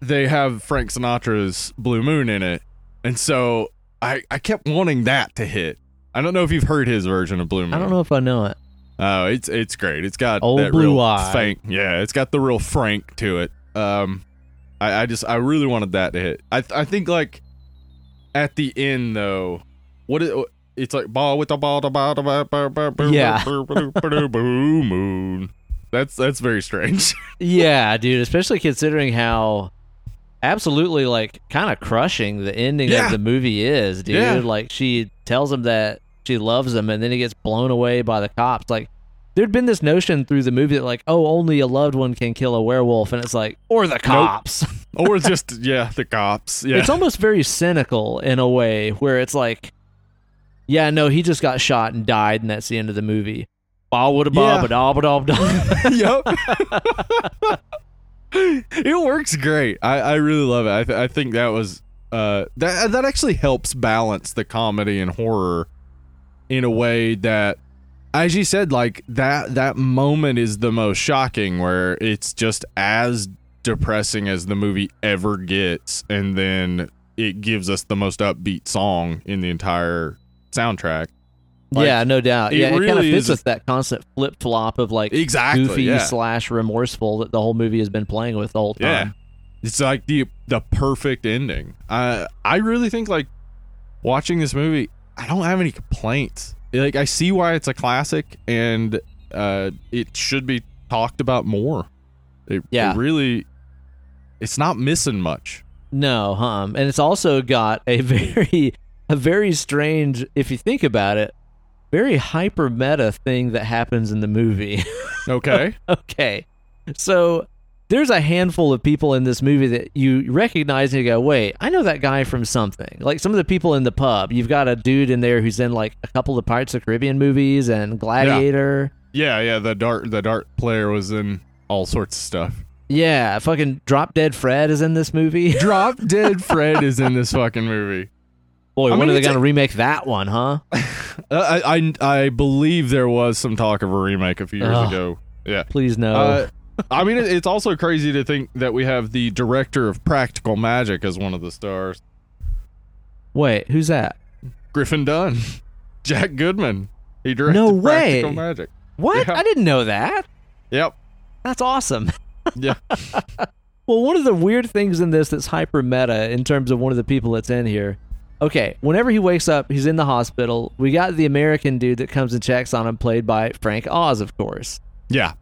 they have Frank Sinatra's Blue Moon in it. And so I I kept wanting that to hit. I don't know if you've heard his version of Blue Moon. I don't know if I know it. Oh, it's it's great. It's got Old that blue real eye. Frank. Yeah, it's got the real Frank to it. Um, I, I just I really wanted that to hit. I I think like at the end though, what it it's like ball with the ball the ball the ball, ball, ball, ball, Yeah. moon. That's that's very strange. Yeah, dude, especially considering how absolutely like kind of crushing the ending Yeah. of the movie is, dude. Yeah. Like she tells him that she loves him and then he gets blown away by the cops. Like there'd been this notion through the movie that like, oh, only a loved one can kill a werewolf and it's like or the cops. or just yeah, the cops. Yeah. It's almost very cynical in a way where it's like yeah, no, he just got shot and died and that's the end of the movie. Ba would Yeah. ba ba da ba da ba da. yep. it works great. I, I really love it. I, th- I think that was uh that that actually helps balance the comedy and horror in a way that as you said like that that moment is the most shocking where it's just as depressing as the movie ever gets and then it gives us the most upbeat song in the entire soundtrack. Like, yeah, no doubt. it Yeah, it, kind of really fits is with that constant flip flop of like Exactly. goofy yeah. slash remorseful that the whole movie has been playing with the whole Yeah. time. It's like the the perfect ending. I I really think like watching this movie, I don't have any complaints. Like I see why it's a classic and uh it should be talked about more. It, Yeah. it really it's not missing much. No, huh? And it's also got a very, a very strange, if you think about it, very hyper meta thing that happens in the movie. Okay. okay, so there's a handful of people in this movie that you recognize and you go, wait, I know that guy from something. Like some of the people in the pub. You've got a dude in there who's in like a couple of Pirates of Caribbean movies and Gladiator. yeah, yeah, the dart the dart player was in all sorts of stuff. Yeah, fucking Drop Dead Fred is in this movie. Drop Dead Fred is in this fucking movie. Boy, I when mean, are they going to remake that one, huh? Uh, I, I I believe there was some talk of a remake a few years ago. Yeah. Please no. Uh, I mean, it's also crazy to think that we have the director of Practical Magic as one of the stars. Wait, who's that? Griffin Dunne, Jack Goodman. He directed No way. Practical Magic. What? Yeah. I didn't know that. Yep. That's awesome. Yeah. Well, one of the weird things in this that's hyper meta in terms of one of the people that's in here. Okay, whenever he wakes up, he's in the hospital. We got the American dude that comes and checks on him, played by Frank Oz, of course. Yeah.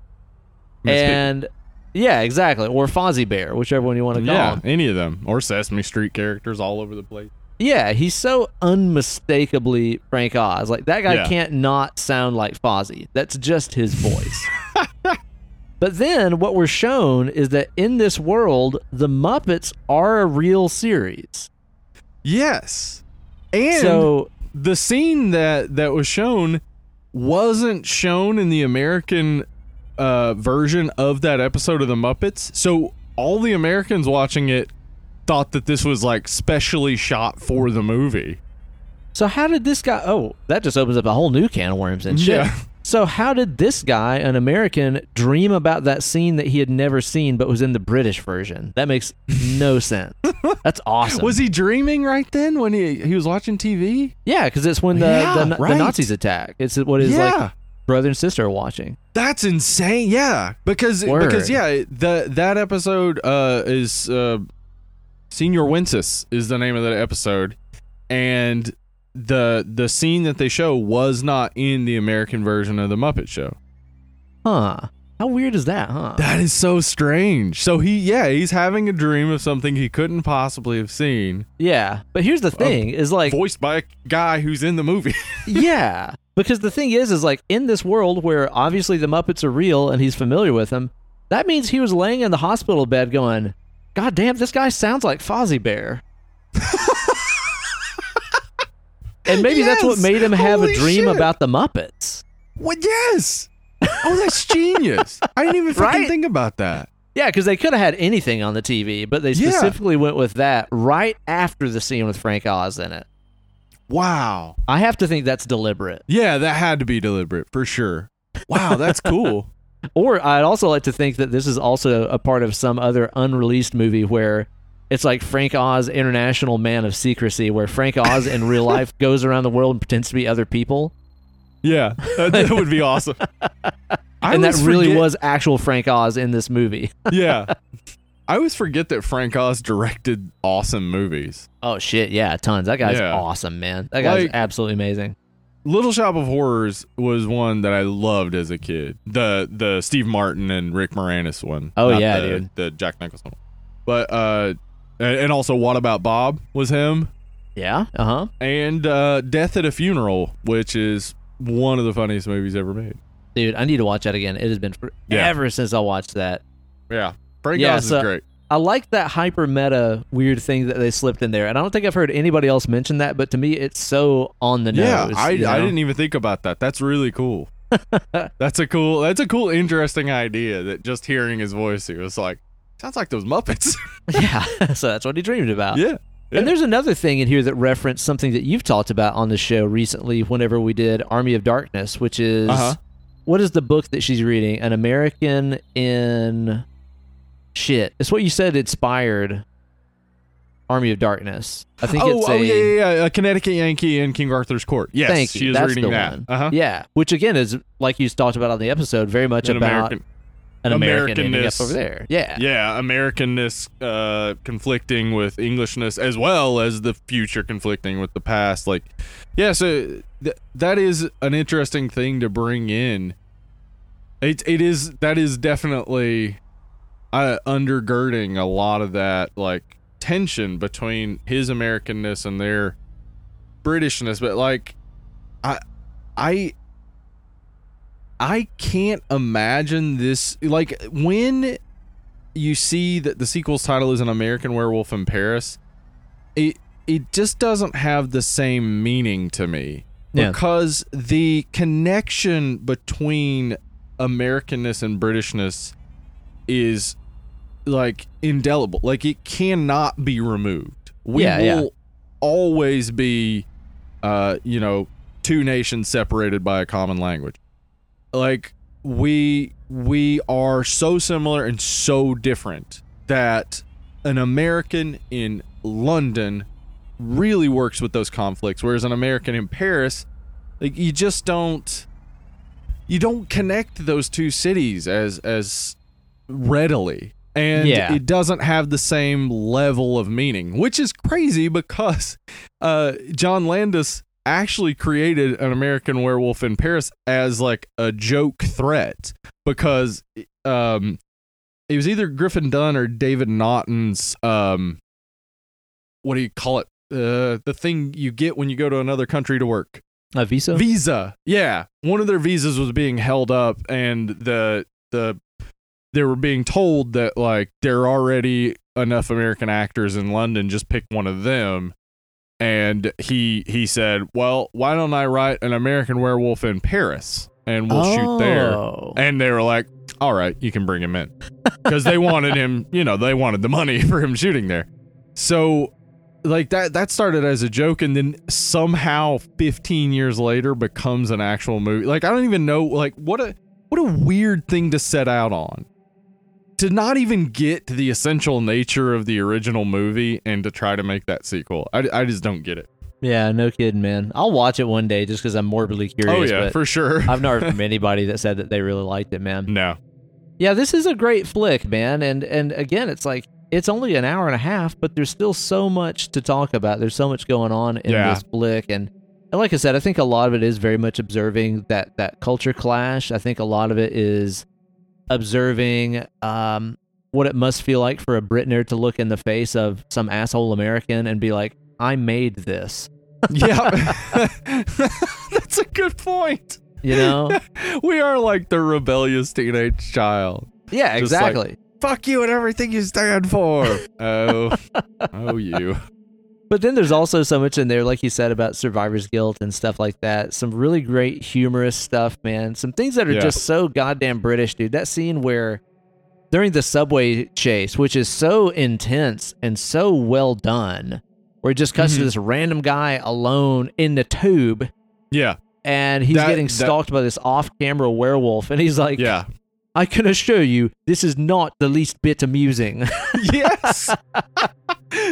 And yeah, exactly. Or Fozzie Bear, whichever one you want to call yeah, him. any of them or Sesame Street characters all over the place. Yeah, he's so unmistakably Frank Oz. Like that guy Yeah. can't not sound like Fozzie. That's just his voice. but then what we're shown is that in this world, the Muppets are a real series. Yes. And so the scene that that was shown wasn't shown in the American uh, version of that episode of the Muppets. So all the Americans watching it thought that this was like specially shot for the movie. so how did this guy Oh, that just opens up a whole new can of worms and shit. Yeah. So how did this guy, an American, dream about that scene that he had never seen but was in the British version? That makes no sense. That's awesome. Was he dreaming right then when he he was watching TV? Yeah, because it's when the, Yeah, the, the right. Nazis attack. It's what his yeah. like brother and sister are watching. That's insane. Yeah, because Word. because yeah, the that episode uh is uh Señor Wences is the name of that episode and the the scene that they show was not in the American version of the Muppet Show. Huh. How weird is that, huh? That is so strange. So he yeah, he's having a dream of something he couldn't possibly have seen, yeah. But here's the thing is like voiced by a guy who's in the movie. yeah. Because the thing is is like in this world where obviously the Muppets are real and he's familiar with them, that means he was laying in the hospital bed going, God damn, this guy sounds like Fozzie Bear. and maybe that's what made him have a dream shit! about the Muppets. what yes. Oh, that's genius. I didn't even fucking Right? think about that. Yeah, because they could have had anything on the TV, but they Yeah. specifically went with that right after the scene with Frank Oz in it. Wow. I have to think that's deliberate. Yeah, that had to be deliberate for sure. Wow, that's cool. Or I'd also like to think that this is also a part of some other unreleased movie where it's like Frank Oz, International Man of Secrecy, where Frank Oz in real life goes around the world and pretends to be other people. yeah, that, that would be awesome. And that really forget- was actual Frank Oz in this movie. yeah. I always forget that Frank Oz directed awesome movies. oh, shit. Yeah, tons. That guy's Yeah. awesome, man. That guy's Like- absolutely amazing. Little Shop of Horrors was one that I loved as a kid. The the Steve Martin and Rick Moranis one. Oh, not yeah, the, dude. The Jack Nicholson one. But uh and and also What About Bob was him. Yeah. Uh huh. And uh Death at a Funeral, which is one of the funniest movies ever made. Dude, I need to watch that again. It has been Yeah. forever since I watched that. Yeah. Yeah, so- is great. I like that hyper meta weird thing that they slipped in there, and I don't think I've heard anybody else mention that. But to me, it's so on the Yeah, nose. I, you I didn't even think about that. That's really cool. that's a cool that's a cool interesting idea that just hearing his voice it was like sounds like those Muppets. yeah, so that's what he dreamed about. yeah. And there's another thing in here that referenced something that you've talked about on the show recently whenever we did Army of Darkness, which is Uh-huh. what is the book that she's reading? An American in shit. It's what you said inspired Army of Darkness. I think oh, it's oh a yeah, yeah, yeah. A Connecticut Yankee in King Arthur's Court. Yes, Thank she you. is That's reading the that. one. Uh-huh. Yeah, which again is like you talked about on the episode, very much An about American. an American ending up Americanness. over there. Yeah. Yeah, Americanness uh, conflicting with Englishness, as well as the future conflicting with the past. Like, yeah, so th- that is an interesting thing to bring in. It it is that is definitely uh, undergirding a lot of that like tension between his Americanness and their Britishness, but like, I I I can't imagine this like when you see that the sequel's title is an American Werewolf in Paris, it it just doesn't have the same meaning to me Yeah. because the connection between Americanness and Britishness is like indelible. Like it cannot be removed. We Yeah, will yeah. always be uh, you know, two nations separated by a common language. Like we we are so similar and so different that an American in London really works with those conflicts whereas an American in Paris like you just don't you don't connect those two cities as as readily and Yeah. it doesn't have the same level of meaning which is crazy because uh John Landis actually created an American werewolf in Paris as like a joke threat because um it was either Griffin Dunne or David Naughton's um what do you call it uh the thing you get when you go to another country to work A visa? visa yeah one of their visas was being held up and the the they were being told that like there are already enough american actors in london just pick one of them. And he he said well why don't i write an american werewolf in paris and we'll shoot there. Oh. and they were like all right you can bring him in. Because they wanted him you know they wanted the money for him shooting there. So like that that started as a joke and then somehow 15 years later becomes an actual movie. Like i don't even know like what a what a weird thing to set out on to not even get to the essential nature of the original movie and to try to make that sequel i, I just don't get it Yeah, no kidding, man. I'll watch it one day just because I'm morbidly oh, curious. oh yeah for sure I've not heard from anybody that said that they really liked it, man. no Yeah, this is a great flick, man. And and again, it's like it's only an hour and a half, but there's still so much to talk about. There's so much going on in Yeah. this flick, and and like I said, I think a lot of it is very much observing that that culture clash. I think a lot of it is observing um, what it must feel like for a Britner to look in the face of some asshole American and be like, "I made this," yeah that's a good point you know? we are like the rebellious teenage child yeah, Just like- exactly. fuck you and everything you stand for. oh, oh, you. But then there's also so much in there, like you said, about survivor's guilt and stuff like that. Some really great humorous stuff, man. Some things that are Yeah. just so goddamn British, dude. That scene where during the subway chase, which is so intense and so well done, where it just cuts to Mhm. this random guy alone in the tube Yeah, and he's That- getting that- stalked by this off camera werewolf. And he's like, yeah, I can assure you, this is not the least bit amusing. yes. uh,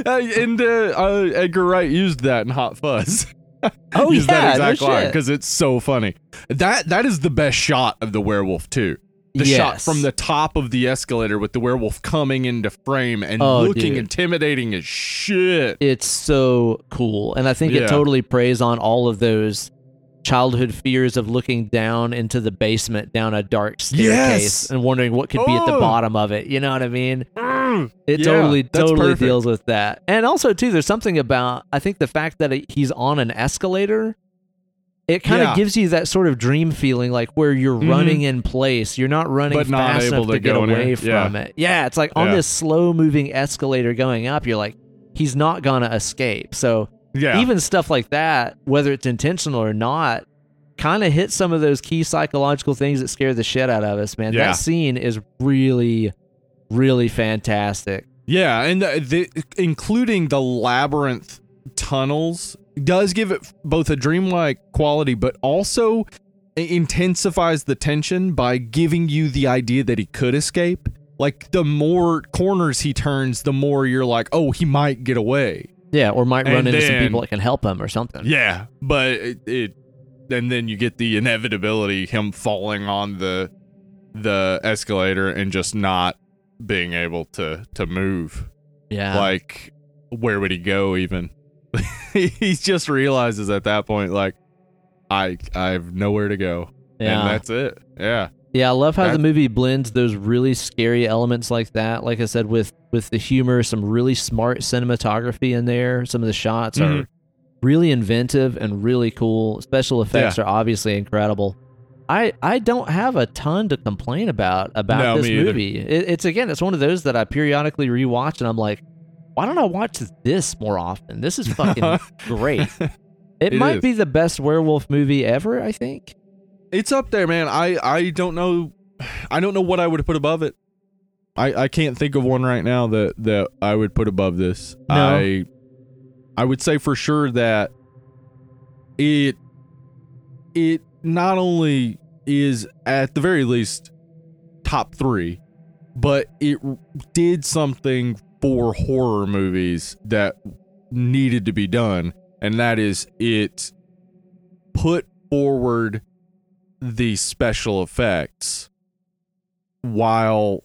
and uh, uh, Edgar Wright used that in Hot Fuzz. oh, used yeah. that no line because it's so funny. That that is the best shot of the werewolf too. The shot from the top of the escalator with the werewolf coming into frame and Oh, looking dude. intimidating as shit. it's so cool and i think Yeah. it totally preys on all of those childhood fears of looking down into the basement down a dark staircase Yes. and wondering what could be at the Oh. bottom of it you know what i mean it Yeah, totally totally perfect. deals with that and also too there's something about i think the fact that it- he's on an escalator it kind of Yeah. gives you that sort of dream feeling like where you're Mhm. running in place you're not running But not fast able enough to to get away. Yeah. from it yeah it's like on this slow moving escalator going up you're like he's not gonna escape so Yeah, even stuff like that, whether it's intentional or not, kind of hit some of those key psychological things that scare the shit out of us, man. Yeah. That scene is really, really fantastic. Yeah, and the, the, including the labyrinth tunnels does give it both a dreamlike quality, but also intensifies the tension by giving you the idea that he could escape. Like the more corners he turns, the more you're like, oh, he might get away. Yeah, or might run And into some people that can help him or something. Yeah, but it, it and then you get the inevitability him falling on the the escalator and just not being able to to move. Yeah. Like where would he go even? he just realizes at that point like I I have nowhere to go. yeah. And that's it. Yeah. Yeah, I love how the movie blends those really scary elements like that. Like I said, with with the humor, some really smart cinematography in there. Some of the shots are Mhm. really inventive and really cool. Special effects Yeah. are obviously incredible. I I don't have a ton to complain about about No, this movie. It, it's again, it's one of those that I periodically rewatch, and I'm like, why don't I watch this more often? This is fucking great. It, It might is. be the best werewolf movie ever. I think. It's up there, man. I I don't know I don't know what I would put above it. I I can't think of one right now that that I would put above this. No. I I would say for sure that it it not only is at the very least top 3, but it did something for horror movies that needed to be done and that is it put forward the special effects while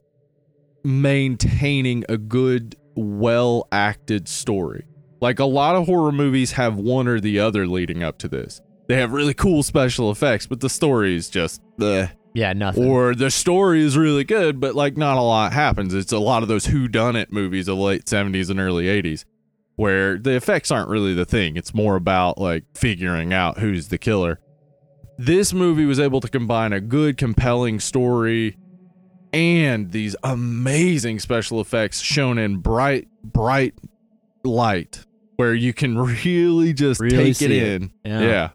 maintaining a good well acted story. Like a lot of horror movies have one or the other leading up to this. They have really cool special effects but the story is just bleh. Yeah, nothing. or the story is really good but like not a lot happens. It's a lot of those who done it movies of late 70s and early 80s where the effects aren't really the thing. It's more about like figuring out who's the killer. This movie was able to combine a good compelling story and these amazing special effects shown in bright bright light where you can really just Really take it see it. in Yeah. yeah.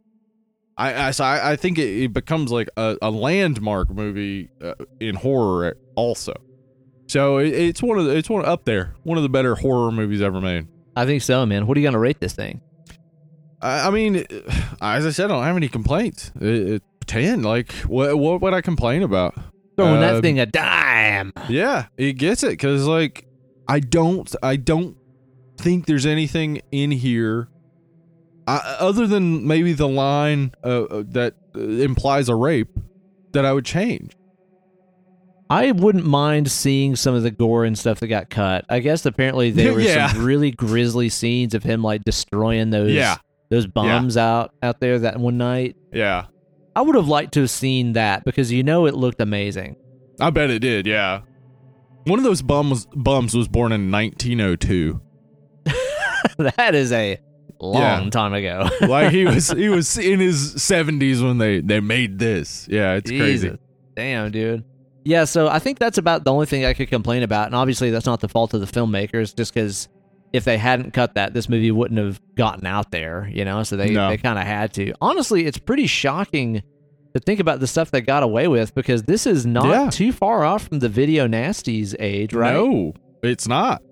I, I so I, I think it, it becomes like a, a landmark movie uh, in horror also. So it, it's one of the, it's one up there, one of the better horror movies ever made. I think so, man. What are you gonna rate this thing? I, I mean, as I said, I don't have any complaints. Ten, like what what would I complain about? Throwing Um, that thing a dime. Yeah, it gets it because like I don't I don't think there's anything in here uh, other than maybe the line uh, uh, that uh, implies a rape that I would change. I wouldn't mind seeing some of the gore and stuff that got cut. I guess apparently there were Yeah. some really grisly scenes of him like destroying those Yeah. those bombs out out there that one night. Yeah, I would have liked to have seen that because you know it looked amazing. I bet it did. Yeah, one of those bums bums was born in 1902. that is a long Yeah. time ago. Like he was he was in his 70s when they they made this. Yeah, it's crazy. Damn, dude. Yeah, so I think that's about the only thing I could complain about. And obviously, that's not the fault of the filmmakers, just because if they hadn't cut that, this movie wouldn't have gotten out there, you know? So they, No. they kind of had to. Honestly, it's pretty shocking to think about the stuff they got away with because this is not Yeah. too far off from the video nasties age, right? No, it's not.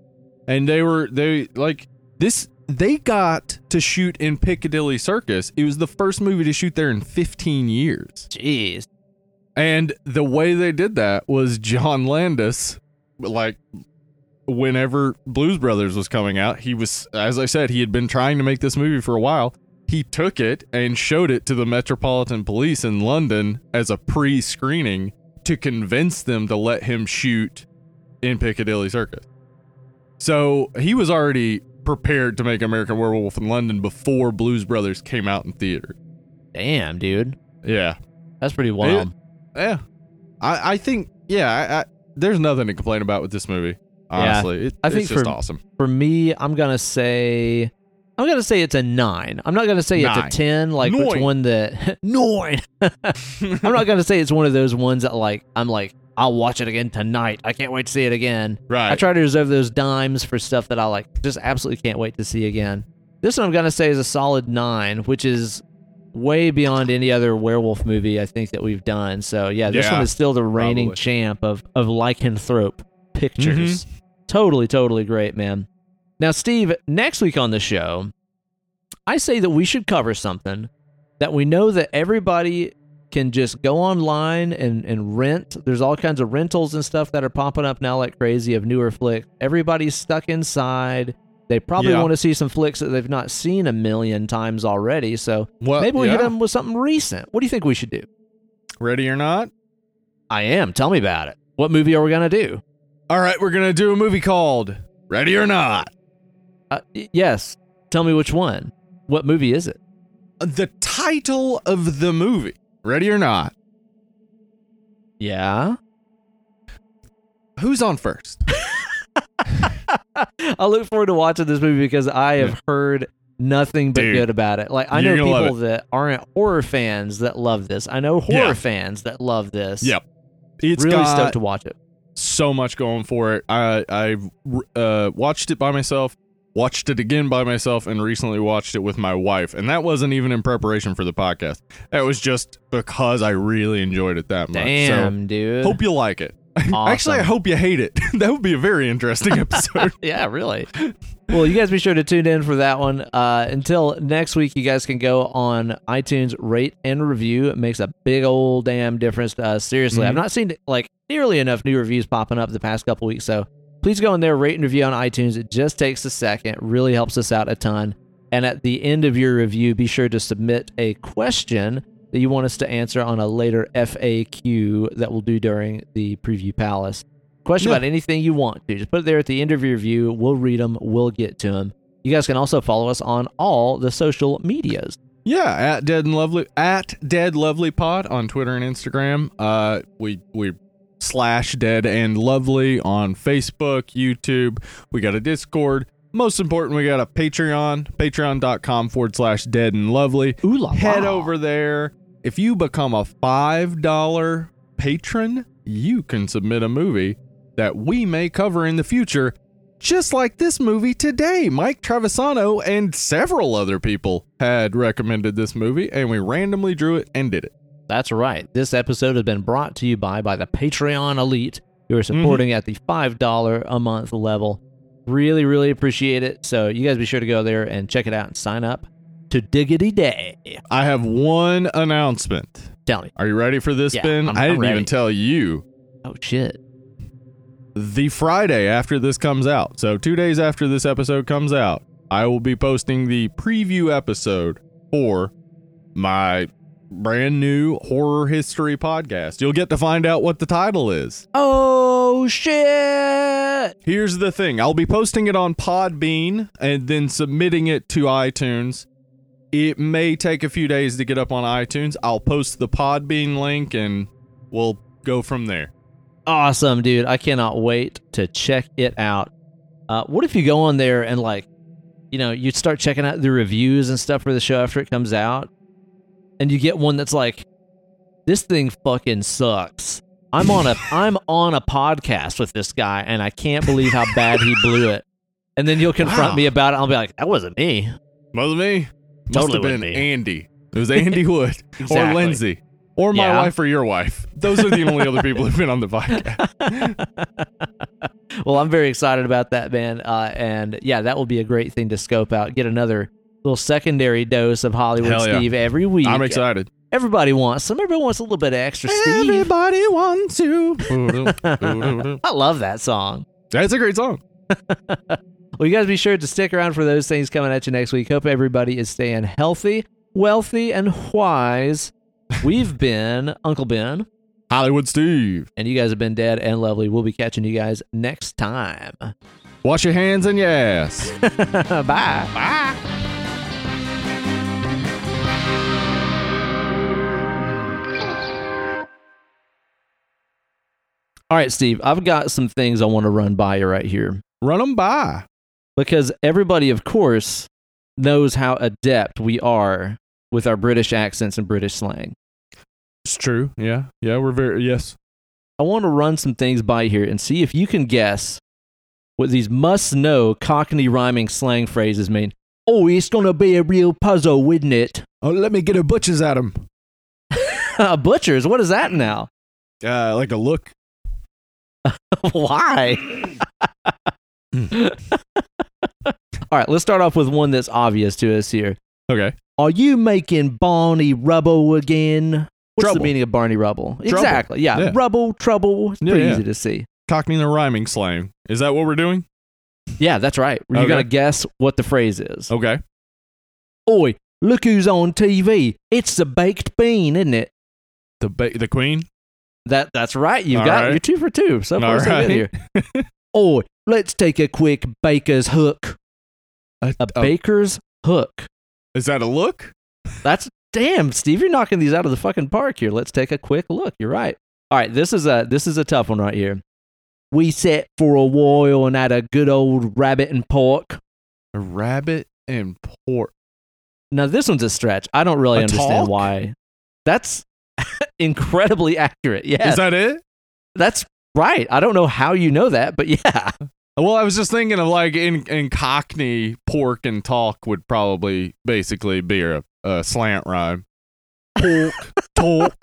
And they were they like this they got to shoot in Piccadilly Circus. It was the first movie to shoot there in 15 years. Jeez. And the way they did that was John Landis like whenever Blues Brothers was coming out, he was as I said, he had been trying to make this movie for a while. He took it and showed it to the Metropolitan Police in London as a pre-screening to convince them to let him shoot in Piccadilly Circus. So he was already prepared to make American Werewolf in London before Blues Brothers came out in theater. Damn, dude. Yeah, That's pretty wild. yeah. I, I think yeah. I, I, there's nothing to complain about with this movie. Honestly, it, I it's think just for- awesome. For me, I'm gonna say I'm gonna say it's a nine. I'm not gonna say Nine. it's a ten, like which Nine. one that nine. I'm not gonna say it's one of those ones that like I'm like I'll watch it again tonight. I can't wait to see it again. Right. I try to reserve those dimes for stuff that I like just absolutely can't wait to see again. This one I'm gonna say is a solid nine, which is way beyond any other werewolf movie I think that we've done. So yeah, this Yeah, one is still the reigning probably. champ of of lycanthrope. Mm-hmm. pictures. Totally, totally great, man. Now, Steve, next week on the show, I say that we should cover something that we know that everybody can just go online and, and rent. There's all kinds of rentals and stuff that are popping up now like crazy of newer flicks. Everybody's stuck inside. They probably Yeah. want to see some flicks that they've not seen a million times already. So Well, maybe we hit them with something recent. What do you think we should do? Ready or not? I am. Tell me about it. What movie are we going to do? All right, we're gonna do a movie called Ready or Not. Uh, yes. Tell me which one. What movie is it? The title of the movie, Ready or Not. Yeah. Who's on first? I look forward to watching this movie because I have heard nothing but Dude, good about it. Like I know people that aren't horror fans that love this. I know horror Yeah. fans that love this. Yep. It's really got stoked to watch it. So much going for it. I I uh, watched it by myself, watched it again by myself, and recently watched it with my wife. And that wasn't even in preparation for the podcast. That was just because I really enjoyed it that much. Damn, dude. Hope you like it. Actually, I hope you hate it. that would be a very interesting episode. yeah, really. well, you guys be sure to tune in for that one. Uh, until next week, you guys can go on iTunes, rate and review. It makes a big old damn difference to us. Seriously, I've Mhm. not seen like nearly enough new reviews popping up the past couple weeks. So please go in there, rate and review on iTunes. It just takes a second. It really helps us out a ton. And at the end of your review, be sure to submit a question that you want us to answer on a later FAQ that we'll do during the preview palace. Question Yeah. about anything you want to. Just put it there at the end of your review. We'll read them. We'll get to them. You guys can also follow us on all the social medias. Yeah, at Dead and Lovely at Dead Lovely Pod on Twitter and Instagram. Uh, we we slash Dead and Lovely on Facebook, YouTube. We got a Discord. Most important, we got a Patreon, patreon.com forward slash Dead and Lovely. Ooh la Head la. over there. If you become a five dollar patron, you can submit a movie that we may cover in the future. Just like this movie today, Mike Travisano and several other people had recommended this movie, and we randomly drew it and did it. That's right. This episode has been brought to you by by the Patreon Elite. who are mm-hmm. supporting at the five dollar a month level. Really, really appreciate it. So you guys be sure to go there and check it out and sign up to Diggity Day. I have one announcement. Tell me. Are you ready for this, Yeah, Ben? I'm- I didn't even tell you. Oh shit. the Friday after this comes out. So, two days after this episode comes out, I will be posting the preview episode for my brand new horror history podcast. You'll get to find out what the title is. Oh shit. Here's the thing I'll be posting it on Podbean and then submitting it to iTunes. It may take a few days to get up on iTunes. I'll post the Podbean link and we'll go from there. Awesome, dude. I cannot wait to check it out. Uh, what if you go on there and like, you know, you start checking out the reviews and stuff for the show after it comes out, and you get one that's like, this thing fucking sucks. I'm on a I'm on a podcast with this guy, and I can't believe how bad he blew it. And then you'll confront Wow. me about it. I'll be like, that wasn't me. Was it me? Must Totally have been me. Andy. It was Andy Wood or Exactly. Lindsay or my Yeah. wife or your wife. Those are the only other people who've been on the podcast. well, I'm very excited about that, man. Uh, and yeah, that will be a great thing to scope out. Get another little secondary dose of Hollywood Hell yeah. Steve every week. I'm excited. Everybody wants some. Everybody wants a little bit of extra Steve. Everybody wants to. I love that song. That's a great song. Well, you guys be sure to stick around for those things coming at you next week. Hope everybody is staying healthy, wealthy, and wise. We've been Uncle Ben, Hollywood Steve. and you guys have been dead and lovely. We'll be catching you guys next time. Wash your hands and your ass. Bye. Bye. All right, Steve, I've got some things I want to run by you right here Run them by. because everybody, of course, knows how adept we are with our British accents and British slang. It's true. Yeah. Yeah. We're very, yes. I want to run some things by here and see if you can guess what these must know Cockney rhyming slang phrases mean. Oh, it's going to be a real puzzle, wouldn't it? Oh, let me get a butcher's at him. Butchers, what is that now? Uh, like a look. Why? All right, let's start off with one that's obvious to us here. Okay. Are you making Barney Rubble again? What's the meaning of Barney Rubble? Exactly. Yeah. Yeah. Rubble, trouble. It's Yeah, pretty yeah. easy to see. Cockney the rhyming slang. Is that what we're doing? Yeah, that's right. You're Okay. going to guess what the phrase is. Okay. Oi, look who's on TV. It's the baked bean, isn't it? The ba- the queen. That That's right. You've All got, right. you're two for two. So far, All so good right. here. Oi, oh, let's take a quick baker's hook. A, A oh. baker's hook. is that a look? That's damn, Steve. You're knocking these out of the fucking park here. Let's take a quick look. You're right. All right, this is a this is a tough one right here. We sat for a while and had a good old rabbit and pork. A rabbit and pork. Now this one's a stretch. I don't really A understand talk? why. That's incredibly accurate. Yeah, Is that it? that's right. I don't know how you know that, but yeah. Well, I was just thinking of like in in Cockney, pork and talk would probably basically be a, a slant rhyme. Pork, talk.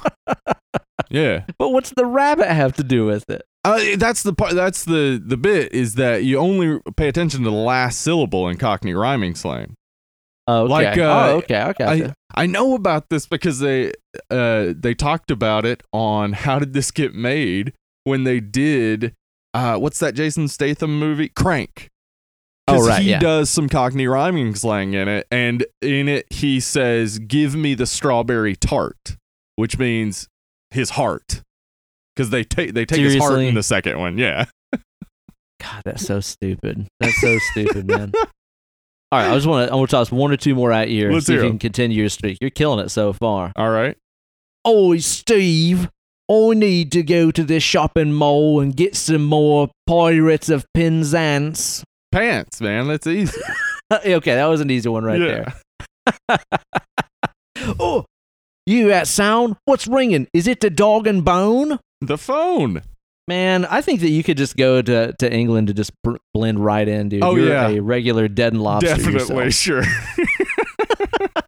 Yeah. But what's the rabbit have to do with it? Uh, that's the part. That's the the bit is that you only pay attention to the last syllable in Cockney rhyming slang. Oh, okay. Like, uh, oh, okay. Okay. I I know about this because they uh they talked about it on how did this get made when they did uh what's that Jason Statham movie Crank. Oh, right, he yeah. does some Cockney rhyming slang in it, and in it he says, "Give me the strawberry tart," which means his heart, because they take they take his heart in the second one. Yeah, God, that's so stupid. That's so stupid, man. All right, I just want to I want to toss one or two more out here. Let's see if you can continue your streak. You're killing it so far. all right. Oi, Steve. I need to go to the shopping mall and get some more Pirates of Penzance. Pants, man, that's easy. okay, that was an easy one right yeah. there. Oh, you that sound? What's ringing? Is it the dog and bone? The phone. Man, I think that you could just go to, to England to just br- blend right in, dude. Oh You're yeah, a regular dead and lobster. Definitely, yourself. sure.